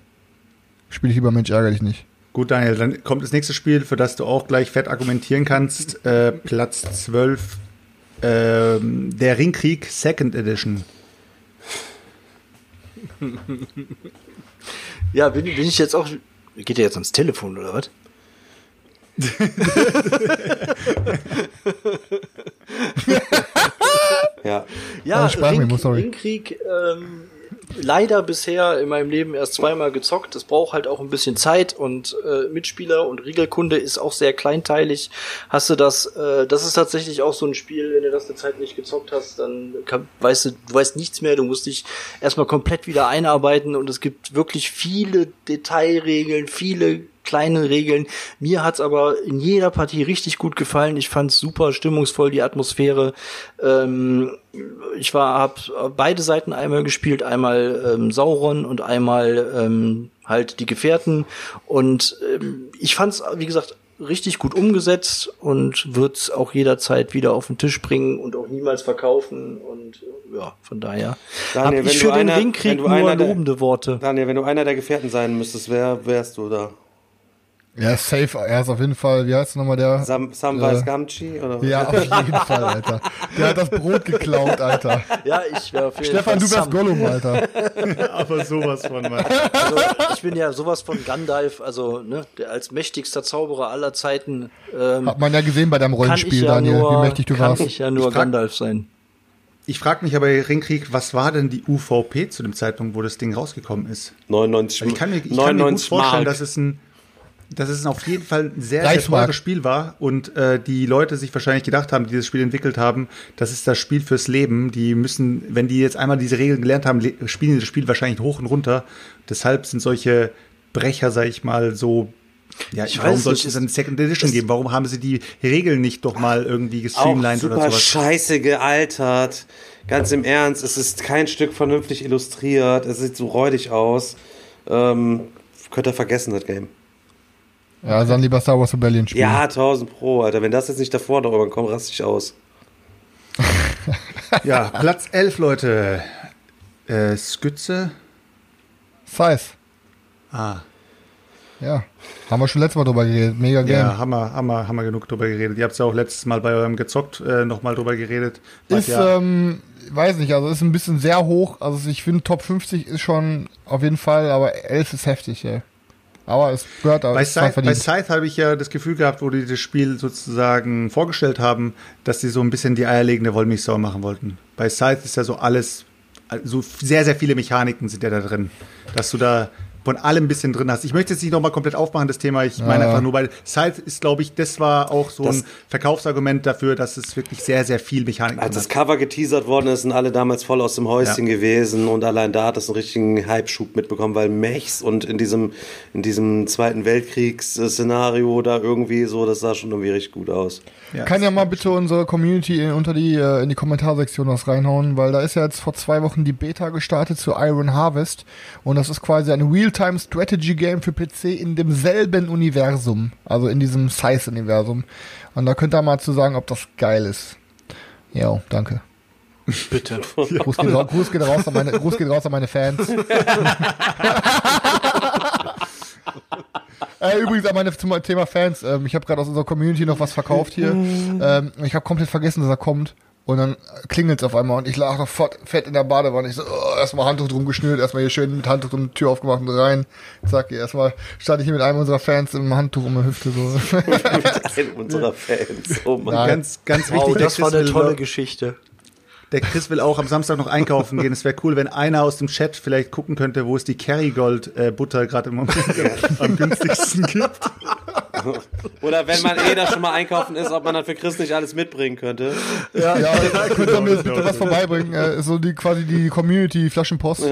B: Spiele ich lieber Mensch ärgerlich nicht.
D: Gut, Daniel, dann kommt das nächste Spiel, für das du auch gleich fett argumentieren kannst. Äh, Platz 12, ähm, der Ringkrieg Second Edition.
A: ja, bin, bin ich jetzt auch. Geht der jetzt ans Telefon oder was?
C: Ja.
A: Ja, Ring,
B: sorry.
A: Ringkrieg, ähm, leider bisher in meinem Leben erst zweimal gezockt. Das braucht halt auch ein bisschen Zeit und äh, Mitspieler und Regelkunde ist auch sehr kleinteilig. Hast du das, äh, das ist tatsächlich auch so ein Spiel, wenn du das eine Zeit nicht gezockt hast, dann kann, weißt du, du weißt nichts mehr, du musst dich erstmal komplett wieder einarbeiten und es gibt wirklich viele Detailregeln, viele kleine Regeln. Mir hat's aber in jeder Partie richtig gut gefallen. Ich fand's super stimmungsvoll, die Atmosphäre. Ähm, ich war, hab beide Seiten einmal gespielt, einmal ähm, Sauron und einmal ähm, halt die Gefährten. Und ähm, ich fand's, wie gesagt, richtig gut umgesetzt und wird's auch jederzeit wieder auf den Tisch bringen und auch niemals verkaufen. Und ja, von daher
C: Daniel,
A: hab ich für den
C: einer-
A: Ringkrieg nur lobende Worte.
C: Daniel, wenn du einer der Gefährten sein müsstest, wer wärst du da?
B: Ja, safe, er ist auf jeden Fall, wie heißt nochmal der?
C: Sam, Samwise
B: Äh,
C: Gamgee? Oder?
B: Ja, auf jeden Fall, Alter. Der hat das Brot geklaut, Alter.
A: Ja, ich wäre auf jeden
B: Stefan,
A: Fall
B: du wärst
A: Sam.
B: Gollum, Alter.
D: Aber sowas von, Mann.
A: Also, ich bin ja sowas von Gandalf, also ne, der als mächtigster Zauberer aller Zeiten ähm,
B: Hat man ja gesehen bei deinem
A: kann
B: Rollenspiel,
A: ja
B: Daniel,
A: nur,
B: wie mächtig du
A: kann
B: warst.
A: ich ja nur
D: Ich
A: Gandalf sein.
D: Ich frage mich aber Ringkrieg, was war denn die UVP zu dem Zeitpunkt, wo das Ding rausgekommen ist?
C: 99,
D: Also ich kann mir, ich kann mir gut
C: 99
D: vorstellen,
C: Mark.
D: dass es ein dass es auf jeden Fall ein sehr, sehr teures Spiel war und äh, die Leute sich wahrscheinlich gedacht haben, die dieses Spiel entwickelt haben, das ist das Spiel fürs Leben. Die müssen, wenn die jetzt einmal diese Regeln gelernt haben, le- spielen die das Spiel wahrscheinlich hoch und runter. Deshalb sind solche Brecher, sag ich mal, so. Ja,
A: Ich
D: warum
A: weiß
D: soll
A: nicht,
D: es
A: es-
D: eine Second Edition geben? Warum haben sie die Regeln nicht doch mal irgendwie gestreamlined oder sowas?
C: scheiße gealtert. Ganz im Ernst, es ist kein Stück vernünftig illustriert. Es sieht so räudig aus. Ähm, könnt ihr vergessen, das Game.
B: Ja, dann lieber Star Wars Rebellion spielen.
C: Ja, 1000 Pro, Alter. Wenn das jetzt nicht davor noch irgendwann kommt, raste ich aus.
D: Ja, Platz 11, Leute. Äh, Skütze.
B: Size.
D: Ah,
B: Ja. Haben wir schon letztes Mal drüber geredet. Mega
D: ja,
B: Game.
D: haben wir, haben, wir, haben wir genug drüber geredet. Ihr habt ja auch letztes Mal bei eurem Gezockt äh, nochmal drüber geredet.
B: Ist,
D: ja,
B: ähm, weiß nicht, also ist ein bisschen sehr hoch. Also ich finde Top 50 ist schon auf jeden Fall, aber 11 ist heftig, ey. Aber es gehört aber
D: bei Scythe, bei. Scythe habe ich ja das Gefühl gehabt, wo die das Spiel sozusagen vorgestellt haben, dass sie so ein bisschen die eierlegende Wollmilchsau machen wollten. Bei Scythe ist ja so alles, so sehr, sehr viele Mechaniken sind ja da drin, dass du da von allem ein bisschen drin hast. Ich möchte jetzt nicht nochmal komplett aufmachen, das Thema. Ich meine
B: Ja.
D: einfach nur, weil Scythe ist, glaube ich, das war auch so
C: Das-
D: ein Verkaufsargument dafür, dass es wirklich sehr, sehr viel Mechanik
C: Als das. Cover geteasert worden ist, sind alle damals voll aus dem Häuschen
D: Ja.
C: gewesen und allein da hat es einen richtigen Hype-Schub mitbekommen, weil Mechs und in diesem, in diesem Zweiten Weltkriegs-Szenario da irgendwie so, das sah schon irgendwie richtig gut aus.
D: Ja.
B: Kann ja mal bitte unsere Community in, unter die, äh, in die Kommentarsektion was reinhauen, weil da ist ja jetzt vor zwei Wochen die Beta gestartet zu Iron Harvest und das ist quasi ein Real-Time-Strategy-Game für PC in demselben Universum, also in diesem Size-Universum. Und da könnt ihr mal zu sagen, ob das geil ist. Ja, danke.
A: Bitte.
B: Gruß geht, Gruß, geht raus an meine, Gruß geht raus an meine Fans. Äh, übrigens an meine zum Thema Fans. Ähm, ich habe gerade aus unserer Community noch was verkauft hier. Ähm, ich habe komplett vergessen, dass er kommt. Und dann klingelt es auf einmal und ich lag noch fett, in der Badewanne. Ich so, oh, erstmal Handtuch drum geschnürt, erstmal hier schön mit Handtuch um die Tür aufgemacht und rein. Zack, erstmal stand ich hier mit einem unserer Fans im Handtuch um die Hüfte so.
C: Einen unserer Fans. Oh Mann.
B: Nein.
D: Ganz, ganz wichtig.
A: Wow, das war
D: Chris
A: eine
D: will
A: tolle Geschichte.
D: Der Chris will auch am Samstag noch einkaufen gehen. Es wäre cool, wenn einer aus dem Chat vielleicht gucken könnte, wo es die Kerrygold äh, Butter gerade im Moment am günstigsten gibt.
C: Oder wenn man eh da schon mal einkaufen ist, ob man dann für Chris nicht alles mitbringen könnte.
B: Ja, könnt ihr mir bitte was vorbeibringen? Äh, so die quasi die Community Flaschenpost.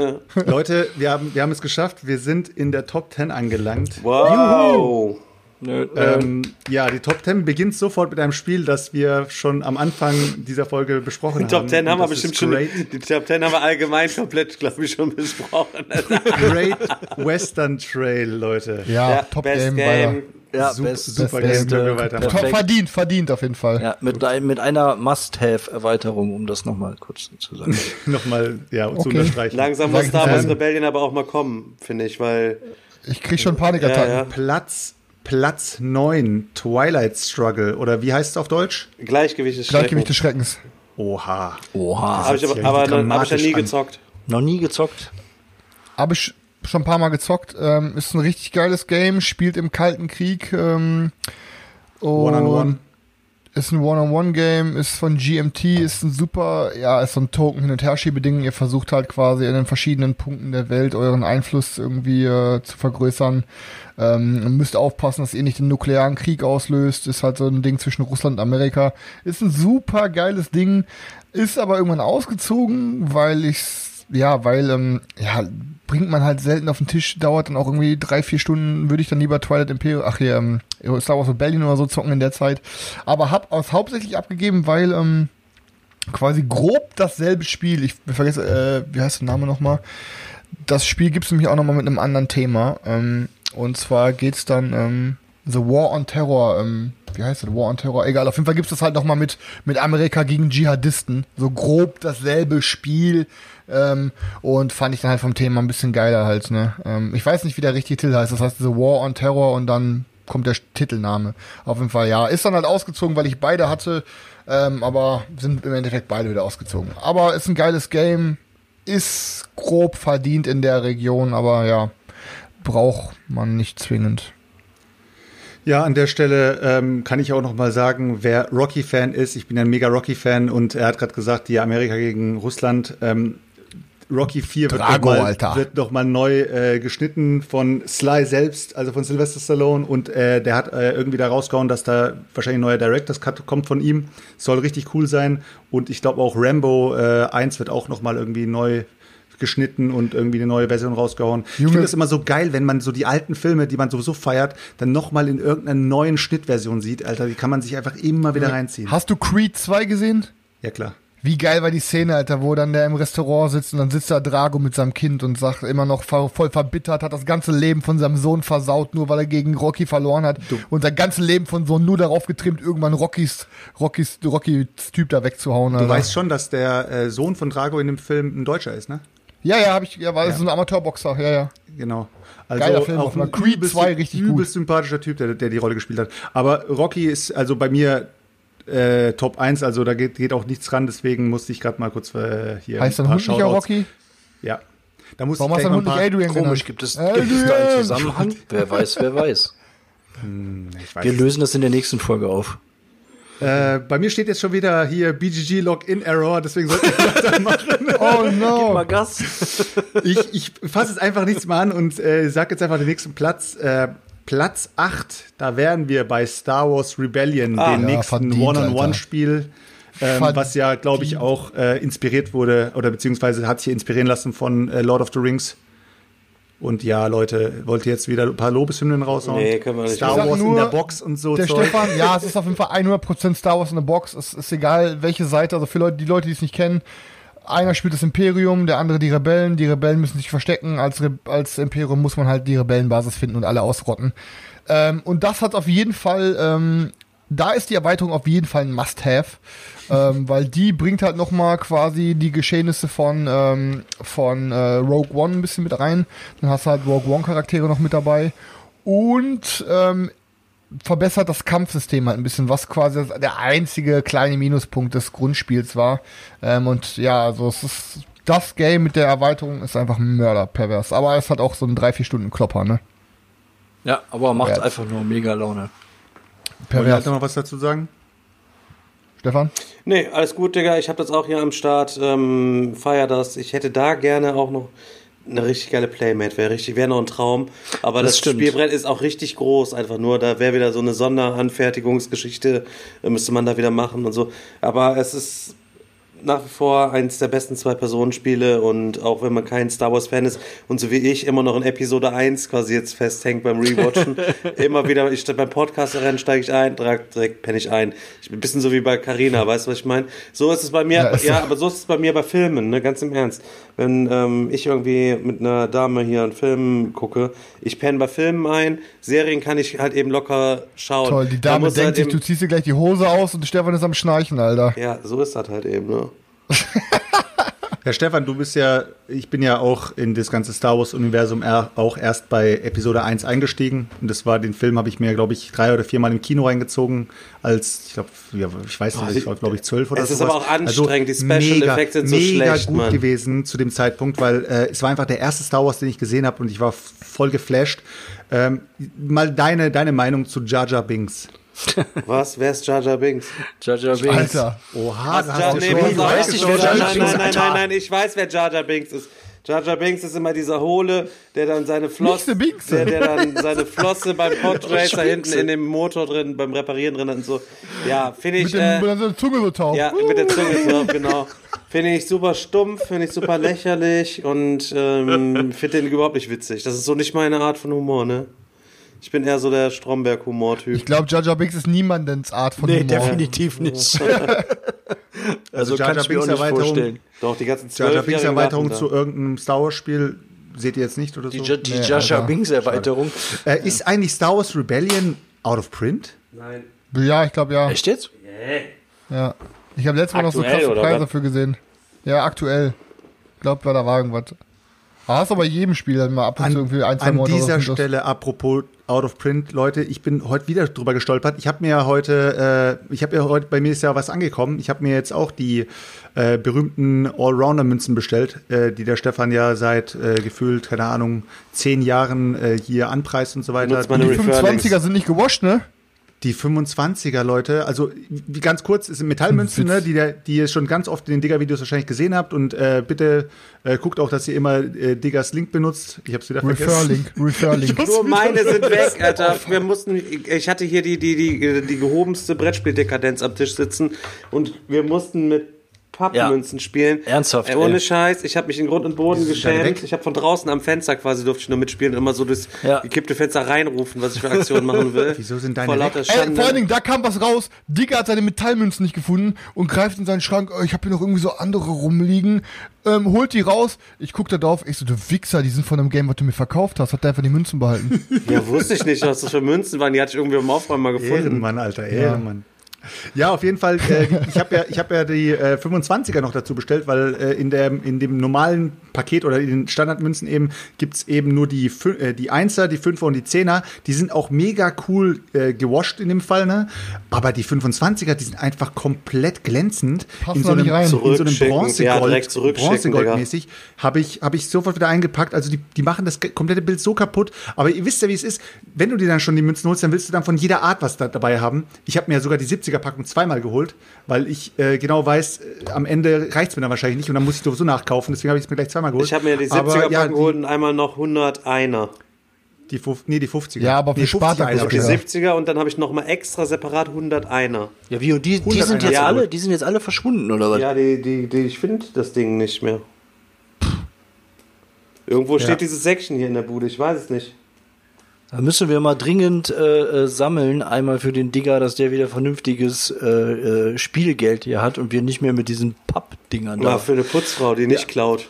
D: Leute, wir haben, wir haben es geschafft. Wir sind in der Top 10 angelangt.
C: Wow.
A: Nö,
D: Ähm, ja, die Top 10 beginnt sofort mit einem Spiel, das wir schon am Anfang dieser Folge besprochen haben.
C: Top 10 haben wir
D: Und das
C: bestimmt schon. Die Top 10 haben wir allgemein komplett, glaube ich, schon besprochen.
D: Great Western Trail, Leute.
B: Ja, Top
C: Best
B: Game,
C: Game.
A: Ja,
D: super-
A: best,
D: super
A: beste,
D: wir weitermachen.
B: Verdient, verdient auf jeden Fall.
A: Ja, mit, ein- mit einer Must-Have-Erweiterung, um das nochmal kurz zu sagen.
D: Nochmal ja, zu
B: Okay.
D: unterstreichen.
C: Langsam muss Star. Wars Rebellion aber auch mal kommen, finde ich, weil.
B: Ich krieg schon Panikattacken.
C: Ja, ja.
D: Platz, Platz 9, Twilight Struggle. Oder wie heißt es auf Deutsch?
C: Gleichgewicht ist
B: Gleichgewicht des Schreckens.
D: Oha.
A: Oha.
C: Habe ich aber, aber dann, hab ich ja nie
D: an.
C: gezockt.
A: Noch nie gezockt.
B: Habe ich schon ein paar Mal gezockt. Ähm, ist ein richtig geiles Game, spielt im Kalten Krieg. Ähm,
D: One-on-one.
B: Ist ein One-on-One-Game, ist von GMT, ist ein super, ja, ist so ein Token hin und her Schiebeding. Ihr versucht halt quasi in den verschiedenen Punkten der Welt euren Einfluss irgendwie äh, zu vergrößern. Ähm, müsst aufpassen, dass ihr nicht den nuklearen Krieg auslöst. Ist halt so ein Ding zwischen Russland und Amerika. Ist ein super geiles Ding, ist aber irgendwann ausgezogen, weil ich's, ja, weil, ähm, ja, bringt man halt selten auf den Tisch, dauert dann auch irgendwie drei, vier Stunden, würde ich dann lieber Twilight Imperium, ach hier, ähm, Star Wars Rebellion oder so zocken in der Zeit. Aber hab aus hauptsächlich abgegeben, weil, ähm, quasi grob dasselbe Spiel, ich vergesse, äh, wie heißt der Name nochmal? Das Spiel gibt's nämlich auch nochmal mit einem anderen Thema. Ähm, und zwar geht's dann, ähm, The War on Terror, ähm, wie heißt das? War on Terror? Egal, auf jeden Fall gibt's das halt nochmal mit, mit Amerika gegen Dschihadisten. So grob dasselbe Spiel. Ähm, und fand ich dann halt vom Thema ein bisschen geiler halt, ne? Ähm, ich weiß nicht, wie der richtige Titel heißt. Das heißt The War on Terror und dann kommt der Titelname. Auf jeden Fall, ja. Ist dann halt ausgezogen, weil ich beide hatte. Ähm, aber sind im Endeffekt beide wieder ausgezogen. Aber ist ein geiles Game. Ist grob verdient in der Region, aber ja, braucht man nicht zwingend.
D: Ja, an der Stelle ähm, kann ich auch noch mal sagen, wer Rocky-Fan ist, ich bin ein mega Rocky-Fan und er hat gerade gesagt, die Amerika gegen Russland. Ähm, Rocky 4 wird
B: Drago,
D: noch mal, neu äh, geschnitten von Sly selbst, also von Sylvester Stallone und äh, der hat äh, irgendwie da rausgehauen, dass da wahrscheinlich ein neuer Director's Cut kommt von ihm. Soll richtig cool sein und ich glaube auch Rambo äh, 1 wird auch noch mal irgendwie neu geschnitten und irgendwie eine neue Version rausgehauen. Ich
B: Junge.
D: finde das immer so geil, wenn man so die alten Filme, die man sowieso feiert, dann noch mal in irgendeiner neuen Schnittversion sieht. Alter, die kann man sich einfach immer wieder reinziehen.
B: Hast du Creed 2 gesehen?
D: Ja, klar.
B: Wie geil war die Szene, Alter, wo dann der im Restaurant sitzt und dann sitzt da Drago mit seinem Kind und sagt immer noch voll verbittert, hat das ganze Leben von seinem Sohn versaut, nur weil er gegen Rocky verloren hat. Und sein ganzes Leben von Sohn nur darauf getrimmt, irgendwann Rockys, Rockys, Rockys Typ da wegzuhauen.
D: Du
B: Alter.
D: weißt schon, dass der äh, Sohn von Drago in dem Film ein Deutscher ist, ne?
B: Ja, ja, hab ich, ja, war das so ein Amateurboxer, ja, ja.
D: Genau. Also
B: Geiler Film,
D: auch.
B: Creed
D: übelst,
B: 2 richtig gut.
D: übelst sympathischer Typ, der, der die Rolle gespielt hat. Aber Rocky ist also bei mir äh, Top 1, also da geht, geht auch nichts ran, deswegen musste ich gerade mal kurz äh, hier
B: Heißt
D: ein
B: dein
D: paar
B: Hund nicht auch
D: Shoutouts-
B: Rocky?
D: Ja. Da muss
B: Warum
D: ich
B: hast du Hund
D: ein
B: nicht Adrian
A: Komisch,
B: genannt?
A: gibt es, gibt es da einen Zusammenhang? wer weiß, wer weiß.
D: ich weiß
A: Wir lösen das in der nächsten Folge auf.
D: Äh, bei mir steht jetzt schon wieder hier BGG Login Error, deswegen sollte ich weitermachen.
B: Oh no.
A: Mal Gas.
D: ich ich fasse jetzt einfach nichts mehr an und äh, sag jetzt einfach den nächsten Platz. Äh, Platz 8, da wären wir bei Star Wars Rebellion,
C: Ah,
D: dem
B: ja,
D: nächsten One-on-One-Spiel, ähm, was ja, glaube ich, auch äh, inspiriert wurde oder beziehungsweise hat sich inspirieren lassen von äh, Lord of the Rings. Und ja, Leute, wollt ihr jetzt wieder ein paar Lobeshymnen raushauen?
C: Nee, können wir nicht.
D: Star Wars in
B: nur,
D: der Box und so
B: Der
D: Zeug.
B: Stefan, ja, es ist auf jeden Fall 100% Star Wars in der Box. Es ist egal, welche Seite, also für Leute, die Leute, die es nicht kennen, einer spielt das Imperium, der andere die Rebellen. Die Rebellen müssen sich verstecken. Als, Re als Imperium muss man halt die Rebellenbasis finden und alle ausrotten. Ähm, und das hat auf jeden Fall, ähm, da ist die Erweiterung auf jeden Fall ein Must-Have, ähm, weil die bringt halt noch mal quasi die Geschehnisse von ähm, von äh, Rogue One ein bisschen mit rein. Dann hast du halt Rogue One Charaktere noch mit dabei und ähm, verbessert das Kampfsystem halt ein bisschen, was quasi der einzige kleine Minuspunkt des Grundspiels war. Ähm, und ja, also es ist das Game mit der Erweiterung ist einfach Mörder pervers. Aber es hat auch so einen 3-4 Stunden Klopper, ne?
A: Ja, aber macht
B: Ja.
A: einfach nur mega Laune.
D: Wollt ihr
B: Pervers.
D: noch was dazu sagen?
B: Stefan?
C: Nee, alles gut, Digga. Ich habe das auch hier am Start. Ähm, feier das. Ich hätte da gerne auch noch eine richtig geile Playmate wäre. Richtig, wäre noch ein Traum. Aber
A: Das
C: das. Spielbrett ist auch richtig groß. Einfach nur, da wäre wieder so eine Sonderanfertigungsgeschichte, äh, müsste man da wieder machen und so. Aber es ist nach wie vor eins der besten Zwei-Personen-Spiele und auch wenn man kein Star Wars-Fan ist und so wie ich immer noch in Episode 1 quasi jetzt festhängt beim Rewatchen, immer wieder, ich beim Podcast rennen steige ich ein, direkt, direkt penne ich ein. Ich bin ein bisschen so wie bei Carina, weißt du, was ich meine? So ist es bei mir,
B: Ja,
C: ja, aber so ist es bei mir bei Filmen, ne, ganz im Ernst. Wenn ähm, ich irgendwie mit einer Dame hier einen Film gucke, ich penne bei Filmen ein, Serien kann ich halt eben locker schauen.
B: Toll, die
C: Da
B: Dame denkt
C: halt
B: sich, du ziehst dir gleich die Hose aus und Stefan ist am Schnarchen, Alter.
C: Ja, so ist das halt eben, ne?
D: Ja, Stefan, du bist ja, ich bin ja auch in das ganze Star Wars-Universum er, auch erst bei Episode 1 eingestiegen. Und das war, den Film habe ich mir, glaube ich, drei oder viermal im Kino reingezogen, als, ich glaube, ja, ich weiß nicht, ich war, glaube ich, zwölf oder
C: Es ist
D: sowas.
C: aber auch anstrengend, die Special
D: mega,
C: Effects sind so
D: mega
C: schlecht,
D: gut
C: Mann.
D: gewesen zu dem Zeitpunkt, weil äh, es war einfach der erste Star Wars, den ich gesehen habe und ich war voll geflasht. Ähm, mal deine, deine Meinung zu Jar Jar Binks.
C: Was? Wer ist Jar Jar Binks?
A: Jar Jar Binks.
B: Alter.
D: Oha, da
C: Jar, nee, pass auf,
A: nicht, wer
C: nein,
A: Jar Jar
C: nein, nein, nein,
A: ist.
C: nein, nein, ich weiß, wer Jar Jar Binks ist. Jar Jar Binks ist immer dieser Hohle, der dann seine Flosse,
B: der Binks.
C: der, dann seine Flosse beim Podracer hinten in dem Motor drin, beim Reparieren drin hat und so. Ja, finde
B: Mit,
C: ich,
B: dem,
C: äh,
B: mit der Zunge so taub.
C: ja, mit der Zunge drauf, genau. Finde ich super stumpf, finde ich super lächerlich und ähm, finde den überhaupt nicht witzig. Das ist so nicht meine Art von Humor, ne? Ich bin eher so der Stromberg-Humor-Typ.
B: Ich glaube, Jar Binks ist niemandens Art von
A: Nee,
B: Humor.
A: definitiv nicht. also mir auch
D: Binks
A: nicht
D: Erweiterung-
A: vorstellen.
C: Doch, die ganzen
D: Jar Binks Erweiterung zu irgendeinem Star Wars Spiel seht ihr jetzt nicht oder so?
A: Die, die
B: Nee, Alter.
A: Binks Erweiterung.
D: Äh, ist eigentlich Star Wars Rebellion out of print?
C: Nein.
B: Ja, ich glaube ja.
A: Echt jetzt?
B: ja. Ich habe letztes Mal noch so krasse Preise dafür gesehen. Ja, aktuell. Ich glaube, da war irgendwas. Aber hast du bei jedem Spiel dann mal ab und zu irgendwie ein, zwei
D: An
B: Monate
D: dieser Stelle, apropos out of print, Leute, ich bin heute wieder drüber gestolpert. Ich habe mir ja heute, äh, ich habe ja heute, bei mir ist ja was angekommen. Ich habe mir jetzt auch die äh, berühmten Allrounder-Münzen bestellt, äh, die der Stefan ja seit äh, gefühlt, keine Ahnung, zehn Jahren äh, hier anpreist und so weiter.
B: Die
C: Referlinks.
B: 25er sind nicht gewascht, ne?
D: Die 25er Leute, also wie ganz kurz, es sind Metallmünzen, ne, die, die ihr schon ganz oft in den Digger-Videos wahrscheinlich gesehen habt. Und äh, bitte äh, guckt auch, dass ihr immer äh, Diggers Link benutzt. Ich hab's wieder vergessen.
B: Referlink, Referlink.
C: Nur meine sind weg, Alter. Wir mussten, ich hatte hier die, die, die, die gehobenste Brettspieldekadenz am Tisch sitzen und wir mussten mit Pappmünzen spielen.
A: Ernsthaft,
C: Ey, ohne
A: ey.
C: Scheiß, ich habe mich in Grund und Boden geschämt. Ich habe von draußen am Fenster quasi durfte ich nur mitspielen und immer so durchs
A: Ja.
C: gekippte Fenster reinrufen, was ich für Aktionen machen will.
D: Wieso sind deine
C: Vor lauter
B: Ey, vor allen
C: Schande.
B: Dingen, da kam was raus. Digger hat seine Metallmünzen nicht gefunden und greift in seinen Schrank. Oh, ich habe hier noch irgendwie so andere rumliegen. Ähm, holt die raus. Ich guck da drauf. Ich so, du Wichser, die sind von einem Game, was du mir verkauft hast. Hat der einfach die Münzen behalten.
C: Ja, wusste ich nicht, was das für Münzen waren. Die hatte ich irgendwie beim Aufräumen mal gefunden.
D: Ehrenmann, Alter, Ehrenmann. Ja, auf jeden Fall. Äh, ich habe ja, ich hab ja die äh, 25er noch dazu bestellt, weil äh, in, der, in dem normalen Paket oder in den Standardmünzen eben gibt's eben nur die, äh, die 1er, die 5er und die 10er. Die sind auch mega cool äh, gewascht in dem Fall, ne? Aber die 25er, die sind einfach komplett glänzend.
B: Passen
D: in so einem,
B: rein.
D: in so einem.
C: Ja,
D: Bronzegold,
C: zurückschicken,
D: Bronzegoldmäßig habe ich, hab ich sofort wieder eingepackt. Also die, die machen das komplette Bild so kaputt. Aber ihr wisst ja, wie es ist. Wenn du dir dann schon die Münzen holst, dann willst du dann von jeder Art was da, dabei haben. Ich habe mir ja sogar die 70er-Packung zweimal geholt, weil ich äh, genau weiß, äh, am Ende reicht's mir dann wahrscheinlich nicht und dann muss ich sowieso nachkaufen. Deswegen habe ich es mir gleich zweimal geholt.
C: Ich habe mir die
D: Aber
C: 70er
D: ja,
C: Packung geholt und einmal noch 101er.
D: Die, nee, die 50er.
B: Ja, aber für
D: nee, 50er
B: Spartacus
D: einer
C: Die
B: Ja.
D: wahrscheinlich.
C: 70er und dann habe ich noch mal extra separat 101er.
A: Ja, wie, und die, die
D: 100
A: sind jetzt
C: ja.
A: alle, die sind jetzt alle verschwunden, oder was?
C: Ja, die, die, die, ich finde das Ding nicht mehr. Irgendwo steht dieses Säckchen hier in der Bude, ich weiß es nicht.
A: Da müssen wir mal dringend äh, äh, sammeln, einmal für den Digger, dass der wieder vernünftiges äh, äh, Spielgeld hier hat und wir nicht mehr mit diesen Pappdingern
C: Ja,
A: da.
C: für eine Putzfrau, die nicht klaut.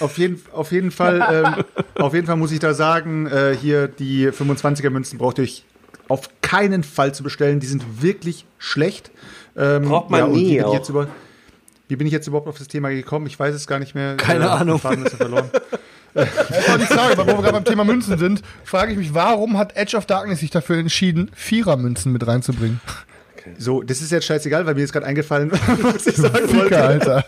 D: Auf jeden, auf jeden Fall, ähm, auf jeden Fall muss ich da sagen, äh, hier die 25er Münzen braucht ihr euch auf keinen Fall zu bestellen. Die sind wirklich schlecht. Ähm,
C: Braucht man
D: und
C: nie
D: Wie bin,
C: auch.
D: ich jetzt über, wie bin ich jetzt überhaupt auf das Thema gekommen? Ich weiß es gar nicht mehr.
A: Keine Ahnung.
B: Frage, weil wo wir gerade beim Thema Münzen sind, frage ich mich, warum hat Edge of Darkness sich dafür entschieden, Vierer-Münzen mit reinzubringen?
D: So, das ist jetzt scheißegal, weil mir ist gerade eingefallen, was ich sagen
B: Ficker,
D: wollte.
B: Alter.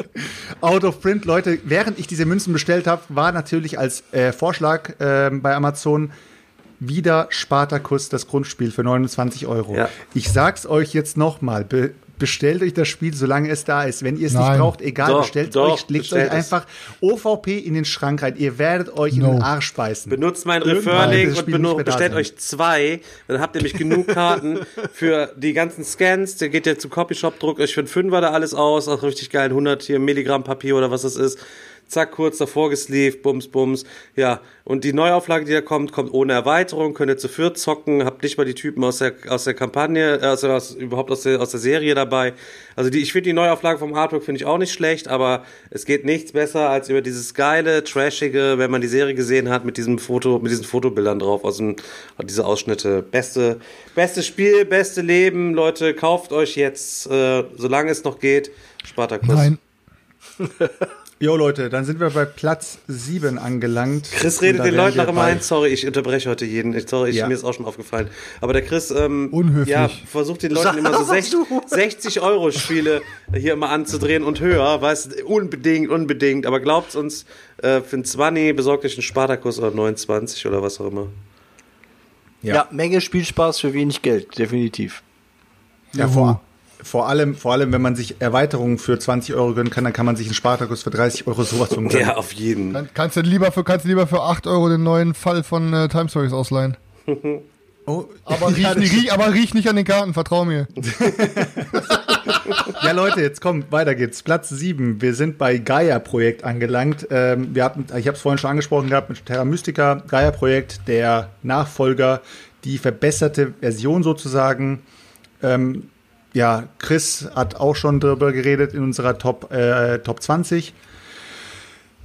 D: Out of Print, Leute, während ich diese Münzen bestellt habe, war natürlich als äh, Vorschlag ähm, bei Amazon wieder Spartacus das Grundspiel für 29 Euro.
C: Ja.
D: Ich sag's euch jetzt nochmal, be bestellt euch das Spiel, solange es da ist. Wenn ihr es nicht braucht, egal,
C: Doch,
D: bestellt
C: doch,
D: euch, legt
C: bestellt
D: euch
C: es.
D: einfach OVP in den Schrank rein. Ihr werdet euch in
B: No.
D: den Arsch beißen.
C: Benutzt mein
D: das
C: und bestellt euch zwei. Dann habt ihr nämlich genug Karten für die ganzen Scans. Der geht ja zu Copyshop, druckt euch für einen Fünfer da alles aus. Auch richtig geil, 100 hier Milligramm Papier oder was das ist. Zack, kurz davor gesleeved, bums, bums. Ja, und die Neuauflage, die da kommt, kommt ohne Erweiterung. Könnt ihr zu viert zocken. Habt nicht mal die Typen aus der, aus der Kampagne, äh, also aus, überhaupt aus der, aus der Serie dabei. Also die, ich finde die Neuauflage vom Artwork finde ich auch nicht schlecht, aber es geht nichts besser als über dieses geile, trashige, wenn man die Serie gesehen hat, mit diesem Foto, mit diesen Fotobildern drauf, aus dem, diese Ausschnitte. Beste, beste Spiel, beste Leben, Leute, kauft euch jetzt, äh, solange es noch geht, Spartacus.
B: Nein.
D: Jo Leute, dann sind wir bei Platz 7 angelangt.
C: Chris redet den Leuten nach immer ein. Sorry, ich unterbreche heute jeden. Ich- Sorry, ich,
D: Ja.
C: mir ist auch schon aufgefallen. Aber der Chris, ähm,
B: Unhöflich.
C: ja, versucht den Leuten immer so
A: Sag
C: 60, 60 Euro Spiele hier immer anzudrehen und höher. Weißt unbedingt, unbedingt. Aber glaubt uns, äh, für ein 20 besorgt euch einen Spartakus oder 29 oder was auch immer.
A: Ja. Menge Spielspaß für wenig Geld, definitiv.
D: Ja, vor, vor, allem, vor allem, wenn man sich Erweiterungen für 20 Euro gönnen kann, dann kann man sich einen Spartakus für 30 Euro sowas von gönnen.
C: Ja, auf jeden.
B: Kann, kannst, du lieber für, kannst du lieber für 8 Euro den neuen Fall von äh, Time Stories ausleihen.
D: Oh,
B: Aber riech, riech, aber riech nicht an den Karten, vertrau mir.
D: Ja, Leute, jetzt kommt, weiter geht's. Platz 7. Wir sind bei Gaia-Projekt angelangt. Ähm, wir hatten, ich habe es vorhin schon angesprochen gehabt mit Terra Mystica. Gaia-Projekt, der Nachfolger, die verbesserte Version sozusagen. Ähm, ja, Chris hat auch schon darüber geredet in unserer Top, äh, Top 20.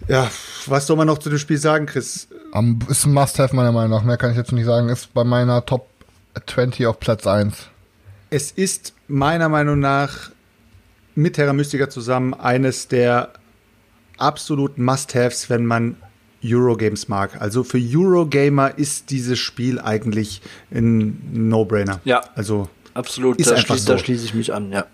D: Ja, was soll man noch zu dem Spiel sagen, Chris?
B: Am, ist ein Must-Have meiner Meinung nach. Mehr kann ich jetzt nicht sagen. Ist bei meiner Top 20 auf Platz 1.
D: Es ist meiner Meinung nach mit Terra Mystica zusammen eines der absoluten Must-Haves, wenn man Eurogames mag. Also für Eurogamer ist dieses Spiel eigentlich ein No-Brainer.
A: Ja.
D: Also
A: Absolut,
D: Ist
A: da,
D: einfach
A: schließ,
D: so.
A: da schließe ich mich an, ja.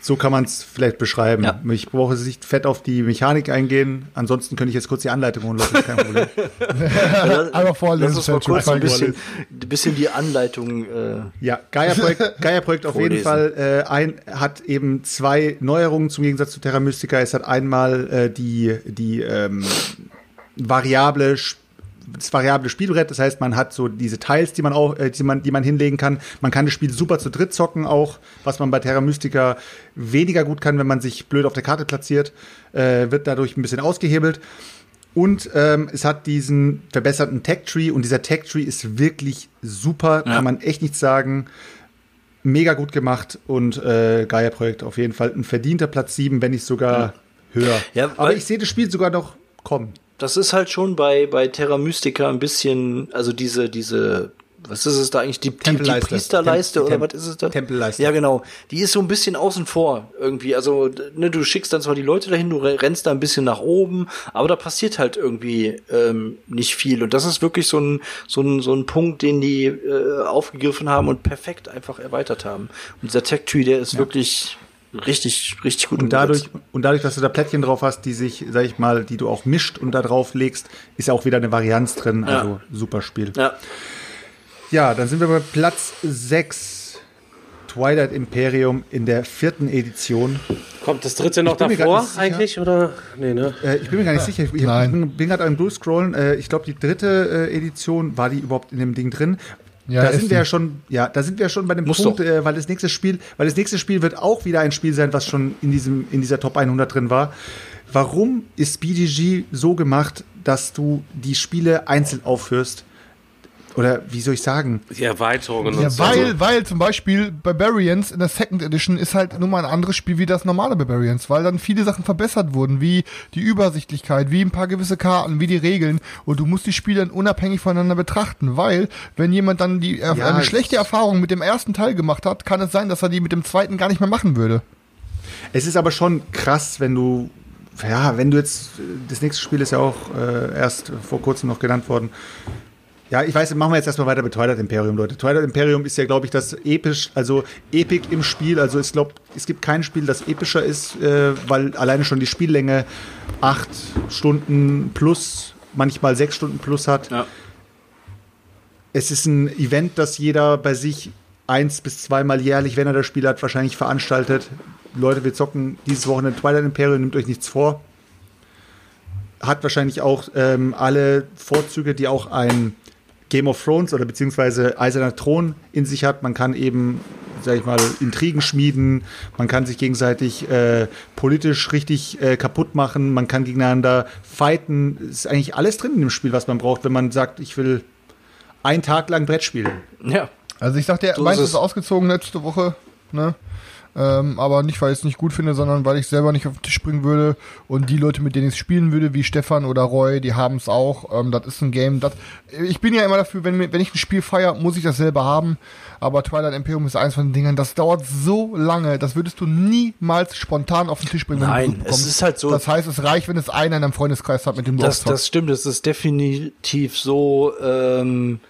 D: so kann man es vielleicht beschreiben.
A: Ja.
D: Ich brauche jetzt nicht fett auf die Mechanik eingehen. Ansonsten könnte ich jetzt kurz die Anleitung holen, Leute. Kein Problem.
B: Einmal vorlesen.
A: Lass uns mal kurz ein bisschen, ein bisschen die Anleitung. Äh,
D: Ja, Gaia-Projekt Gaia -Projekt auf jeden. Fall äh, ein, hat eben zwei Neuerungen zum Gegensatz zu Terra Mystica. Es hat einmal äh, die, die ähm, variable Sp- das variable Spielbrett, das heißt, man hat so diese Teils, die man auch, äh, die man, die man hinlegen kann. Man kann das Spiel super zu dritt zocken, auch was man bei Terra Mystica weniger gut kann, wenn man sich blöd auf der Karte platziert, äh, wird dadurch ein bisschen ausgehebelt. Und ähm, es hat diesen verbesserten Tech-Tree und dieser Tech-Tree ist wirklich super,
A: Ja.
D: kann man echt nichts sagen. Mega gut gemacht und äh, Gaia-Projekt auf jeden Fall ein verdienter Platz 7, wenn nicht sogar höher.
A: Ja,
D: Aber ich sehe das Spiel sogar noch kommen.
A: Das ist halt schon bei, bei Terra Mystica ein bisschen, also diese, diese, was ist es da eigentlich? Die, die, die. Priesterleiste
D: Tem-
A: oder
D: Tem-
A: was ist es da?
D: Tempelleiste.
A: Ja, genau. Die ist so ein bisschen außen vor irgendwie. Also, ne, du schickst dann zwar die Leute dahin, du re- rennst da ein bisschen nach oben, aber da passiert halt irgendwie ähm, nicht viel. Und das ist wirklich so ein, so ein, so ein Punkt, den die äh, aufgegriffen haben und perfekt einfach erweitert haben. Und dieser Tech-Tree, der ist wirklich richtig, richtig gut
D: Und dadurch,
A: umgesetzt.
D: und dadurch, dass du da Plättchen drauf hast, die sich, sag ich mal, die du auch mischt und da drauf legst, ist ja auch wieder eine Varianz drin.
A: Ja.
D: Also super Spiel.
A: Ja.
D: Ja, dann sind wir bei Platz 6. Twilight Imperium in der vierten Edition.
C: Kommt das dritte noch davor eigentlich? Oder? Nee, ne?
D: Äh, ich bin mir gar nicht sicher. Ich, ich
B: Nein.
D: bin, bin gerade am Durchscrollen. Äh, ich glaube, die dritte äh, Edition, war die überhaupt in dem Ding drin?
B: Ja,
D: da sind wir ja schon, ja, da sind wir schon bei dem
A: Muss
D: Punkt, äh, weil das nächste Spiel, weil das nächste Spiel wird auch wieder ein Spiel sein, was schon in diesem, in dieser Top 100 drin war. Warum ist BGG so gemacht, dass du die Spiele einzeln aufführst? Oder wie soll ich sagen?
C: Die Erweiterungen
B: Ja,
C: und so.
B: weil, weil zum Beispiel Barbarians in der Second Edition ist halt nun mal ein anderes Spiel wie das normale Barbarians, weil dann viele Sachen verbessert wurden, wie die Übersichtlichkeit, wie ein paar gewisse Karten, wie die Regeln und du musst die Spiele dann unabhängig voneinander betrachten, weil wenn jemand dann die, äh,
D: Ja,
B: eine schlechte Erfahrung mit dem ersten Teil gemacht hat, kann es sein, dass er die mit dem zweiten gar nicht mehr machen würde.
D: Es ist aber schon krass, wenn du, ja, wenn du jetzt, das nächste Spiel ist ja auch äh, erst vor kurzem noch genannt worden. Ja, ich weiß, machen wir jetzt erstmal weiter mit Twilight Imperium, Leute. Twilight Imperium ist ja, glaube ich, das episch, also Epic im Spiel. Also ich glaube, es gibt kein Spiel, das epischer ist, äh, weil alleine schon die Spiellänge acht Stunden plus, manchmal sechs Stunden plus hat.
A: Ja.
D: Es ist ein Event, das jeder bei sich eins bis zweimal jährlich, wenn er das Spiel hat, wahrscheinlich veranstaltet. Leute, wir zocken dieses Wochenende Twilight Imperium, nehmt euch nichts vor. Hat wahrscheinlich auch ähm, alle Vorzüge, die auch ein Game of Thrones oder beziehungsweise Eiserner Thron in sich hat. Man kann eben, sag ich mal, Intrigen schmieden, man kann sich gegenseitig äh, politisch richtig äh, kaputt machen, man kann gegeneinander fighten. Es ist eigentlich alles drin in dem Spiel, was man braucht, wenn man sagt, ich will einen Tag lang Brett spielen.
A: Ja.
B: Also ich dachte,
A: So
B: meins
A: ist
B: ist
A: es.
B: ausgezogen letzte Woche, ne? Ähm, aber nicht, weil ich es nicht gut finde, sondern weil ich selber nicht auf den Tisch bringen würde. Und die Leute, mit denen ich es spielen würde, wie Stefan oder Roy, die haben es auch. Ähm, das ist ein Game, das. Ich bin ja immer dafür, wenn, wenn ich ein Spiel feiere, muss ich das selber haben. Aber Twilight Imperium ist eins von den Dingern, das dauert so lange, das würdest du niemals spontan auf den Tisch bringen. wenn du
A: Nein, es ist halt so-
B: Das heißt, es reicht, wenn es einer in deinem Freundeskreis hat, mit dem du
A: Das, das stimmt, es ist definitiv so, ähm,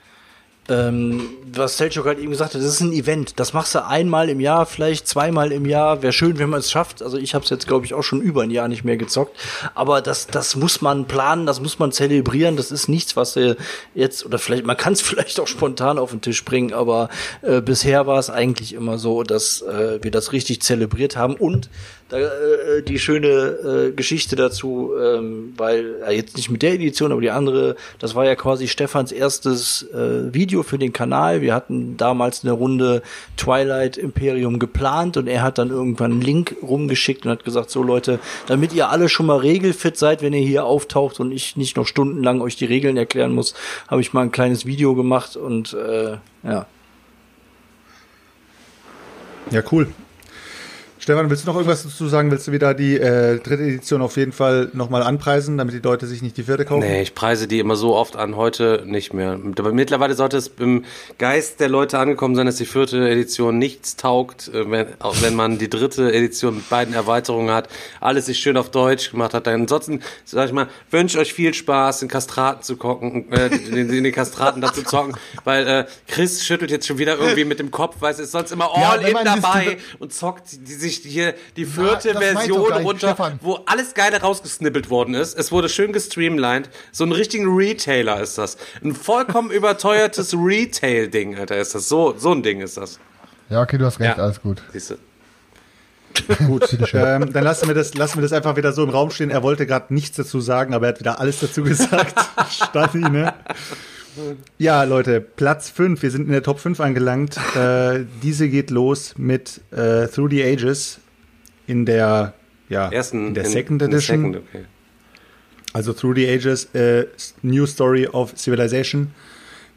A: ähm, was Selchuk halt eben gesagt hat, das ist ein Event. Das machst du einmal im Jahr, vielleicht zweimal im Jahr. Wäre schön, wenn man es schafft. Also ich habe es jetzt, glaube ich, auch schon über ein Jahr nicht mehr gezockt. Aber das, das muss man planen, das muss man zelebrieren. Das ist nichts, was du jetzt, oder vielleicht, man kann es vielleicht auch spontan auf den Tisch bringen, aber äh, bisher war es eigentlich immer so, dass äh, wir das richtig zelebriert haben. Und da, äh, die schöne äh, Geschichte dazu, ähm, weil äh, jetzt nicht mit der Edition, aber die andere, das war ja quasi Stefans erstes äh, Video für den Kanal. Wir hatten damals eine Runde Twilight Imperium geplant und er hat dann irgendwann einen Link rumgeschickt und hat gesagt, so Leute, damit ihr alle schon mal regelfit seid, wenn ihr hier auftaucht und ich nicht noch stundenlang euch die Regeln erklären muss, habe ich mal ein kleines Video gemacht und äh, ja.
D: Ja, cool. Stefan, willst du noch irgendwas dazu sagen? Willst du wieder die äh, dritte Edition auf jeden Fall nochmal anpreisen, damit die Leute sich nicht die vierte kaufen?
C: Nee, ich preise die immer so oft an, heute nicht mehr. Aber mittlerweile sollte es im Geist der Leute angekommen sein, dass die vierte Edition nichts taugt, äh, wenn, auch wenn man die dritte Edition mit beiden Erweiterungen hat, alles sich schön auf Deutsch gemacht hat. Dann ansonsten, sag ich mal, wünsche euch viel Spaß, den Kastraten zu gucken, äh, in, in den Kastraten da zu zocken, weil äh, Chris schüttelt jetzt schon wieder irgendwie mit dem Kopf, weil es ist sonst immer
B: Ja,
C: all
B: wenn
C: in dabei und zockt die, sich hier die vierte
B: meint
C: Version runter,
B: Stefan.
C: wo alles Geile rausgesnippelt worden ist. Es wurde schön gestreamlined. So ein richtigen Retailer ist das. Ein vollkommen überteuertes Retail-Ding, Alter, ist das. So, so ein Ding ist das.
B: Ja, okay, du hast recht,
C: Ja.
B: alles gut.
C: Siehst du.
D: Gut, ähm, dann lassen wir, das, lassen wir das einfach wieder so im Raum stehen. Er wollte gerade nichts dazu sagen, aber er hat wieder alles dazu gesagt. Stani, ne? Ja, Leute, Platz 5. Wir sind in der Top 5 angelangt. Äh, diese geht los mit äh, Through the Ages in der, ja,
C: Ersten,
D: in der
C: in-
D: Second
C: in der
D: Edition.
C: Second, okay.
D: Also Through the Ages, äh, New Story of Civilization.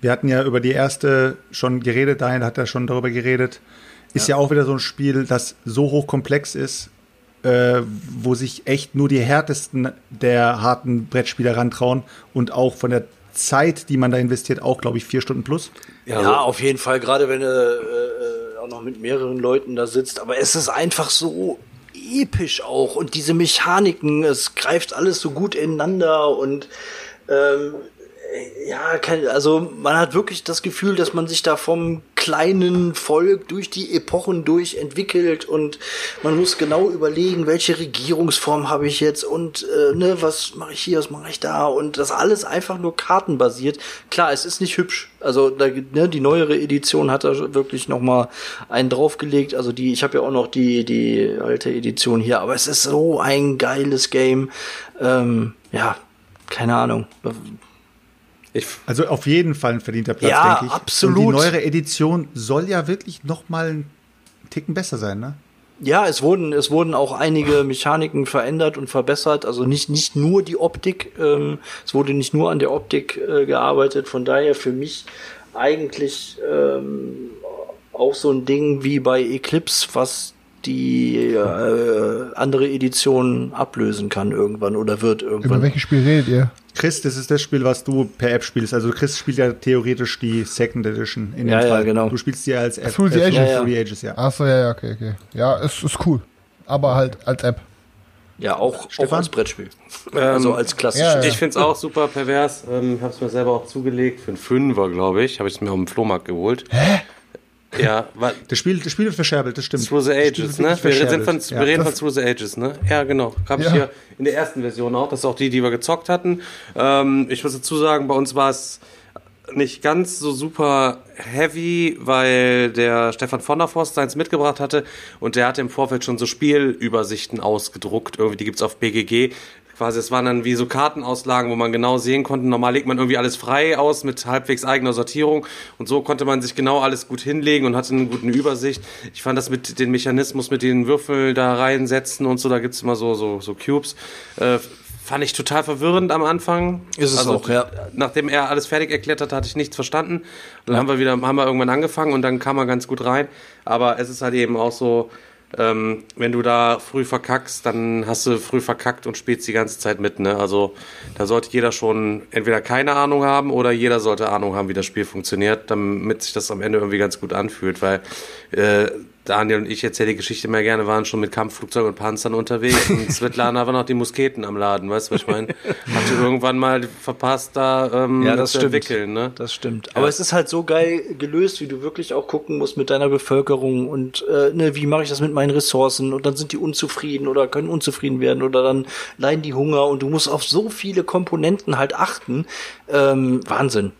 D: Wir hatten ja über die erste schon geredet, Daniel hat ja schon darüber geredet. Ist ja, auch wieder so ein Spiel, das so hochkomplex ist, äh, wo sich echt nur die härtesten der harten Brettspieler rantrauen und auch von der Zeit, die man da investiert, auch, glaube ich, vier Stunden plus.
A: Ja,
C: also-
A: auf jeden Fall, gerade wenn du äh, auch noch mit mehreren Leuten da sitzt. Aber es ist einfach so episch auch und diese Mechaniken, es greift alles so gut ineinander und ähm, ja, also man hat wirklich das Gefühl, dass man sich da vom kleinen Volk durch die Epochen durch entwickelt und man muss genau überlegen, welche Regierungsform habe ich jetzt und äh, ne, was mache ich hier, was mache ich da und das alles einfach nur kartenbasiert. Klar, es ist nicht hübsch. Also da, ne, die neuere Edition hat da wirklich noch mal einen draufgelegt. Also die, ich habe ja auch noch die die alte Edition hier, aber es ist so ein geiles Game. Ähm, ja, keine Ahnung.
C: Ich,
D: Also auf jeden Fall ein verdienter Platz,
A: Ja,
D: denke ich.
A: absolut.
D: Und die neuere Edition soll ja wirklich noch mal einen Ticken besser sein, ne?
A: Ja, es wurden, es wurden auch einige Mechaniken verändert und verbessert. Also nicht, nicht nur die Optik, ähm, es wurde nicht nur an der Optik äh, gearbeitet. Von daher für mich eigentlich ähm, auch so ein Ding wie bei Eclipse, was die äh, andere Edition ablösen kann irgendwann oder wird
B: Über
A: irgendwann.
B: welches Spiel redet ihr?
D: Chris, das ist das Spiel, was du per App spielst. Also Chris spielt ja theoretisch die Second Edition in
A: Ja,
D: dem
A: ja,
D: Fall.
A: genau.
D: Du spielst die als App.
B: Through the
D: äh,
B: Ages.
A: Ja, ja.
D: Through the Ages, ja.
B: Achso, ja, ja, okay, okay. Ja, es ist cool. Aber halt als App.
A: Ja, auch, auch als Brettspiel. also als klassisches.
B: ja, ja.
C: ich finde es auch super pervers. Ähm, habe es mir selber auch zugelegt. Für einen Fünfer, glaube ich. Habe ich es mir auf dem Flohmarkt geholt. Hä? Ja,
D: Das Spiel, das Spiel wird verscherbelt, das stimmt.
C: Through the Ages, ne? Wir, sind von,
D: Ja.
C: wir reden von Through the Ages, ne? Ja, genau. Habe ich
B: Ja.
C: hier in der ersten Version auch. Das ist auch die, die wir gezockt hatten. Ähm, ich muss dazu sagen, bei uns war es nicht ganz so super heavy, weil der Stefan von der Forst seins mitgebracht hatte und der hatte im Vorfeld schon so Spielübersichten ausgedruckt. Irgendwie, die gibt's auf BGG. Quasi, es waren dann wie so Kartenauslagen, wo man genau sehen konnte. Normal legt man irgendwie alles frei aus mit halbwegs eigener Sortierung und so konnte man sich genau alles gut hinlegen und hatte eine gute Übersicht. Ich fand das mit den Mechanismus, mit den Würfel da reinsetzen und so, da gibt's immer so, so, so Cubes, äh, fand ich total verwirrend am Anfang.
A: Ist es auch, ja.
C: Nachdem er alles fertig erklärt hat, hatte ich nichts verstanden. Dann haben wir wieder, haben wir irgendwann angefangen und dann kam er ganz gut rein. Aber es ist halt eben auch so, ähm, wenn du da früh verkackst, dann hast du früh verkackt und spielst die ganze Zeit mit. Ne? Also da sollte jeder schon entweder keine Ahnung haben oder jeder sollte Ahnung haben, wie das Spiel funktioniert, damit sich das am Ende irgendwie ganz gut anfühlt, weil äh, Daniel und ich erzähle die Geschichte immer gerne, waren schon mit Kampfflugzeugen und Panzern unterwegs und Svetlana war noch die Musketen am Laden, weißt du, was ich meine? Hatte irgendwann mal verpasst, da ähm,
A: Ja, das
C: zu
A: stimmt.
C: entwickeln, ne?
A: Das stimmt. Aber es ist halt so geil gelöst, wie du wirklich auch gucken musst mit deiner Bevölkerung und äh, ne, wie mache ich das mit meinen Ressourcen und dann sind die unzufrieden oder können unzufrieden werden oder dann leiden die Hunger und du musst auf so viele Komponenten halt achten. Ähm, Wahnsinn.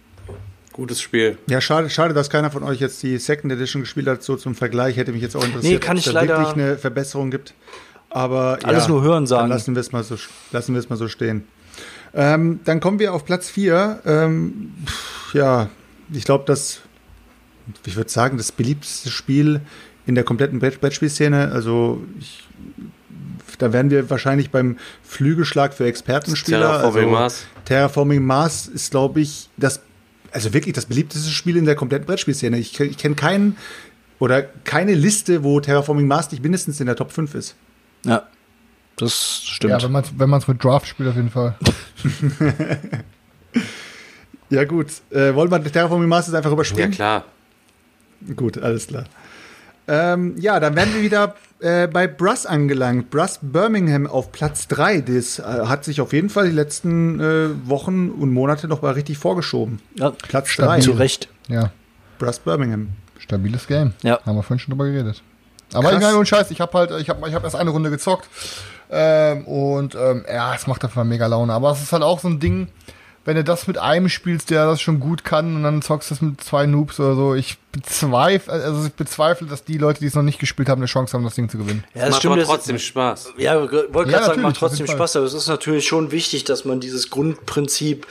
C: Gutes Spiel.
D: Ja, schade, schade, dass keiner von euch jetzt die Second Edition gespielt hat. So zum Vergleich hätte mich jetzt auch interessiert,
A: Nee, kann
D: ob
A: ich
D: es da
A: leider-
D: wirklich eine Verbesserung gibt. Aber
A: Alles
D: ja,
A: nur hören sagen.
D: Dann lassen wir es mal so, lassen wir es mal so stehen. Ähm, dann kommen wir auf Platz 4. Ähm, ja, ich glaube, das, ich würde sagen, das beliebteste Spiel in der kompletten Brett Brettspielszene. Also ich, da werden wir wahrscheinlich beim Flügelschlag für Expertenspieler.
C: Terraforming
D: also,
C: Mars.
D: Terraforming Mars ist, glaube ich, das, also wirklich das beliebteste Spiel in der kompletten Brettspielszene. Ich, ich kenne keinen oder keine Liste, wo Terraforming Mars nicht mindestens in der Top 5 ist.
A: Ja, das stimmt.
B: Ja, wenn man es wenn man's mit Draft spielt, auf jeden Fall.
D: Ja, gut. Äh, wollen wir Terraforming Mars jetzt einfach
C: Ja,
D: überspringen?
C: klar.
D: Gut, alles klar. Ähm, ja, dann werden wir wieder äh, bei Bruss angelangt. Bruss Birmingham auf Platz 3. Das äh, hat sich auf jeden Fall die letzten äh, Wochen und Monate noch mal richtig vorgeschoben.
A: ja,
D: Platz
B: Stabil.
D: 3.
A: zu Recht.
B: Ja,
D: Bruss Birmingham.
B: stabiles Game.
A: Ja.
B: Haben wir vorhin schon drüber geredet. Aber
D: Krass.
B: egal, und Scheiß, ich habe halt, ich habe ich hab erst eine Runde gezockt. Ähm, und ähm, ja, es macht einfach mega Laune. Aber es ist halt auch so ein Ding, wenn du das mit einem spielst, der das schon gut kann, und dann zockst du es mit zwei Noobs oder so. Ich bezweifle, also ich bezweifle, dass die Leute, die es noch nicht gespielt haben, eine Chance haben, das Ding zu gewinnen.
A: Ja,
C: Macht aber
A: das-
C: trotzdem Spaß.
A: Ja, wollte gerade sagen,
B: natürlich,
A: macht trotzdem. Spaß, aber es ist natürlich schon wichtig, dass man dieses Grundprinzip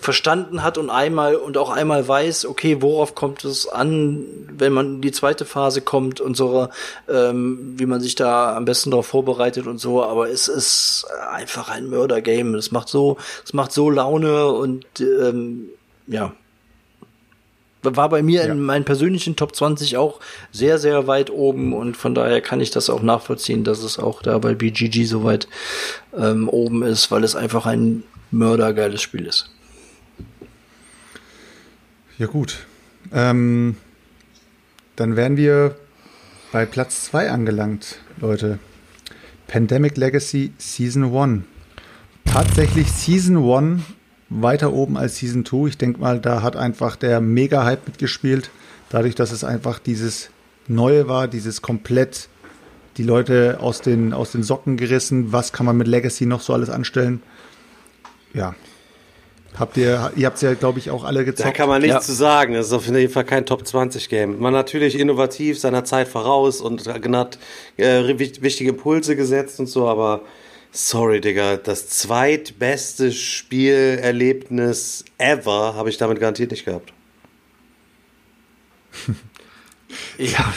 A: verstanden hat und einmal und auch einmal weiß, okay, worauf kommt es an, wenn man in die zweite Phase kommt und so, ähm, wie man sich da am besten darauf vorbereitet und so, aber es ist einfach ein Mörder-Game. Es macht so, es macht so Laune und ähm, ja. War bei mir
D: Ja.
A: in meinen persönlichen Top 20 auch sehr, sehr weit oben und von daher kann ich das auch nachvollziehen, dass es auch da bei BGG so weit ähm, oben ist, weil es einfach ein mördergeiles Spiel ist.
D: Ja, gut. Ähm, dann wären wir bei Platz 2 angelangt, Leute. Pandemic Legacy Season 1. Tatsächlich Season 1 weiter oben als Season 2. Ich denke mal, da hat einfach der Mega-Hype mitgespielt. Dadurch, dass es einfach dieses Neue war, dieses komplett die Leute aus den, aus den Socken gerissen. Was kann man mit Legacy noch so alles anstellen? Ja. Habt ihr, ihr habt es ja, glaube ich, auch alle gezockt.
C: Da kann man nichts
A: Ja.
C: zu sagen. Das ist auf jeden Fall kein Top 20 Game. Man natürlich innovativ, seiner Zeit voraus und hat äh, wich- wichtige Impulse gesetzt und so, aber sorry, Digga, das zweitbeste Spielerlebnis ever habe ich damit garantiert nicht gehabt.
A: Ja,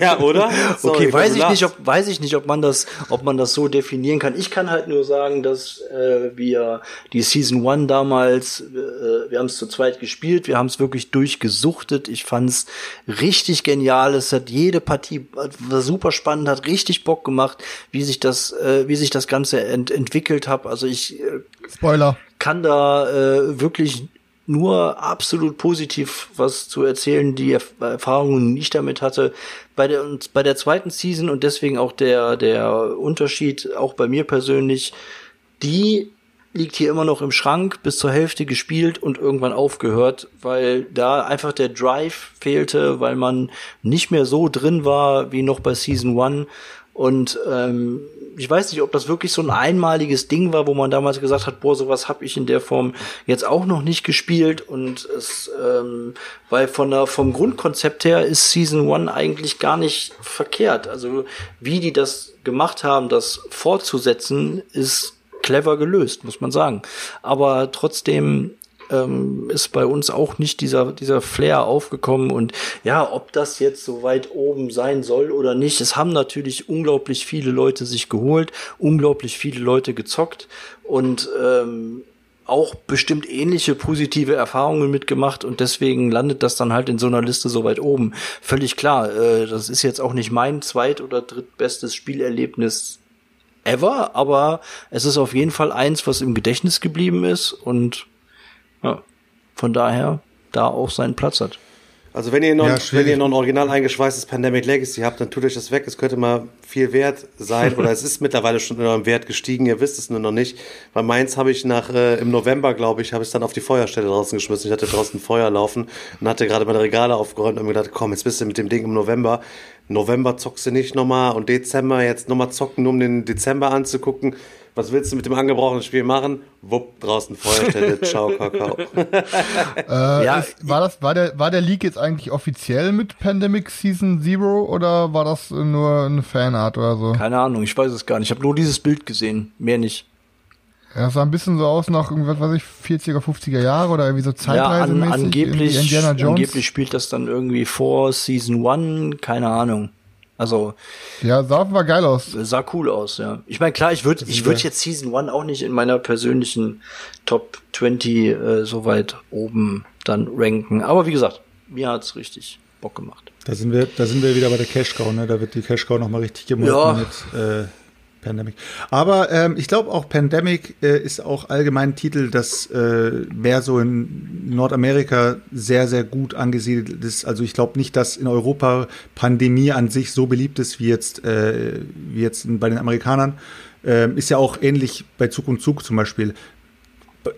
C: Ja, oder? Sorry,
A: okay, weiß ich nicht, ob weiß ich nicht, ob man das, ob man das so definieren kann. Ich kann halt nur sagen, dass äh, wir die Season One damals, äh, wir haben es zu zweit gespielt, wir haben es wirklich durchgesuchtet. Ich fand's richtig genial. Es hat jede Partie war super spannend, hat richtig Bock gemacht, wie sich das, äh, wie sich das Ganze ent entwickelt hat. Also ich äh,
B: Spoiler.
A: kann da äh, wirklich nur absolut positiv was zu erzählen, die Erf Erfahrungen, ich damit hatte. Bei der, bei der zweiten Season und deswegen auch der, der Unterschied, auch bei mir persönlich, die liegt hier immer noch im Schrank, bis zur Hälfte gespielt und irgendwann aufgehört, weil da einfach der Drive fehlte, weil man nicht mehr so drin war wie noch bei Season One. Und ähm, ich weiß nicht, ob das wirklich so ein einmaliges Ding war, wo man damals gesagt hat, boah, sowas habe ich in der Form jetzt auch noch nicht gespielt und es, ähm, weil von der vom Grundkonzept her ist Season One eigentlich gar nicht verkehrt. Also wie die das gemacht haben, das fortzusetzen, ist clever gelöst, muss man sagen. Aber trotzdem ähm, ist bei uns auch nicht dieser, dieser Flair aufgekommen. Und ja, ob das jetzt so weit oben sein soll oder nicht, es haben natürlich unglaublich viele Leute sich geholt, unglaublich viele Leute gezockt und ähm, auch bestimmt ähnliche positive Erfahrungen mitgemacht und deswegen landet das dann halt in so einer Liste so weit oben. Völlig klar, äh, das ist jetzt auch nicht mein zweit- oder drittbestes Spielerlebnis ever, aber es ist auf jeden Fall eins, was im Gedächtnis geblieben ist und ja, von daher da auch seinen Platz hat.
C: Also wenn ihr noch,
D: Ja,
C: wenn ihr noch ein original eingeschweißtes Pandemic Legacy habt, dann tut euch das weg. Es könnte mal viel wert sein oder es ist mittlerweile schon in eurem Wert gestiegen. Ihr wisst es nur noch nicht. Weil meins habe ich nach äh, im November, glaube ich, habe ich es dann auf die Feuerstelle draußen geschmissen. Ich hatte draußen Feuer laufen und hatte gerade meine Regale aufgeräumt und mir gedacht, komm, jetzt bist du mit dem Ding im November. November zockst du nicht nochmal und Dezember jetzt nochmal zocken, nur um den Dezember anzugucken. Was willst du mit dem angebrochenen Spiel machen? Wupp, draußen Feuerstelle. Ciao, Kakao.
B: Äh,
A: Ja,
B: ist, war, das, war, der, war der Leak jetzt eigentlich offiziell mit Pandemic Season Zero oder war das nur eine Fanart oder so?
A: Keine Ahnung, ich weiß es gar nicht. Ich habe nur dieses Bild gesehen, mehr nicht.
B: Ja, es sah ein bisschen so aus nach irgendwas, weiß ich, 40er, 50er Jahre oder irgendwie so
A: Ja, an,
B: zeitreisemäßig.
A: angeblich,
B: irgendwie Indiana Jones.
A: angeblich spielt das dann irgendwie vor Season One, keine Ahnung. Also
B: Ja, sah war geil aus.
A: sah cool aus, ja. Ich meine, klar, ich würde ich würde jetzt Season One auch nicht in meiner persönlichen Top 20 äh, so weit oben dann ranken. Aber wie gesagt, mir hat's richtig Bock gemacht.
D: Da sind wir, da sind wir wieder bei der Cash Cow, ne? Da wird die Cash Cow nochmal richtig gemolken
A: Ja.
D: mit äh, Pandemic. Aber ähm, ich glaube auch Pandemic äh, ist auch allgemein ein Titel, das äh, mehr so in Nordamerika sehr, sehr gut angesiedelt ist. Also ich glaube nicht, dass in Europa Pandemie an sich so beliebt ist wie jetzt, äh, wie jetzt bei den Amerikanern. Ähm, ist ja auch ähnlich bei Zug um Zug zum Beispiel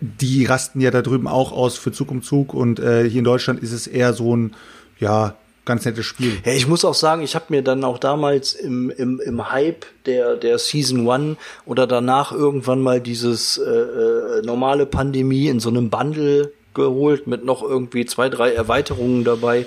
D: die rasten ja da drüben auch aus für Zug um Zug und äh, hier in Deutschland ist es eher so ein, ja, ganz nettes Spiel.
A: Ja, ich muss auch sagen, ich habe mir dann auch damals im, im, im Hype der, der Season One oder danach irgendwann mal dieses äh, äh, normale Pandemie in so einem Bundle geholt mit noch irgendwie zwei, drei Erweiterungen dabei.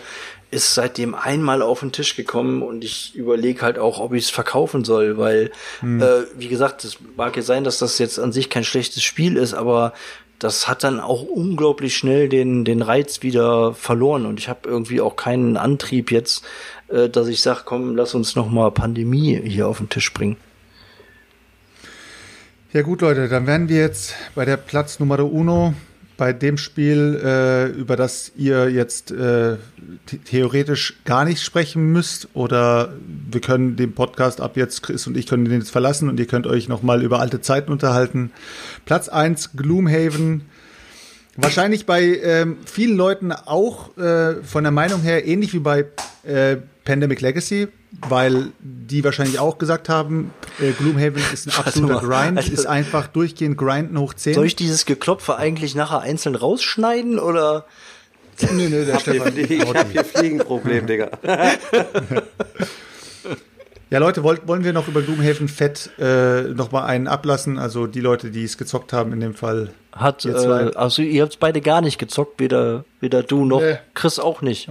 A: Ist seitdem einmal auf den Tisch gekommen und ich überlege halt auch, ob ich es verkaufen soll, weil, äh, wie gesagt, es mag ja sein, dass das jetzt an sich kein schlechtes Spiel ist, aber das hat dann auch unglaublich schnell den, den Reiz wieder verloren und ich habe irgendwie auch keinen Antrieb jetzt, äh, dass ich sage, komm, lass uns noch mal Pandemie hier auf den Tisch bringen.
D: Ja gut, Leute, dann wären wir jetzt bei der Platz Nummer uno, bei dem Spiel, äh, über das ihr jetzt äh, the theoretisch gar nicht sprechen müsst oder wir können den Podcast ab jetzt, Chris und ich können den jetzt verlassen und ihr könnt euch nochmal über alte Zeiten unterhalten. Platz eins Gloomhaven. Wahrscheinlich bei ähm, vielen Leuten auch äh, von der Meinung her ähnlich wie bei äh, Pandemic Legacy, weil die wahrscheinlich auch gesagt haben, äh, Gloomhaven ist ein absoluter Grind,
A: also-
D: ist einfach durchgehend grinden hoch 10.
A: Soll ich dieses Geklopfe eigentlich nachher einzeln rausschneiden oder?
D: nee, nee, der
C: Ich hab hier, Flie- ich hab hier Fliegenproblem, Digga.
D: Ja, Leute, wollt, wollen wir noch über Gloomhaven fett äh, noch mal einen ablassen? Also die Leute, die es gezockt haben, in dem Fall.
A: Hat,
D: Ihr zwei.
A: äh, also ihr habt beide gar nicht gezockt, weder, weder du noch
B: Nee.
A: Chris auch nicht.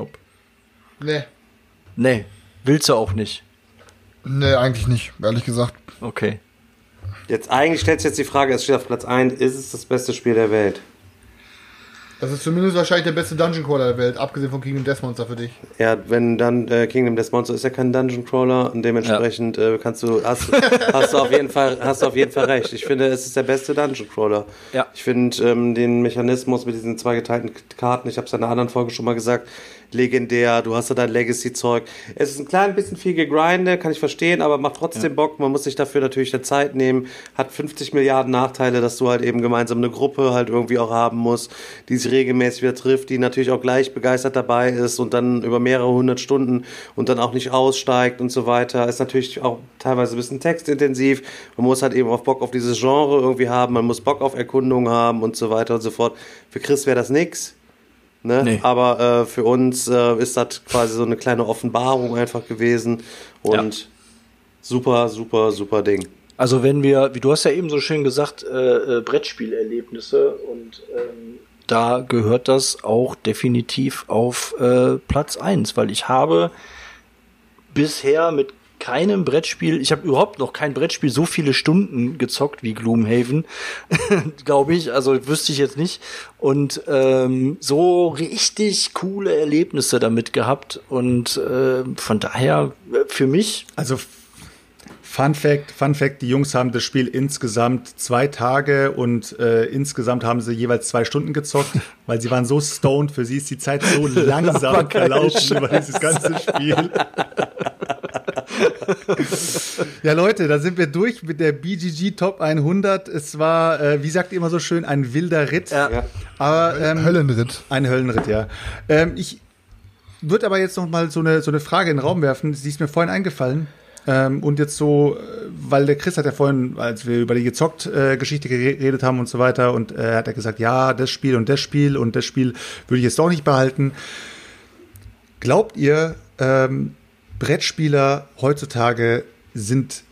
B: Nee.
A: Nee, willst du auch nicht.
B: Nee, eigentlich nicht, ehrlich gesagt.
A: Okay.
C: Jetzt eigentlich stellt sich jetzt die Frage, es steht auf Platz 1, ist es das beste Spiel der Welt?
B: Das ist zumindest wahrscheinlich der beste Dungeon Crawler der Welt, abgesehen von Kingdom Death Monster für dich.
C: Ja, wenn dann äh, Kingdom Death Monster ist ja kein Dungeon Crawler und dementsprechend äh, kannst du hast, hast du auf jeden Fall hast du auf jeden Fall recht. Ich finde, es ist der beste Dungeon Crawler.
A: Ja.
C: Ich finde ähm, den Mechanismus mit diesen zwei geteilten Karten, ich habe es in einer anderen Folge schon mal gesagt, legendär. Du hast ja dein Legacy Zeug. Es ist ein klein bisschen viel gegrinde, kann ich verstehen, aber macht trotzdem Bock. Man muss sich dafür natürlich eine Zeit nehmen. Hat 50 Milliarden Nachteile, dass du halt eben gemeinsam eine Gruppe halt irgendwie auch haben musst, die sich regelmäßig wieder trifft, die natürlich auch gleich begeistert dabei ist und dann über mehrere hundert Stunden und dann auch nicht aussteigt und so weiter. Ist natürlich auch teilweise ein bisschen textintensiv. Man muss halt eben auch Bock auf dieses Genre irgendwie haben. Man muss Bock auf Erkundung haben und so weiter und so fort. Für Chris wäre das nix. Ne?
A: Nee.
C: Aber äh, für uns äh, ist das quasi so eine kleine Offenbarung einfach gewesen. Und super, super, super Ding.
A: Also wenn wir, wie du hast ja eben so schön gesagt, äh, äh, Brettspielerlebnisse und ähm, da gehört das auch definitiv auf äh, Platz eins, weil ich habe bisher mit keinem Brettspiel, ich habe überhaupt noch kein Brettspiel so viele Stunden gezockt wie Gloomhaven, glaube ich. Also wüsste ich jetzt nicht. Und ähm, so richtig coole Erlebnisse damit gehabt. Und äh, von daher äh, für mich.
D: Also Fun Fact, Fun Fact, die Jungs haben das Spiel insgesamt zwei Tage und äh, insgesamt haben sie jeweils zwei Stunden gezockt, weil sie waren so stoned, für sie ist die Zeit so langsam verlaufen über dieses ganze Spiel. ja, Leute, da sind wir durch mit der BGG Top 100. Es war, äh, wie sagt ihr immer so schön, ein wilder Ritt.
A: Ja.
D: Aber, ähm,
B: Höllenritt.
D: Ein Höllenritt, ja. Ähm, ich würde aber jetzt noch mal so eine, so eine Frage in den Raum werfen. Sie ist mir vorhin eingefallen. Ähm, und jetzt so, äh, weil der Chris hat ja vorhin, als wir über die gezockt-Geschichte geredet haben und so weiter, und äh, hat er gesagt, ja, das Spiel und das Spiel und das Spiel würde ich jetzt doch nicht behalten. Glaubt ihr, ähm, Brettspieler heutzutage sind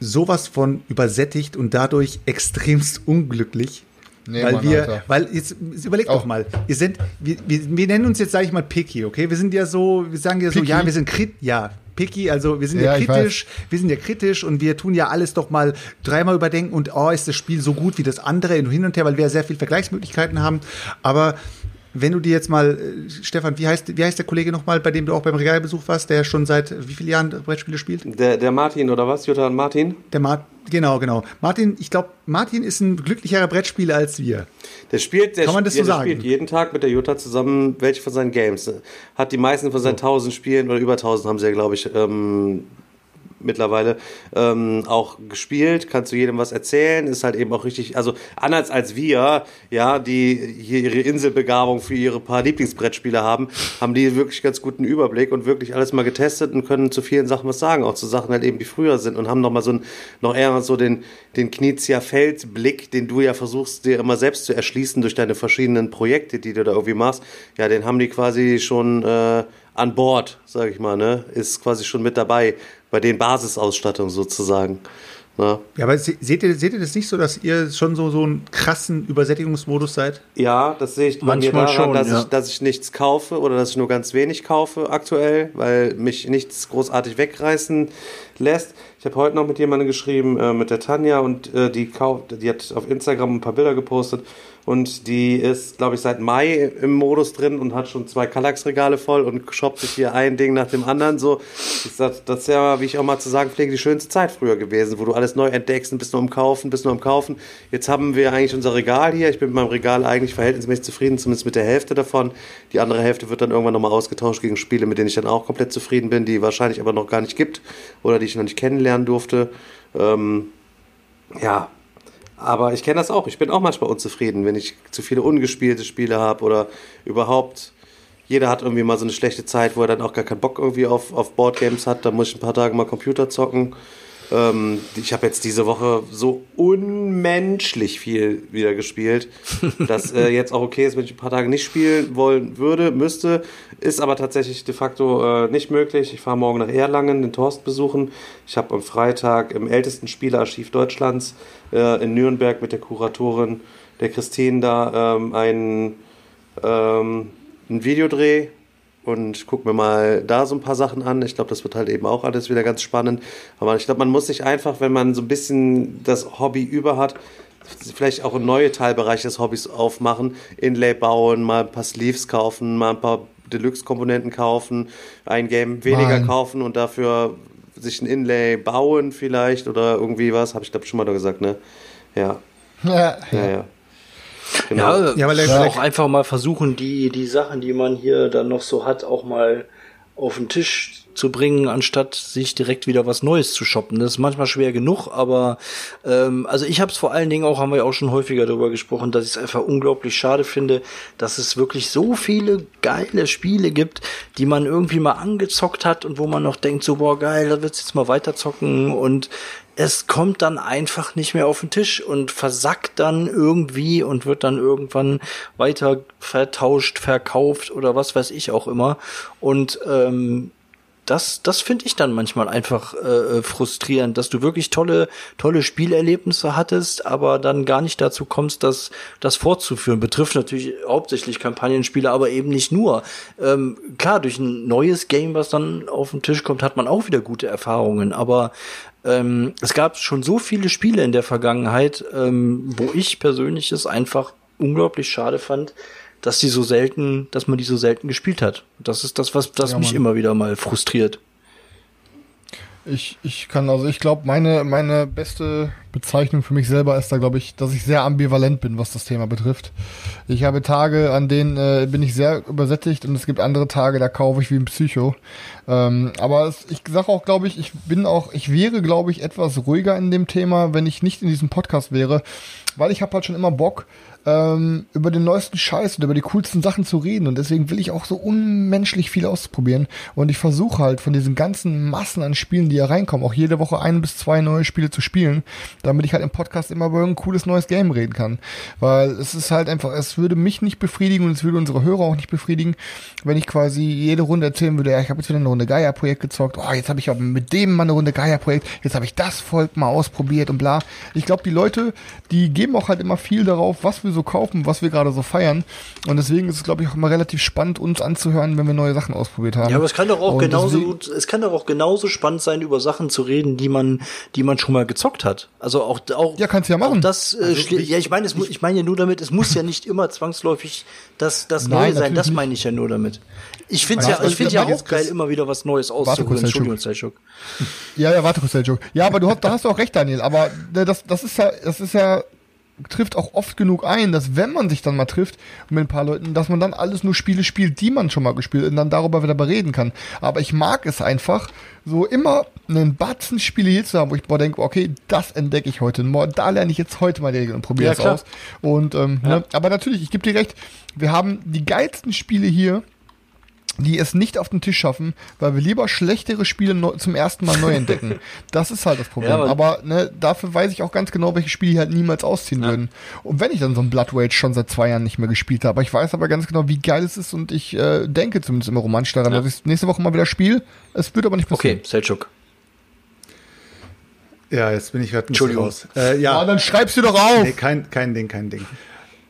D: sowas von übersättigt und dadurch extremst unglücklich?
B: Nee,
D: weil
B: Mann,
D: wir,
B: Alter.
D: weil jetzt, jetzt überlegt
B: Auch.
D: doch mal, wir sind, wir, wir, wir nennen uns jetzt, sage ich mal, picky, okay? Wir sind ja so, wir sagen ja so,
B: Picky?
D: ja, wir sind krit, ja, picky, also wir sind ja,
B: Ja,
D: kritisch, wir sind ja kritisch und wir tun ja alles doch mal dreimal überdenken und oh, ist das Spiel so gut wie das andere hin und her, weil wir ja sehr viel Vergleichsmöglichkeiten haben. Aber wenn du dir jetzt mal, äh, Stefan, wie heißt, wie heißt der Kollege nochmal, bei dem du auch beim Regalbesuch warst, der schon seit wie vielen Jahren Brettspiele spielt?
C: Der, der Martin oder was? Jutta und Martin?
D: Der Mar genau, genau. Martin, ich glaube, Martin ist ein glücklicherer Brettspieler als wir.
C: Der spielt, der,
D: Kann man das so
C: der
D: sagen?
C: spielt jeden Tag mit der Jutta zusammen welche von seinen Games. Hat die meisten von seinen 1000 Spielen oder über 1000 haben sie ja, glaube ich, ähm, mittlerweile ähm, auch gespielt, kannst du jedem was erzählen, ist halt eben auch richtig, also anders als wir, ja, die hier ihre Inselbegabung für ihre paar Lieblingsbrettspiele haben, haben die wirklich ganz guten Überblick und wirklich alles mal getestet und können zu vielen Sachen was sagen, auch zu Sachen halt eben, die früher sind und haben noch mal so ein, noch eher so den, den Knizia Feldblick, den du ja versuchst, dir immer selbst zu erschließen durch deine verschiedenen Projekte, die du da irgendwie machst, ja, den haben die quasi schon äh, an Bord, sage ich mal, ne, ist quasi schon mit dabei bei den Basisausstattungen sozusagen. Ne?
D: Ja, aber se- seht ihr, seht ihr das nicht so, dass ihr schon so, so einen krassen Übersättigungsmodus seid?
C: Ja, das sehe ich bei mir
A: Manchmal
C: daran,
A: schon,
C: dass,
A: ja.
C: ich, dass ich nichts kaufe oder dass ich nur ganz wenig kaufe aktuell, weil mich nichts großartig wegreißen lässt. Ich habe heute noch mit jemandem geschrieben, äh, mit der Tanja, und äh, die, kauft, die hat auf Instagram ein paar Bilder gepostet und die ist, glaube ich, seit Mai im Modus drin und hat schon zwei Kallax-Regale voll und shoppt sich hier ein Ding nach dem anderen. So, ich sag, das ist ja, wie ich auch mal zu sagen pflege, die schönste Zeit früher gewesen, wo du alles neu entdeckst und bist nur am Kaufen, bist nur am Kaufen. Jetzt haben wir eigentlich unser Regal hier. Ich bin mit meinem Regal eigentlich verhältnismäßig zufrieden, zumindest mit der Hälfte davon. Die andere Hälfte wird dann irgendwann nochmal ausgetauscht gegen Spiele, mit denen ich dann auch komplett zufrieden bin, die wahrscheinlich aber noch gar nicht gibt oder die ich noch nicht kennenlernen durfte. Ähm, ja, aber ich kenne das auch. Ich bin auch manchmal unzufrieden, wenn ich zu viele ungespielte Spiele habe oder überhaupt. Jeder hat irgendwie mal so eine schlechte Zeit, wo er dann auch gar keinen Bock irgendwie auf, auf Boardgames hat. Da muss ich ein paar Tage mal Computer zocken. Ähm, ich habe jetzt diese Woche so unmenschlich viel wieder gespielt, dass äh, jetzt auch okay ist, wenn ich ein paar Tage nicht spielen wollen würde, müsste. Ist aber tatsächlich de facto äh, nicht möglich. Ich fahre morgen nach Erlangen, den Torst besuchen. Ich habe am Freitag im ältesten Spielerarchiv Deutschlands äh, in Nürnberg mit der Kuratorin, der Christine, da ähm, einen, ähm, einen Videodreh und guck mir mal da so ein paar Sachen an. Ich glaube, das wird halt eben auch alles wieder ganz spannend. Aber ich glaube, man muss sich einfach, wenn man so ein bisschen das Hobby über hat, vielleicht auch neue Teilbereiche des Hobbys aufmachen, Inlay bauen, mal ein paar Sleeves kaufen, mal ein paar Deluxe-Komponenten kaufen, ein Game weniger
B: Nein.
C: kaufen und dafür sich ein Inlay bauen vielleicht oder irgendwie was. Habe ich glaube schon mal da gesagt, ne? Ja,
B: Ja,
C: ja, ja. Genau.
A: Ja,
D: Ja, weil
A: ja, auch einfach mal versuchen, die, die Sachen, die man hier dann noch so hat, auch mal auf den Tisch zu bringen, anstatt sich direkt wieder was Neues zu shoppen. Das ist manchmal schwer genug, aber ähm, also ich habe es vor allen Dingen auch, haben wir ja auch schon häufiger darüber gesprochen, dass ich es einfach unglaublich schade finde, dass es wirklich so viele geile Spiele gibt, die man irgendwie mal angezockt hat und wo man noch denkt, so boah geil, da wird's jetzt mal weiterzocken und es kommt dann einfach nicht mehr auf den Tisch und versackt dann irgendwie und wird dann irgendwann weiter vertauscht, verkauft oder was weiß ich auch immer. Und ähm, das, das finde ich dann manchmal einfach äh, frustrierend, dass du wirklich tolle, tolle Spielerlebnisse hattest, aber dann gar nicht dazu kommst, das, das fortzuführen. Betrifft natürlich hauptsächlich Kampagnenspiele, aber eben nicht nur. Ähm, klar, durch ein neues Game, was dann auf den Tisch kommt, hat man auch wieder gute Erfahrungen, aber ähm, es gab schon so viele Spiele in der Vergangenheit, ähm, wo ich persönlich es einfach unglaublich schade fand, dass die so selten, dass man die so selten gespielt hat. Das ist das, was das
B: Ja,
A: mich
B: Mann.
A: immer wieder mal frustriert.
B: Ich, ich kann, also ich glaube, meine, meine beste Bezeichnung für mich selber ist da, glaube ich, dass ich sehr ambivalent bin, was das Thema betrifft. Ich habe Tage, an denen äh, bin ich sehr übersättigt und es gibt andere Tage, da kaufe ich wie ein Psycho. Ähm, aber es, ich sage auch, glaube ich, ich bin auch, ich wäre, glaube ich, etwas ruhiger in dem Thema, wenn ich nicht in diesem Podcast wäre, weil ich habe halt schon immer Bock, ähm, über den neuesten Scheiß und über die coolsten Sachen zu reden. Und deswegen will ich auch so unmenschlich viel ausprobieren. Und ich versuche halt von diesen ganzen Massen an Spielen, die hier reinkommen, auch jede Woche ein bis zwei neue Spiele zu spielen, damit ich halt im Podcast immer über ein cooles neues Game reden kann. Weil es ist halt einfach, es würde mich nicht befriedigen und es würde unsere Hörer auch nicht befriedigen, wenn ich quasi jede Runde erzählen würde, ja, ich habe jetzt wieder eine Runde Gaia-Projekt gezockt, oh, jetzt habe ich mit dem mal eine Runde Gaia-Projekt, jetzt habe ich das Volk mal ausprobiert und bla. Ich glaube, die Leute, die geben auch halt immer viel darauf, was wir so kaufen, was wir gerade so feiern. Und deswegen ist es, glaube ich, auch immer relativ spannend, uns anzuhören, wenn wir neue Sachen ausprobiert haben.
A: Ja, aber es kann doch auch
B: Und
A: genauso
B: deswegen-
A: gut, es kann doch auch genauso spannend sein, über Sachen zu reden, die man, die man schon mal gezockt hat. Also auch, auch
B: Ja, kannst du ja machen.
A: Das, äh, schlä- ja, ich meine, ich meine ja nur damit, es muss ja nicht immer zwangsläufig das, das
B: Nein,
A: Neue sein. Das meine ich ja nur damit. Ich finde ja, ich finde ja auch geil, immer wieder was Neues auszuholen. Entschuldigung, Selchuk.
B: Ja, ja, warte kurz. Ja, aber du hast, da hast du auch recht, Daniel. Aber ne, das, das ist ja, das ist ja, trifft auch oft genug ein, dass wenn man sich dann mal trifft mit ein paar Leuten, dass man dann alles nur Spiele spielt, die man schon mal gespielt hat und dann darüber wieder bereden kann. Aber ich mag es einfach, so immer einen Batzen Spiele hier zu haben, wo ich boah denke, okay, das entdecke ich heute. Da lerne ich jetzt heute mal die Regeln und probiere
A: Ja,
B: es aus. Und ähm, ne, aber natürlich, ich gebe dir recht, wir haben die geilsten Spiele hier die es nicht auf den Tisch schaffen, weil wir lieber schlechtere Spiele neu, zum ersten Mal neu entdecken. Das ist halt das Problem.
A: Ja, aber-
B: aber ne, dafür weiß ich auch ganz genau, welche Spiele die halt niemals ausziehen würden. Und wenn ich dann so ein Blood Rage schon seit zwei Jahren nicht mehr gespielt habe, ich weiß aber ganz genau, wie geil es ist und ich äh, denke zumindest immer romantisch daran, dass ich nächste Woche mal wieder spiele. Es wird aber nicht passieren.
A: Okay, Selchuk.
D: Ja, jetzt bin ich gerade ein bisschen
A: Entschuldigung.
D: raus. Äh,
B: Ja,
D: ja,
B: dann schreibst du doch auf.
D: nee, kein, kein Ding, kein Ding.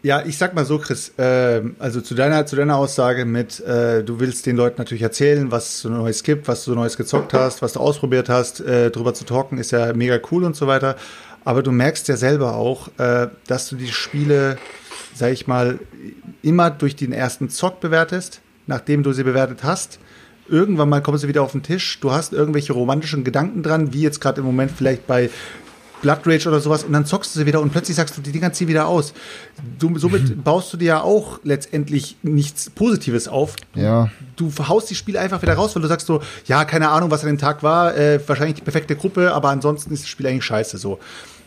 D: Ja, ich sag mal so, Chris, ähm, also zu deiner, zu deiner Aussage mit, äh, du willst den Leuten natürlich erzählen, was es so Neues gibt, was du Neues gezockt hast, was du ausprobiert hast, äh, drüber zu talken, ist ja mega cool und so weiter. Aber du merkst ja selber auch, äh, dass du die Spiele, sag ich mal, immer durch den ersten Zock bewertest, nachdem du sie bewertet hast. Irgendwann mal kommen sie wieder auf den Tisch. Du hast irgendwelche romantischen Gedanken dran, wie jetzt gerade im Moment vielleicht bei Blood Rage oder sowas und dann zockst du sie wieder und plötzlich sagst du, die Dinger ziehen wieder aus. Du, somit baust du dir ja auch letztendlich nichts Positives auf.
B: Ja.
D: Du haust die Spiele einfach wieder raus, weil du sagst so, ja, keine Ahnung, was an dem Tag war, äh, wahrscheinlich die perfekte Gruppe, aber ansonsten ist das Spiel eigentlich scheiße so.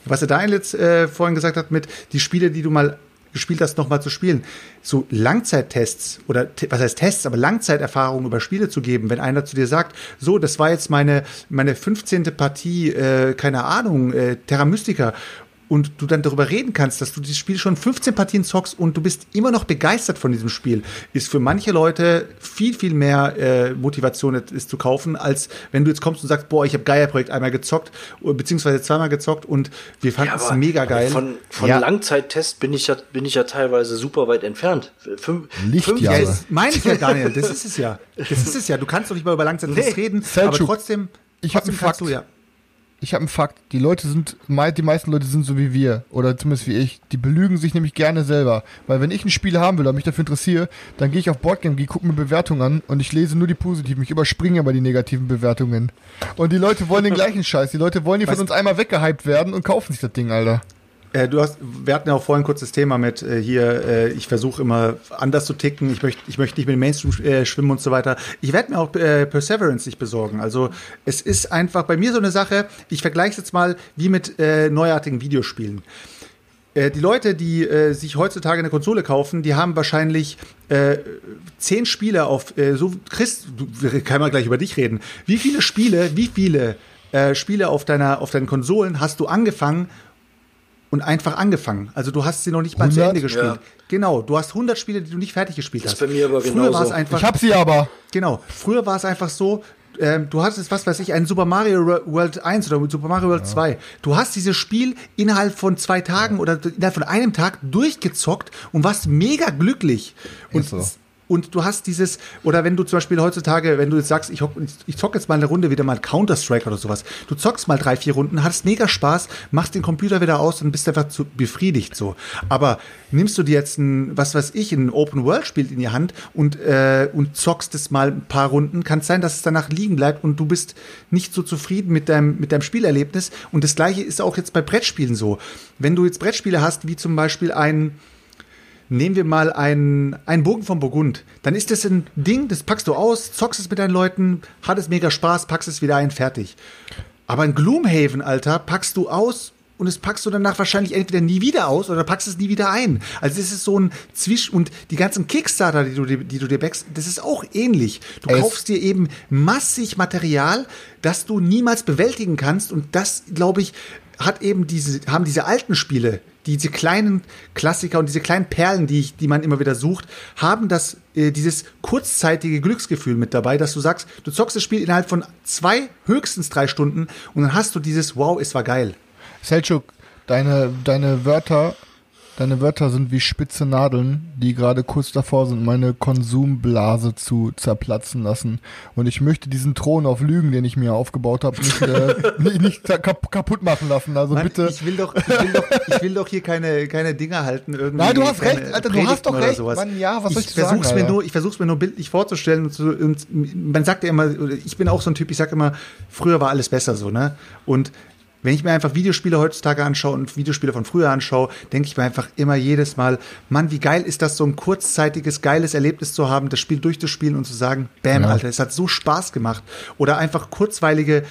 D: Was der Daniel jetzt äh, vorhin gesagt hat mit die Spiele, die du mal gespielt hast, nochmal zu spielen. So Langzeittests oder was heißt Tests, aber Langzeiterfahrungen über Spiele zu geben, wenn einer zu dir sagt, so, das war jetzt meine, meine 15. Partie, äh, keine Ahnung, äh, Terra Mystica und du dann darüber reden kannst, dass du dieses Spiel schon 15 Partien zockst und du bist immer noch begeistert von diesem Spiel, ist für manche Leute viel, viel mehr äh, Motivation, es zu kaufen, als wenn du jetzt kommst und sagst, boah, ich habe Gaia-Projekt einmal gezockt, beziehungsweise zweimal gezockt und wir fanden es mega geil.
A: Von, von
D: Ja.
A: Langzeittest bin ich ja, bin ich ja teilweise super weit entfernt. Fünf,
B: Lichtjahre.
D: Ja,
B: Ja,
D: meine ich ja, Daniel. Das ist es ja. Das ist es ja. Du kannst doch nicht mal über Langzeittests
A: Nee.
D: reden,
B: Selçuk,
D: aber trotzdem,
B: ich hab
D: trotzdem
B: einen
D: kannst
B: Fakt.
D: du ja.
B: Ich habe einen Fakt. Die Leute sind, die meisten Leute sind so wie wir, oder zumindest wie ich. Die belügen sich nämlich gerne selber. Weil wenn ich ein Spiel haben will oder mich dafür interessiere, dann gehe ich auf Boardgame, gucke mir Bewertungen an und ich lese nur die positiven. Ich überspringe aber die negativen Bewertungen. Und die Leute wollen den gleichen Scheiß. Die Leute wollen die von uns einmal weggehypt werden und kaufen sich das Ding, Alter.
D: Äh, du hast, wir hatten ja auch vorhin ein kurzes Thema mit äh, hier, äh, ich versuche immer anders zu ticken, ich möchte ich möchte nicht mit dem Mainstream äh, schwimmen und so weiter. Ich werde mir auch äh, Perseverance nicht besorgen. Also es ist einfach bei mir so eine Sache, ich vergleiche es jetzt mal wie mit neuartigen Videospielen. Die Leute, die äh, sich heutzutage eine Konsole kaufen, die haben wahrscheinlich äh, zehn Spiele auf, äh, so Chris, wir können wir gleich über dich reden. Wie viele Spiele, wie viele Spiele auf deiner, auf deinen Konsolen hast du angefangen und einfach angefangen? Also du hast sie noch nicht mal zu
B: 100?
D: Ende gespielt.
A: Ja.
D: Genau, du hast 100 Spiele, die du nicht fertig gespielt
A: Das
D: hast.
A: ist bei mir aber
D: Früher
A: genauso.
D: war es einfach,
B: Ich hab sie aber.
D: Genau. Früher war es einfach so, ähm, du hattest, was weiß ich, ein Super Mario World 1 oder Super Mario World 2. Du hast dieses Spiel innerhalb von zwei Tagen oder innerhalb von einem Tag durchgezockt und warst mega glücklich. Und
B: Ist so.
D: Und du hast dieses, oder wenn du zum Beispiel heutzutage, wenn du jetzt sagst, ich, ich zock jetzt mal eine Runde wieder mal Counter-Strike oder sowas, du zockst mal drei, vier Runden, hast mega Spaß, machst den Computer wieder aus und bist einfach zu befriedigt so. Aber nimmst du dir jetzt ein, was weiß ich, ein Open-World-Spiel in die Hand und, äh, und zockst es mal ein paar Runden, kann es sein, dass es danach liegen bleibt und du bist nicht so zufrieden mit deinem, mit deinem Spielerlebnis. Und das gleiche ist auch jetzt bei Brettspielen so. Wenn du jetzt Brettspiele hast, wie zum Beispiel ein, Nehmen wir mal einen, einen Bogen von Burgund. Dann ist das ein Ding, das packst du aus, zockst es mit deinen Leuten, hat es mega Spaß, packst es wieder ein, fertig. Aber ein Gloomhaven, Alter, packst du aus und es packst du danach wahrscheinlich entweder nie wieder aus oder packst es nie wieder ein. Also es ist so ein Zwisch und die ganzen Kickstarter, die du, dir- die du dir backst, das ist auch ähnlich. Du
B: Es-
D: kaufst dir eben massig Material, das du niemals bewältigen kannst und das, glaube ich, hat eben diese, haben diese alten Spiele, diese kleinen Klassiker und diese kleinen Perlen, die, ich, die man immer wieder sucht, haben das, äh, dieses kurzzeitige Glücksgefühl mit dabei, dass du sagst, du zockst das Spiel innerhalb von zwei, höchstens drei Stunden und dann hast du dieses, wow, es war geil.
B: Selchuk, deine, deine Wörter, deine Wörter sind wie spitze Nadeln, die gerade kurz davor sind, meine Konsumblase zu zerplatzen lassen. Und ich möchte diesen Thron auf Lügen, den ich mir aufgebaut habe, nicht, äh, nicht, nicht kap kaputt machen lassen. Also
D: Mann,
B: bitte.
D: Ich will doch, ich will doch, ich will doch hier keine, keine Dinger halten irgendwie.
B: Nein, du hast recht, Alter, du hast doch recht. Mann, ja, was soll ich
D: ich
B: dir sagen,
D: versuch's mir
B: Alter?
D: nur, ich versuch's mir nur bildlich vorzustellen und, so, und man sagt ja immer, ich bin auch so ein Typ, ich sag immer, früher war alles besser so, ne? Und wenn ich mir einfach Videospiele heutzutage anschaue und Videospiele von früher anschaue, denke ich mir einfach immer jedes Mal, Mann, wie geil ist das, so ein kurzzeitiges, geiles Erlebnis zu haben, das Spiel durchzuspielen und zu sagen, bam,
B: Ja.
D: Alter, es hat so Spaß gemacht. Oder einfach kurzweilige,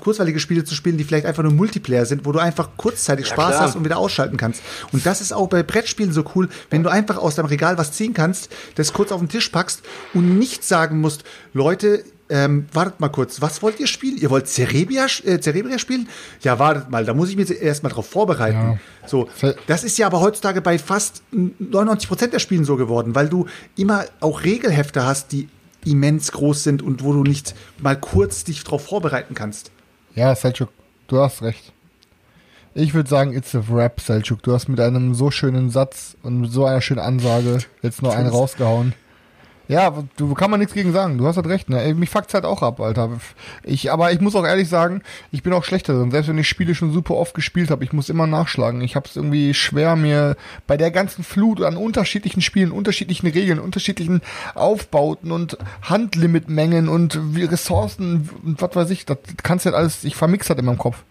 D: kurzweilige Spiele zu spielen, die vielleicht einfach nur Multiplayer sind, wo du einfach kurzzeitig Spaß
A: klar.
D: hast und wieder ausschalten kannst. Und das ist auch bei Brettspielen so cool, wenn du einfach aus deinem Regal was ziehen kannst, das kurz auf den Tisch packst und nicht sagen musst, Leute, ähm, wartet mal kurz, was wollt ihr spielen? Ihr wollt Cerebria, äh, Cerebria spielen? Ja, wartet mal, da muss ich mich jetzt erstmal drauf vorbereiten. So, das ist ja aber heutzutage bei fast 99 Prozent der Spielen so geworden, weil du immer auch Regelhefte hast, die immens groß sind und wo du nicht mal kurz dich drauf vorbereiten kannst.
B: Ja, Selchuk, du hast recht. Ich würde sagen, it's a rap, Selchuk. Du hast mit einem so schönen Satz und mit so einer schönen Ansage jetzt nur einen rausgehauen. Ja, du kann man nichts gegen sagen. Du hast halt recht. Ne? Mich fuckt's halt auch ab, Alter. Ich, aber ich muss auch ehrlich sagen, ich bin auch schlechter drin. Selbst wenn ich Spiele schon super oft gespielt habe, ich muss immer nachschlagen. Ich habe es irgendwie schwer, mir bei der ganzen Flut an unterschiedlichen Spielen, unterschiedlichen Regeln, unterschiedlichen Aufbauten und Handlimitmengen und Ressourcen und was weiß ich, das kannst du halt alles, ich vermix das in meinem Kopf.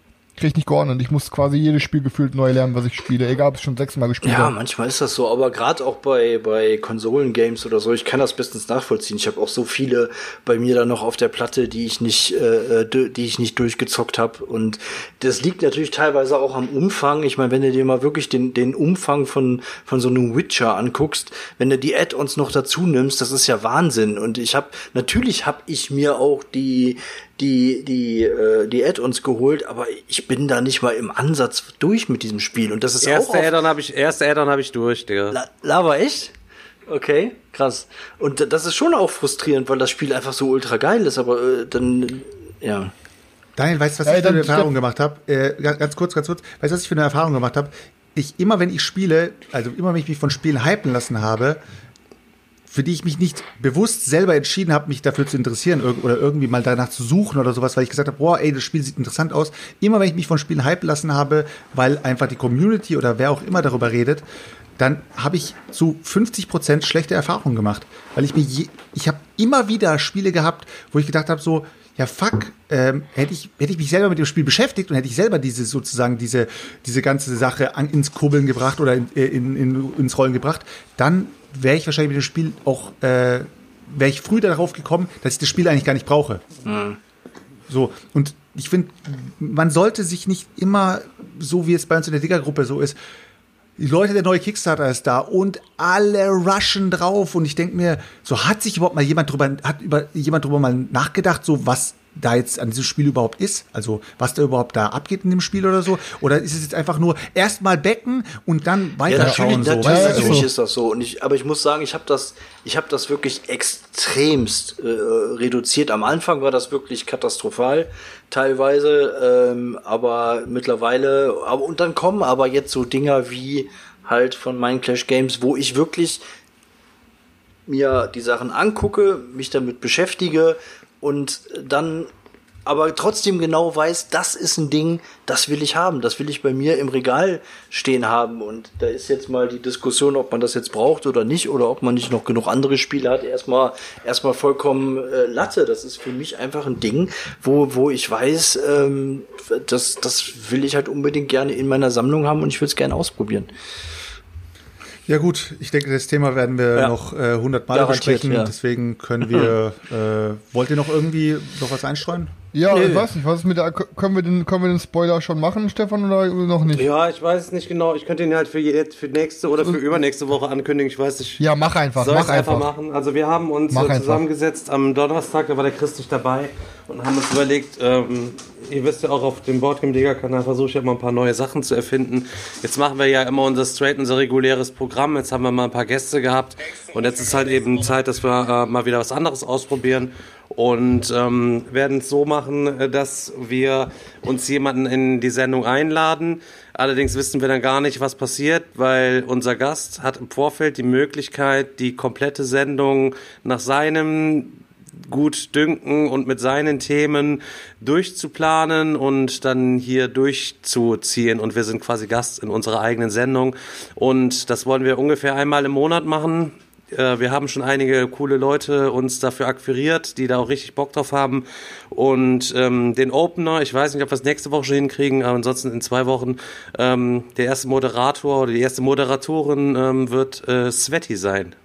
B: Krieg ich nicht geordnet. Ich muss quasi jedes Spiel gefühlt neu lernen, was ich spiele. Egal, ob ich schon sechsmal gespielt
A: Ja,
B: habe.
A: manchmal ist das so, aber gerade auch bei, bei Konsolengames oder so, ich kann das bestens nachvollziehen. Ich habe auch so viele bei mir da noch auf der Platte, die ich nicht, äh, d- die ich nicht durchgezockt habe. Und das liegt natürlich teilweise auch am Umfang. Ich meine, wenn du dir mal wirklich den, den Umfang von, von so einem Witcher anguckst, wenn du die Add-ons noch dazu nimmst, das ist ja Wahnsinn. Und ich habe, natürlich habe ich mir auch die, die, die, äh, die Add-ons geholt, aber ich bin da nicht mal im Ansatz durch mit diesem Spiel. Und das ist auch
C: Erste
A: auf,
C: Addon habe ich, erste Addon habe ich durch, Digga.
A: La Lava echt? Okay, krass. Und das ist schon auch frustrierend, weil das Spiel einfach so ultra geil ist, aber äh, dann, ja.
D: Daniel, weißt du, was
B: Ey,
D: ich für eine Erfahrung gemacht habe? Äh, ganz kurz, ganz kurz. Weißt du, was ich für eine Erfahrung gemacht habe? Ich, immer wenn ich spiele, also immer wenn ich mich von Spielen hypen lassen habe, für die ich mich nicht bewusst selber entschieden habe, mich dafür zu interessieren oder irgendwie mal danach zu suchen oder sowas, weil ich gesagt habe, boah, ey, das Spiel sieht interessant aus. Immer wenn ich mich von Spielen hypen lassen habe, weil einfach die Community oder wer auch immer darüber redet, dann habe ich zu 50% schlechte Erfahrungen gemacht. Weil ich mir je, ich habe immer wieder Spiele gehabt, wo ich gedacht habe, so, ja fuck, ähm, hätte ich, hätte ich mich selber mit dem Spiel beschäftigt und hätte ich selber diese sozusagen diese, diese ganze Sache an, ins Kurbeln gebracht oder in, äh, in, in, ins Rollen gebracht, dann wäre ich wahrscheinlich mit dem Spiel auch, äh, wäre ich früh darauf gekommen, dass ich das Spiel eigentlich gar nicht brauche. So, und ich finde, man sollte sich nicht immer, so wie es bei uns in der Digger-Gruppe so ist, die Leute, der neue Kickstarter ist da und alle rushen drauf und ich denke mir, so hat sich überhaupt mal jemand drüber, hat über jemand drüber mal nachgedacht, so was da jetzt an diesem Spiel überhaupt ist? Also was da überhaupt da abgeht in dem Spiel oder so? Oder ist es jetzt einfach nur erstmal becken und dann
A: Ja,
D: weiterschauen?
A: natürlich,
D: so?
A: natürlich,
D: Weißt du,
A: natürlich ist das so. Und ich, aber ich muss sagen, ich habe das, ich habe das wirklich extremst äh, reduziert. Am Anfang war das wirklich katastrophal, teilweise, ähm, aber mittlerweile. Aber und dann kommen aber jetzt so Dinger wie halt von meinen Games, wo ich wirklich mir die Sachen angucke, mich damit beschäftige und dann aber trotzdem genau weiß, das ist ein Ding, das will ich haben, das will ich bei mir im Regal stehen haben. Und da ist jetzt mal die Diskussion, ob man das jetzt braucht oder nicht, oder ob man nicht noch genug andere Spiele hat, erstmal erstmal vollkommen äh, Latte. Das ist für mich einfach ein Ding, wo, wo ich weiß, ähm, das, das will ich halt unbedingt gerne in meiner Sammlung haben und ich will es gerne ausprobieren.
D: Ja gut, ich denke, das Thema werden wir
A: Ja.
D: noch äh, 100 Mal
A: Garantiert,
D: besprechen.
A: ja.
D: Deswegen können wir, äh, wollt ihr noch irgendwie noch was einstreuen?
B: Ja, ich weiß nicht, was ist mit der, können wir den, können wir den Spoiler schon machen, Stefan, oder noch nicht?
C: Ja, ich weiß es nicht genau. Ich könnte ihn halt für, für nächste oder für übernächste Woche ankündigen. Ich weiß nicht.
B: Ja, mach einfach,
C: Soll
B: mach
C: einfach machen? Also wir haben uns
B: Mach
C: äh,
B: einfach.
C: zusammengesetzt am Donnerstag, da war der Chris nicht dabei und haben uns überlegt, ähm, ihr wisst ja auch auf dem Boardgame Digger Kanal versuche ich ja immer ein paar neue Sachen zu erfinden. Jetzt machen wir ja immer unser straight, unser reguläres Programm. Jetzt haben wir mal ein paar Gäste gehabt und jetzt ist halt eben Zeit, dass wir äh, mal wieder was anderes ausprobieren und ähm, werden es so machen, äh, dass wir uns jemanden in die Sendung einladen. Allerdings wissen wir dann gar nicht, was passiert, weil unser Gast hat im Vorfeld die Möglichkeit, die komplette Sendung nach seinem gut dünken und mit seinen Themen durchzuplanen und dann hier durchzuziehen. Und wir sind quasi Gast in unserer eigenen Sendung. Und das wollen wir ungefähr einmal im Monat machen. Äh, Wir haben schon einige coole Leute uns dafür akquiriert, die da auch richtig Bock drauf haben. Und ähm, den Opener, ich weiß nicht, ob wir es nächste Woche schon hinkriegen, aber ansonsten in zwei Wochen, ähm, der erste Moderator oder die erste Moderatorin ähm, wird äh, Sveti sein,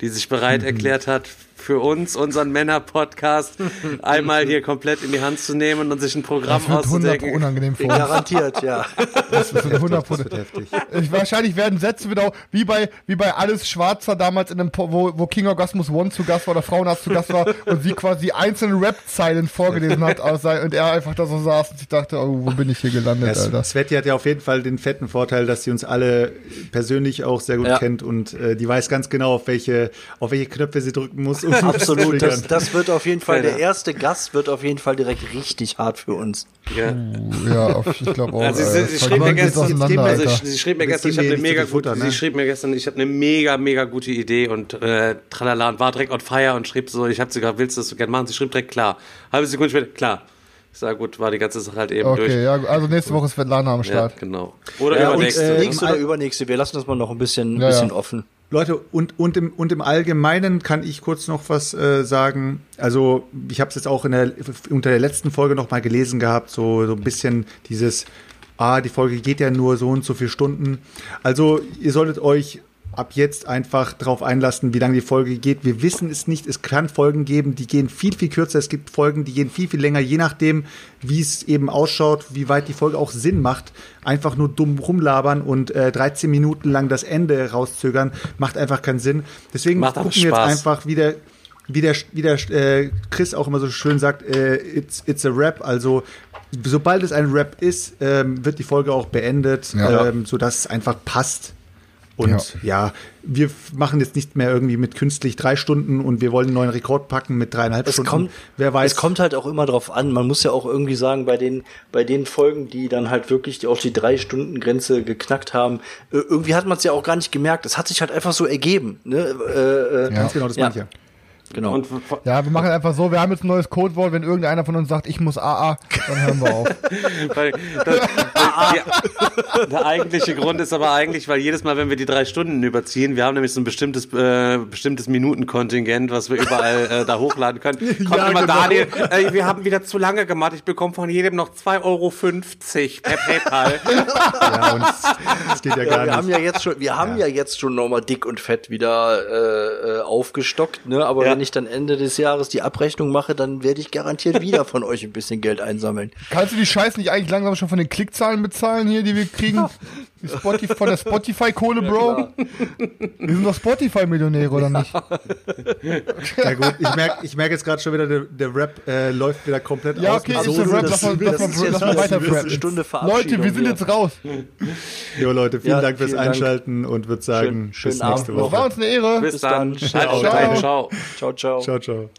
C: die sich bereit
B: Mhm.
C: erklärt hat, für uns, unseren Männer-Podcast, einmal hier komplett in die Hand zu nehmen und sich ein Programm
B: Das wird 100
C: auszudenken.
B: unangenehm für uns.
A: Garantiert, ja.
B: Das ist 100 Ich, wahrscheinlich werden Sätze wieder auch, wie bei, wie bei Alles Schwarzer damals in dem, Po- wo, wo King Orgasmus One zu Gast war oder Frauenarzt zu Gast war und sie quasi einzelne Rap-Zeilen vorgelesen hat aus sein- und er einfach da so saß und sich dachte, oh, wo bin ich hier gelandet,
D: Ja,
B: Alter.
D: Sveti hat ja auf jeden Fall den fetten Vorteil, dass sie uns alle persönlich auch sehr gut
A: Ja.
D: kennt und äh, die weiß ganz genau, auf welche, auf welche Knöpfe sie drücken muss. Um
A: Absolut. Das, das wird auf jeden Fall, der
C: Ja.
A: erste Gast wird auf jeden Fall direkt richtig hart für uns.
C: Ja.
B: Ja, auf, ich glaube auch.
C: Also sie, sie, schrieb mir gestern, also ich, sie schrieb mir
D: Jetzt
C: gestern, ich
D: geben
C: habe eine mega gute,
D: Futter, ne?
C: sie schrieb mir gestern, ich habe eine mega, mega gute Idee und äh, tralala und war direkt on fire und schrieb so, ich habe sie gesagt, willst du das so gerne machen? Sie schrieb direkt klar. Halbe Sekunde später, klar. Ich sag gut, war die ganze Sache halt eben durch.
B: Okay, ja, also nächste Woche ist Svetlana am
C: Ja,
B: Start.
C: genau. Oder
D: Ja, und,
C: übernächste.
D: äh,
A: Nächste oder übernächste. Wir lassen das mal noch ein bisschen,
B: Ja,
A: bisschen
B: ja.
A: offen.
D: Leute, und, und, im, und im Allgemeinen kann ich kurz noch was äh, sagen. Also, ich habe es jetzt auch in der, unter der letzten Folge noch mal gelesen gehabt, so, so ein bisschen dieses, ah, die Folge geht ja nur so und so viele Stunden. Also, ihr solltet euch ab jetzt einfach drauf einlassen, wie lange die Folge geht. Wir wissen es nicht. Es kann Folgen geben, die gehen viel, viel kürzer. Es gibt Folgen, die gehen viel, viel länger, je nachdem, wie es eben ausschaut, wie weit die Folge auch Sinn macht. Einfach nur dumm rumlabern und äh, 13 Minuten lang das Ende rauszögern, macht einfach keinen Sinn. Deswegen gucken wir jetzt einfach, wie der, wie der, wie der äh, Chris auch immer so schön sagt, äh, it's, it's a rap. Also sobald es ein Rap ist, ähm, wird die Folge auch beendet,
B: Ja.
D: ähm, sodass es einfach passt. Und ja. wir f- machen jetzt nicht mehr irgendwie mit künstlich drei Stunden und wir wollen einen neuen Rekord packen mit dreieinhalb
A: Es
D: Stunden.
A: kommt,
D: Wer weiß.
A: es kommt halt auch immer drauf an. Man muss ja auch irgendwie sagen, bei den, bei den Folgen, die dann halt wirklich die, auch die drei Stunden Grenze geknackt haben, äh, irgendwie hat man es ja auch gar nicht gemerkt. Es hat sich halt einfach so ergeben. Ne? Äh, äh,
B: Ja.
D: Ganz genau, das
A: Ja.
D: meine ich ja.
A: Genau.
C: Und
B: Ja, wir machen einfach so, wir haben jetzt ein neues Codewort, wenn irgendeiner von uns sagt, ich muss AA, dann hören wir auf.
C: Weil das, der, der eigentliche Grund ist aber eigentlich, weil jedes Mal, wenn wir die drei Stunden überziehen, wir haben nämlich so ein bestimmtes, äh, bestimmtes Minutenkontingent, was wir überall äh, da hochladen können, kommt
D: Ja,
C: immer
D: genau.
C: Daniel, äh, wir haben wieder zu lange gemacht, ich bekomme von jedem noch 2,50 Euro per PayPal.
D: Ja, und es geht ja
A: Ja,
D: gar
A: wir
D: nicht.
A: haben ja jetzt schon, wir haben ja, jetzt schon nochmal dick und fett wieder äh, äh, aufgestockt, ne? Aber
C: Ja.
A: Wenn ich dann Ende des Jahres die Abrechnung mache, dann werde ich garantiert wieder von euch ein bisschen Geld einsammeln.
B: Kannst du die Scheiße nicht eigentlich langsam schon von den Klickzahlen bezahlen hier, die wir kriegen? Die Spotify, von der Spotify-Kohle, Bro. Wir sind doch Spotify-Millionäre, oder nicht?
D: Ja gut, ich merke ich merk jetzt gerade schon wieder, der, der Rap äh, läuft wieder komplett
B: Ja,
D: aus.
B: okay,
D: Also,
B: ist der Rap, lass mal, lass mal, mal weiter rappen. Leute, wir sind jetzt raus.
D: jo, Leute, vielen
A: Ja,
D: Dank fürs
A: vielen Dank.
D: Einschalten und würde sagen,
A: Schön- schönen
D: bis nächste
A: Abend.
B: Das war
D: Woche.
B: uns eine Ehre.
C: Bis dann.
A: dann.
B: Ciao.
C: Ciao.
A: Ciao, ciao.
D: Ciao, ciao.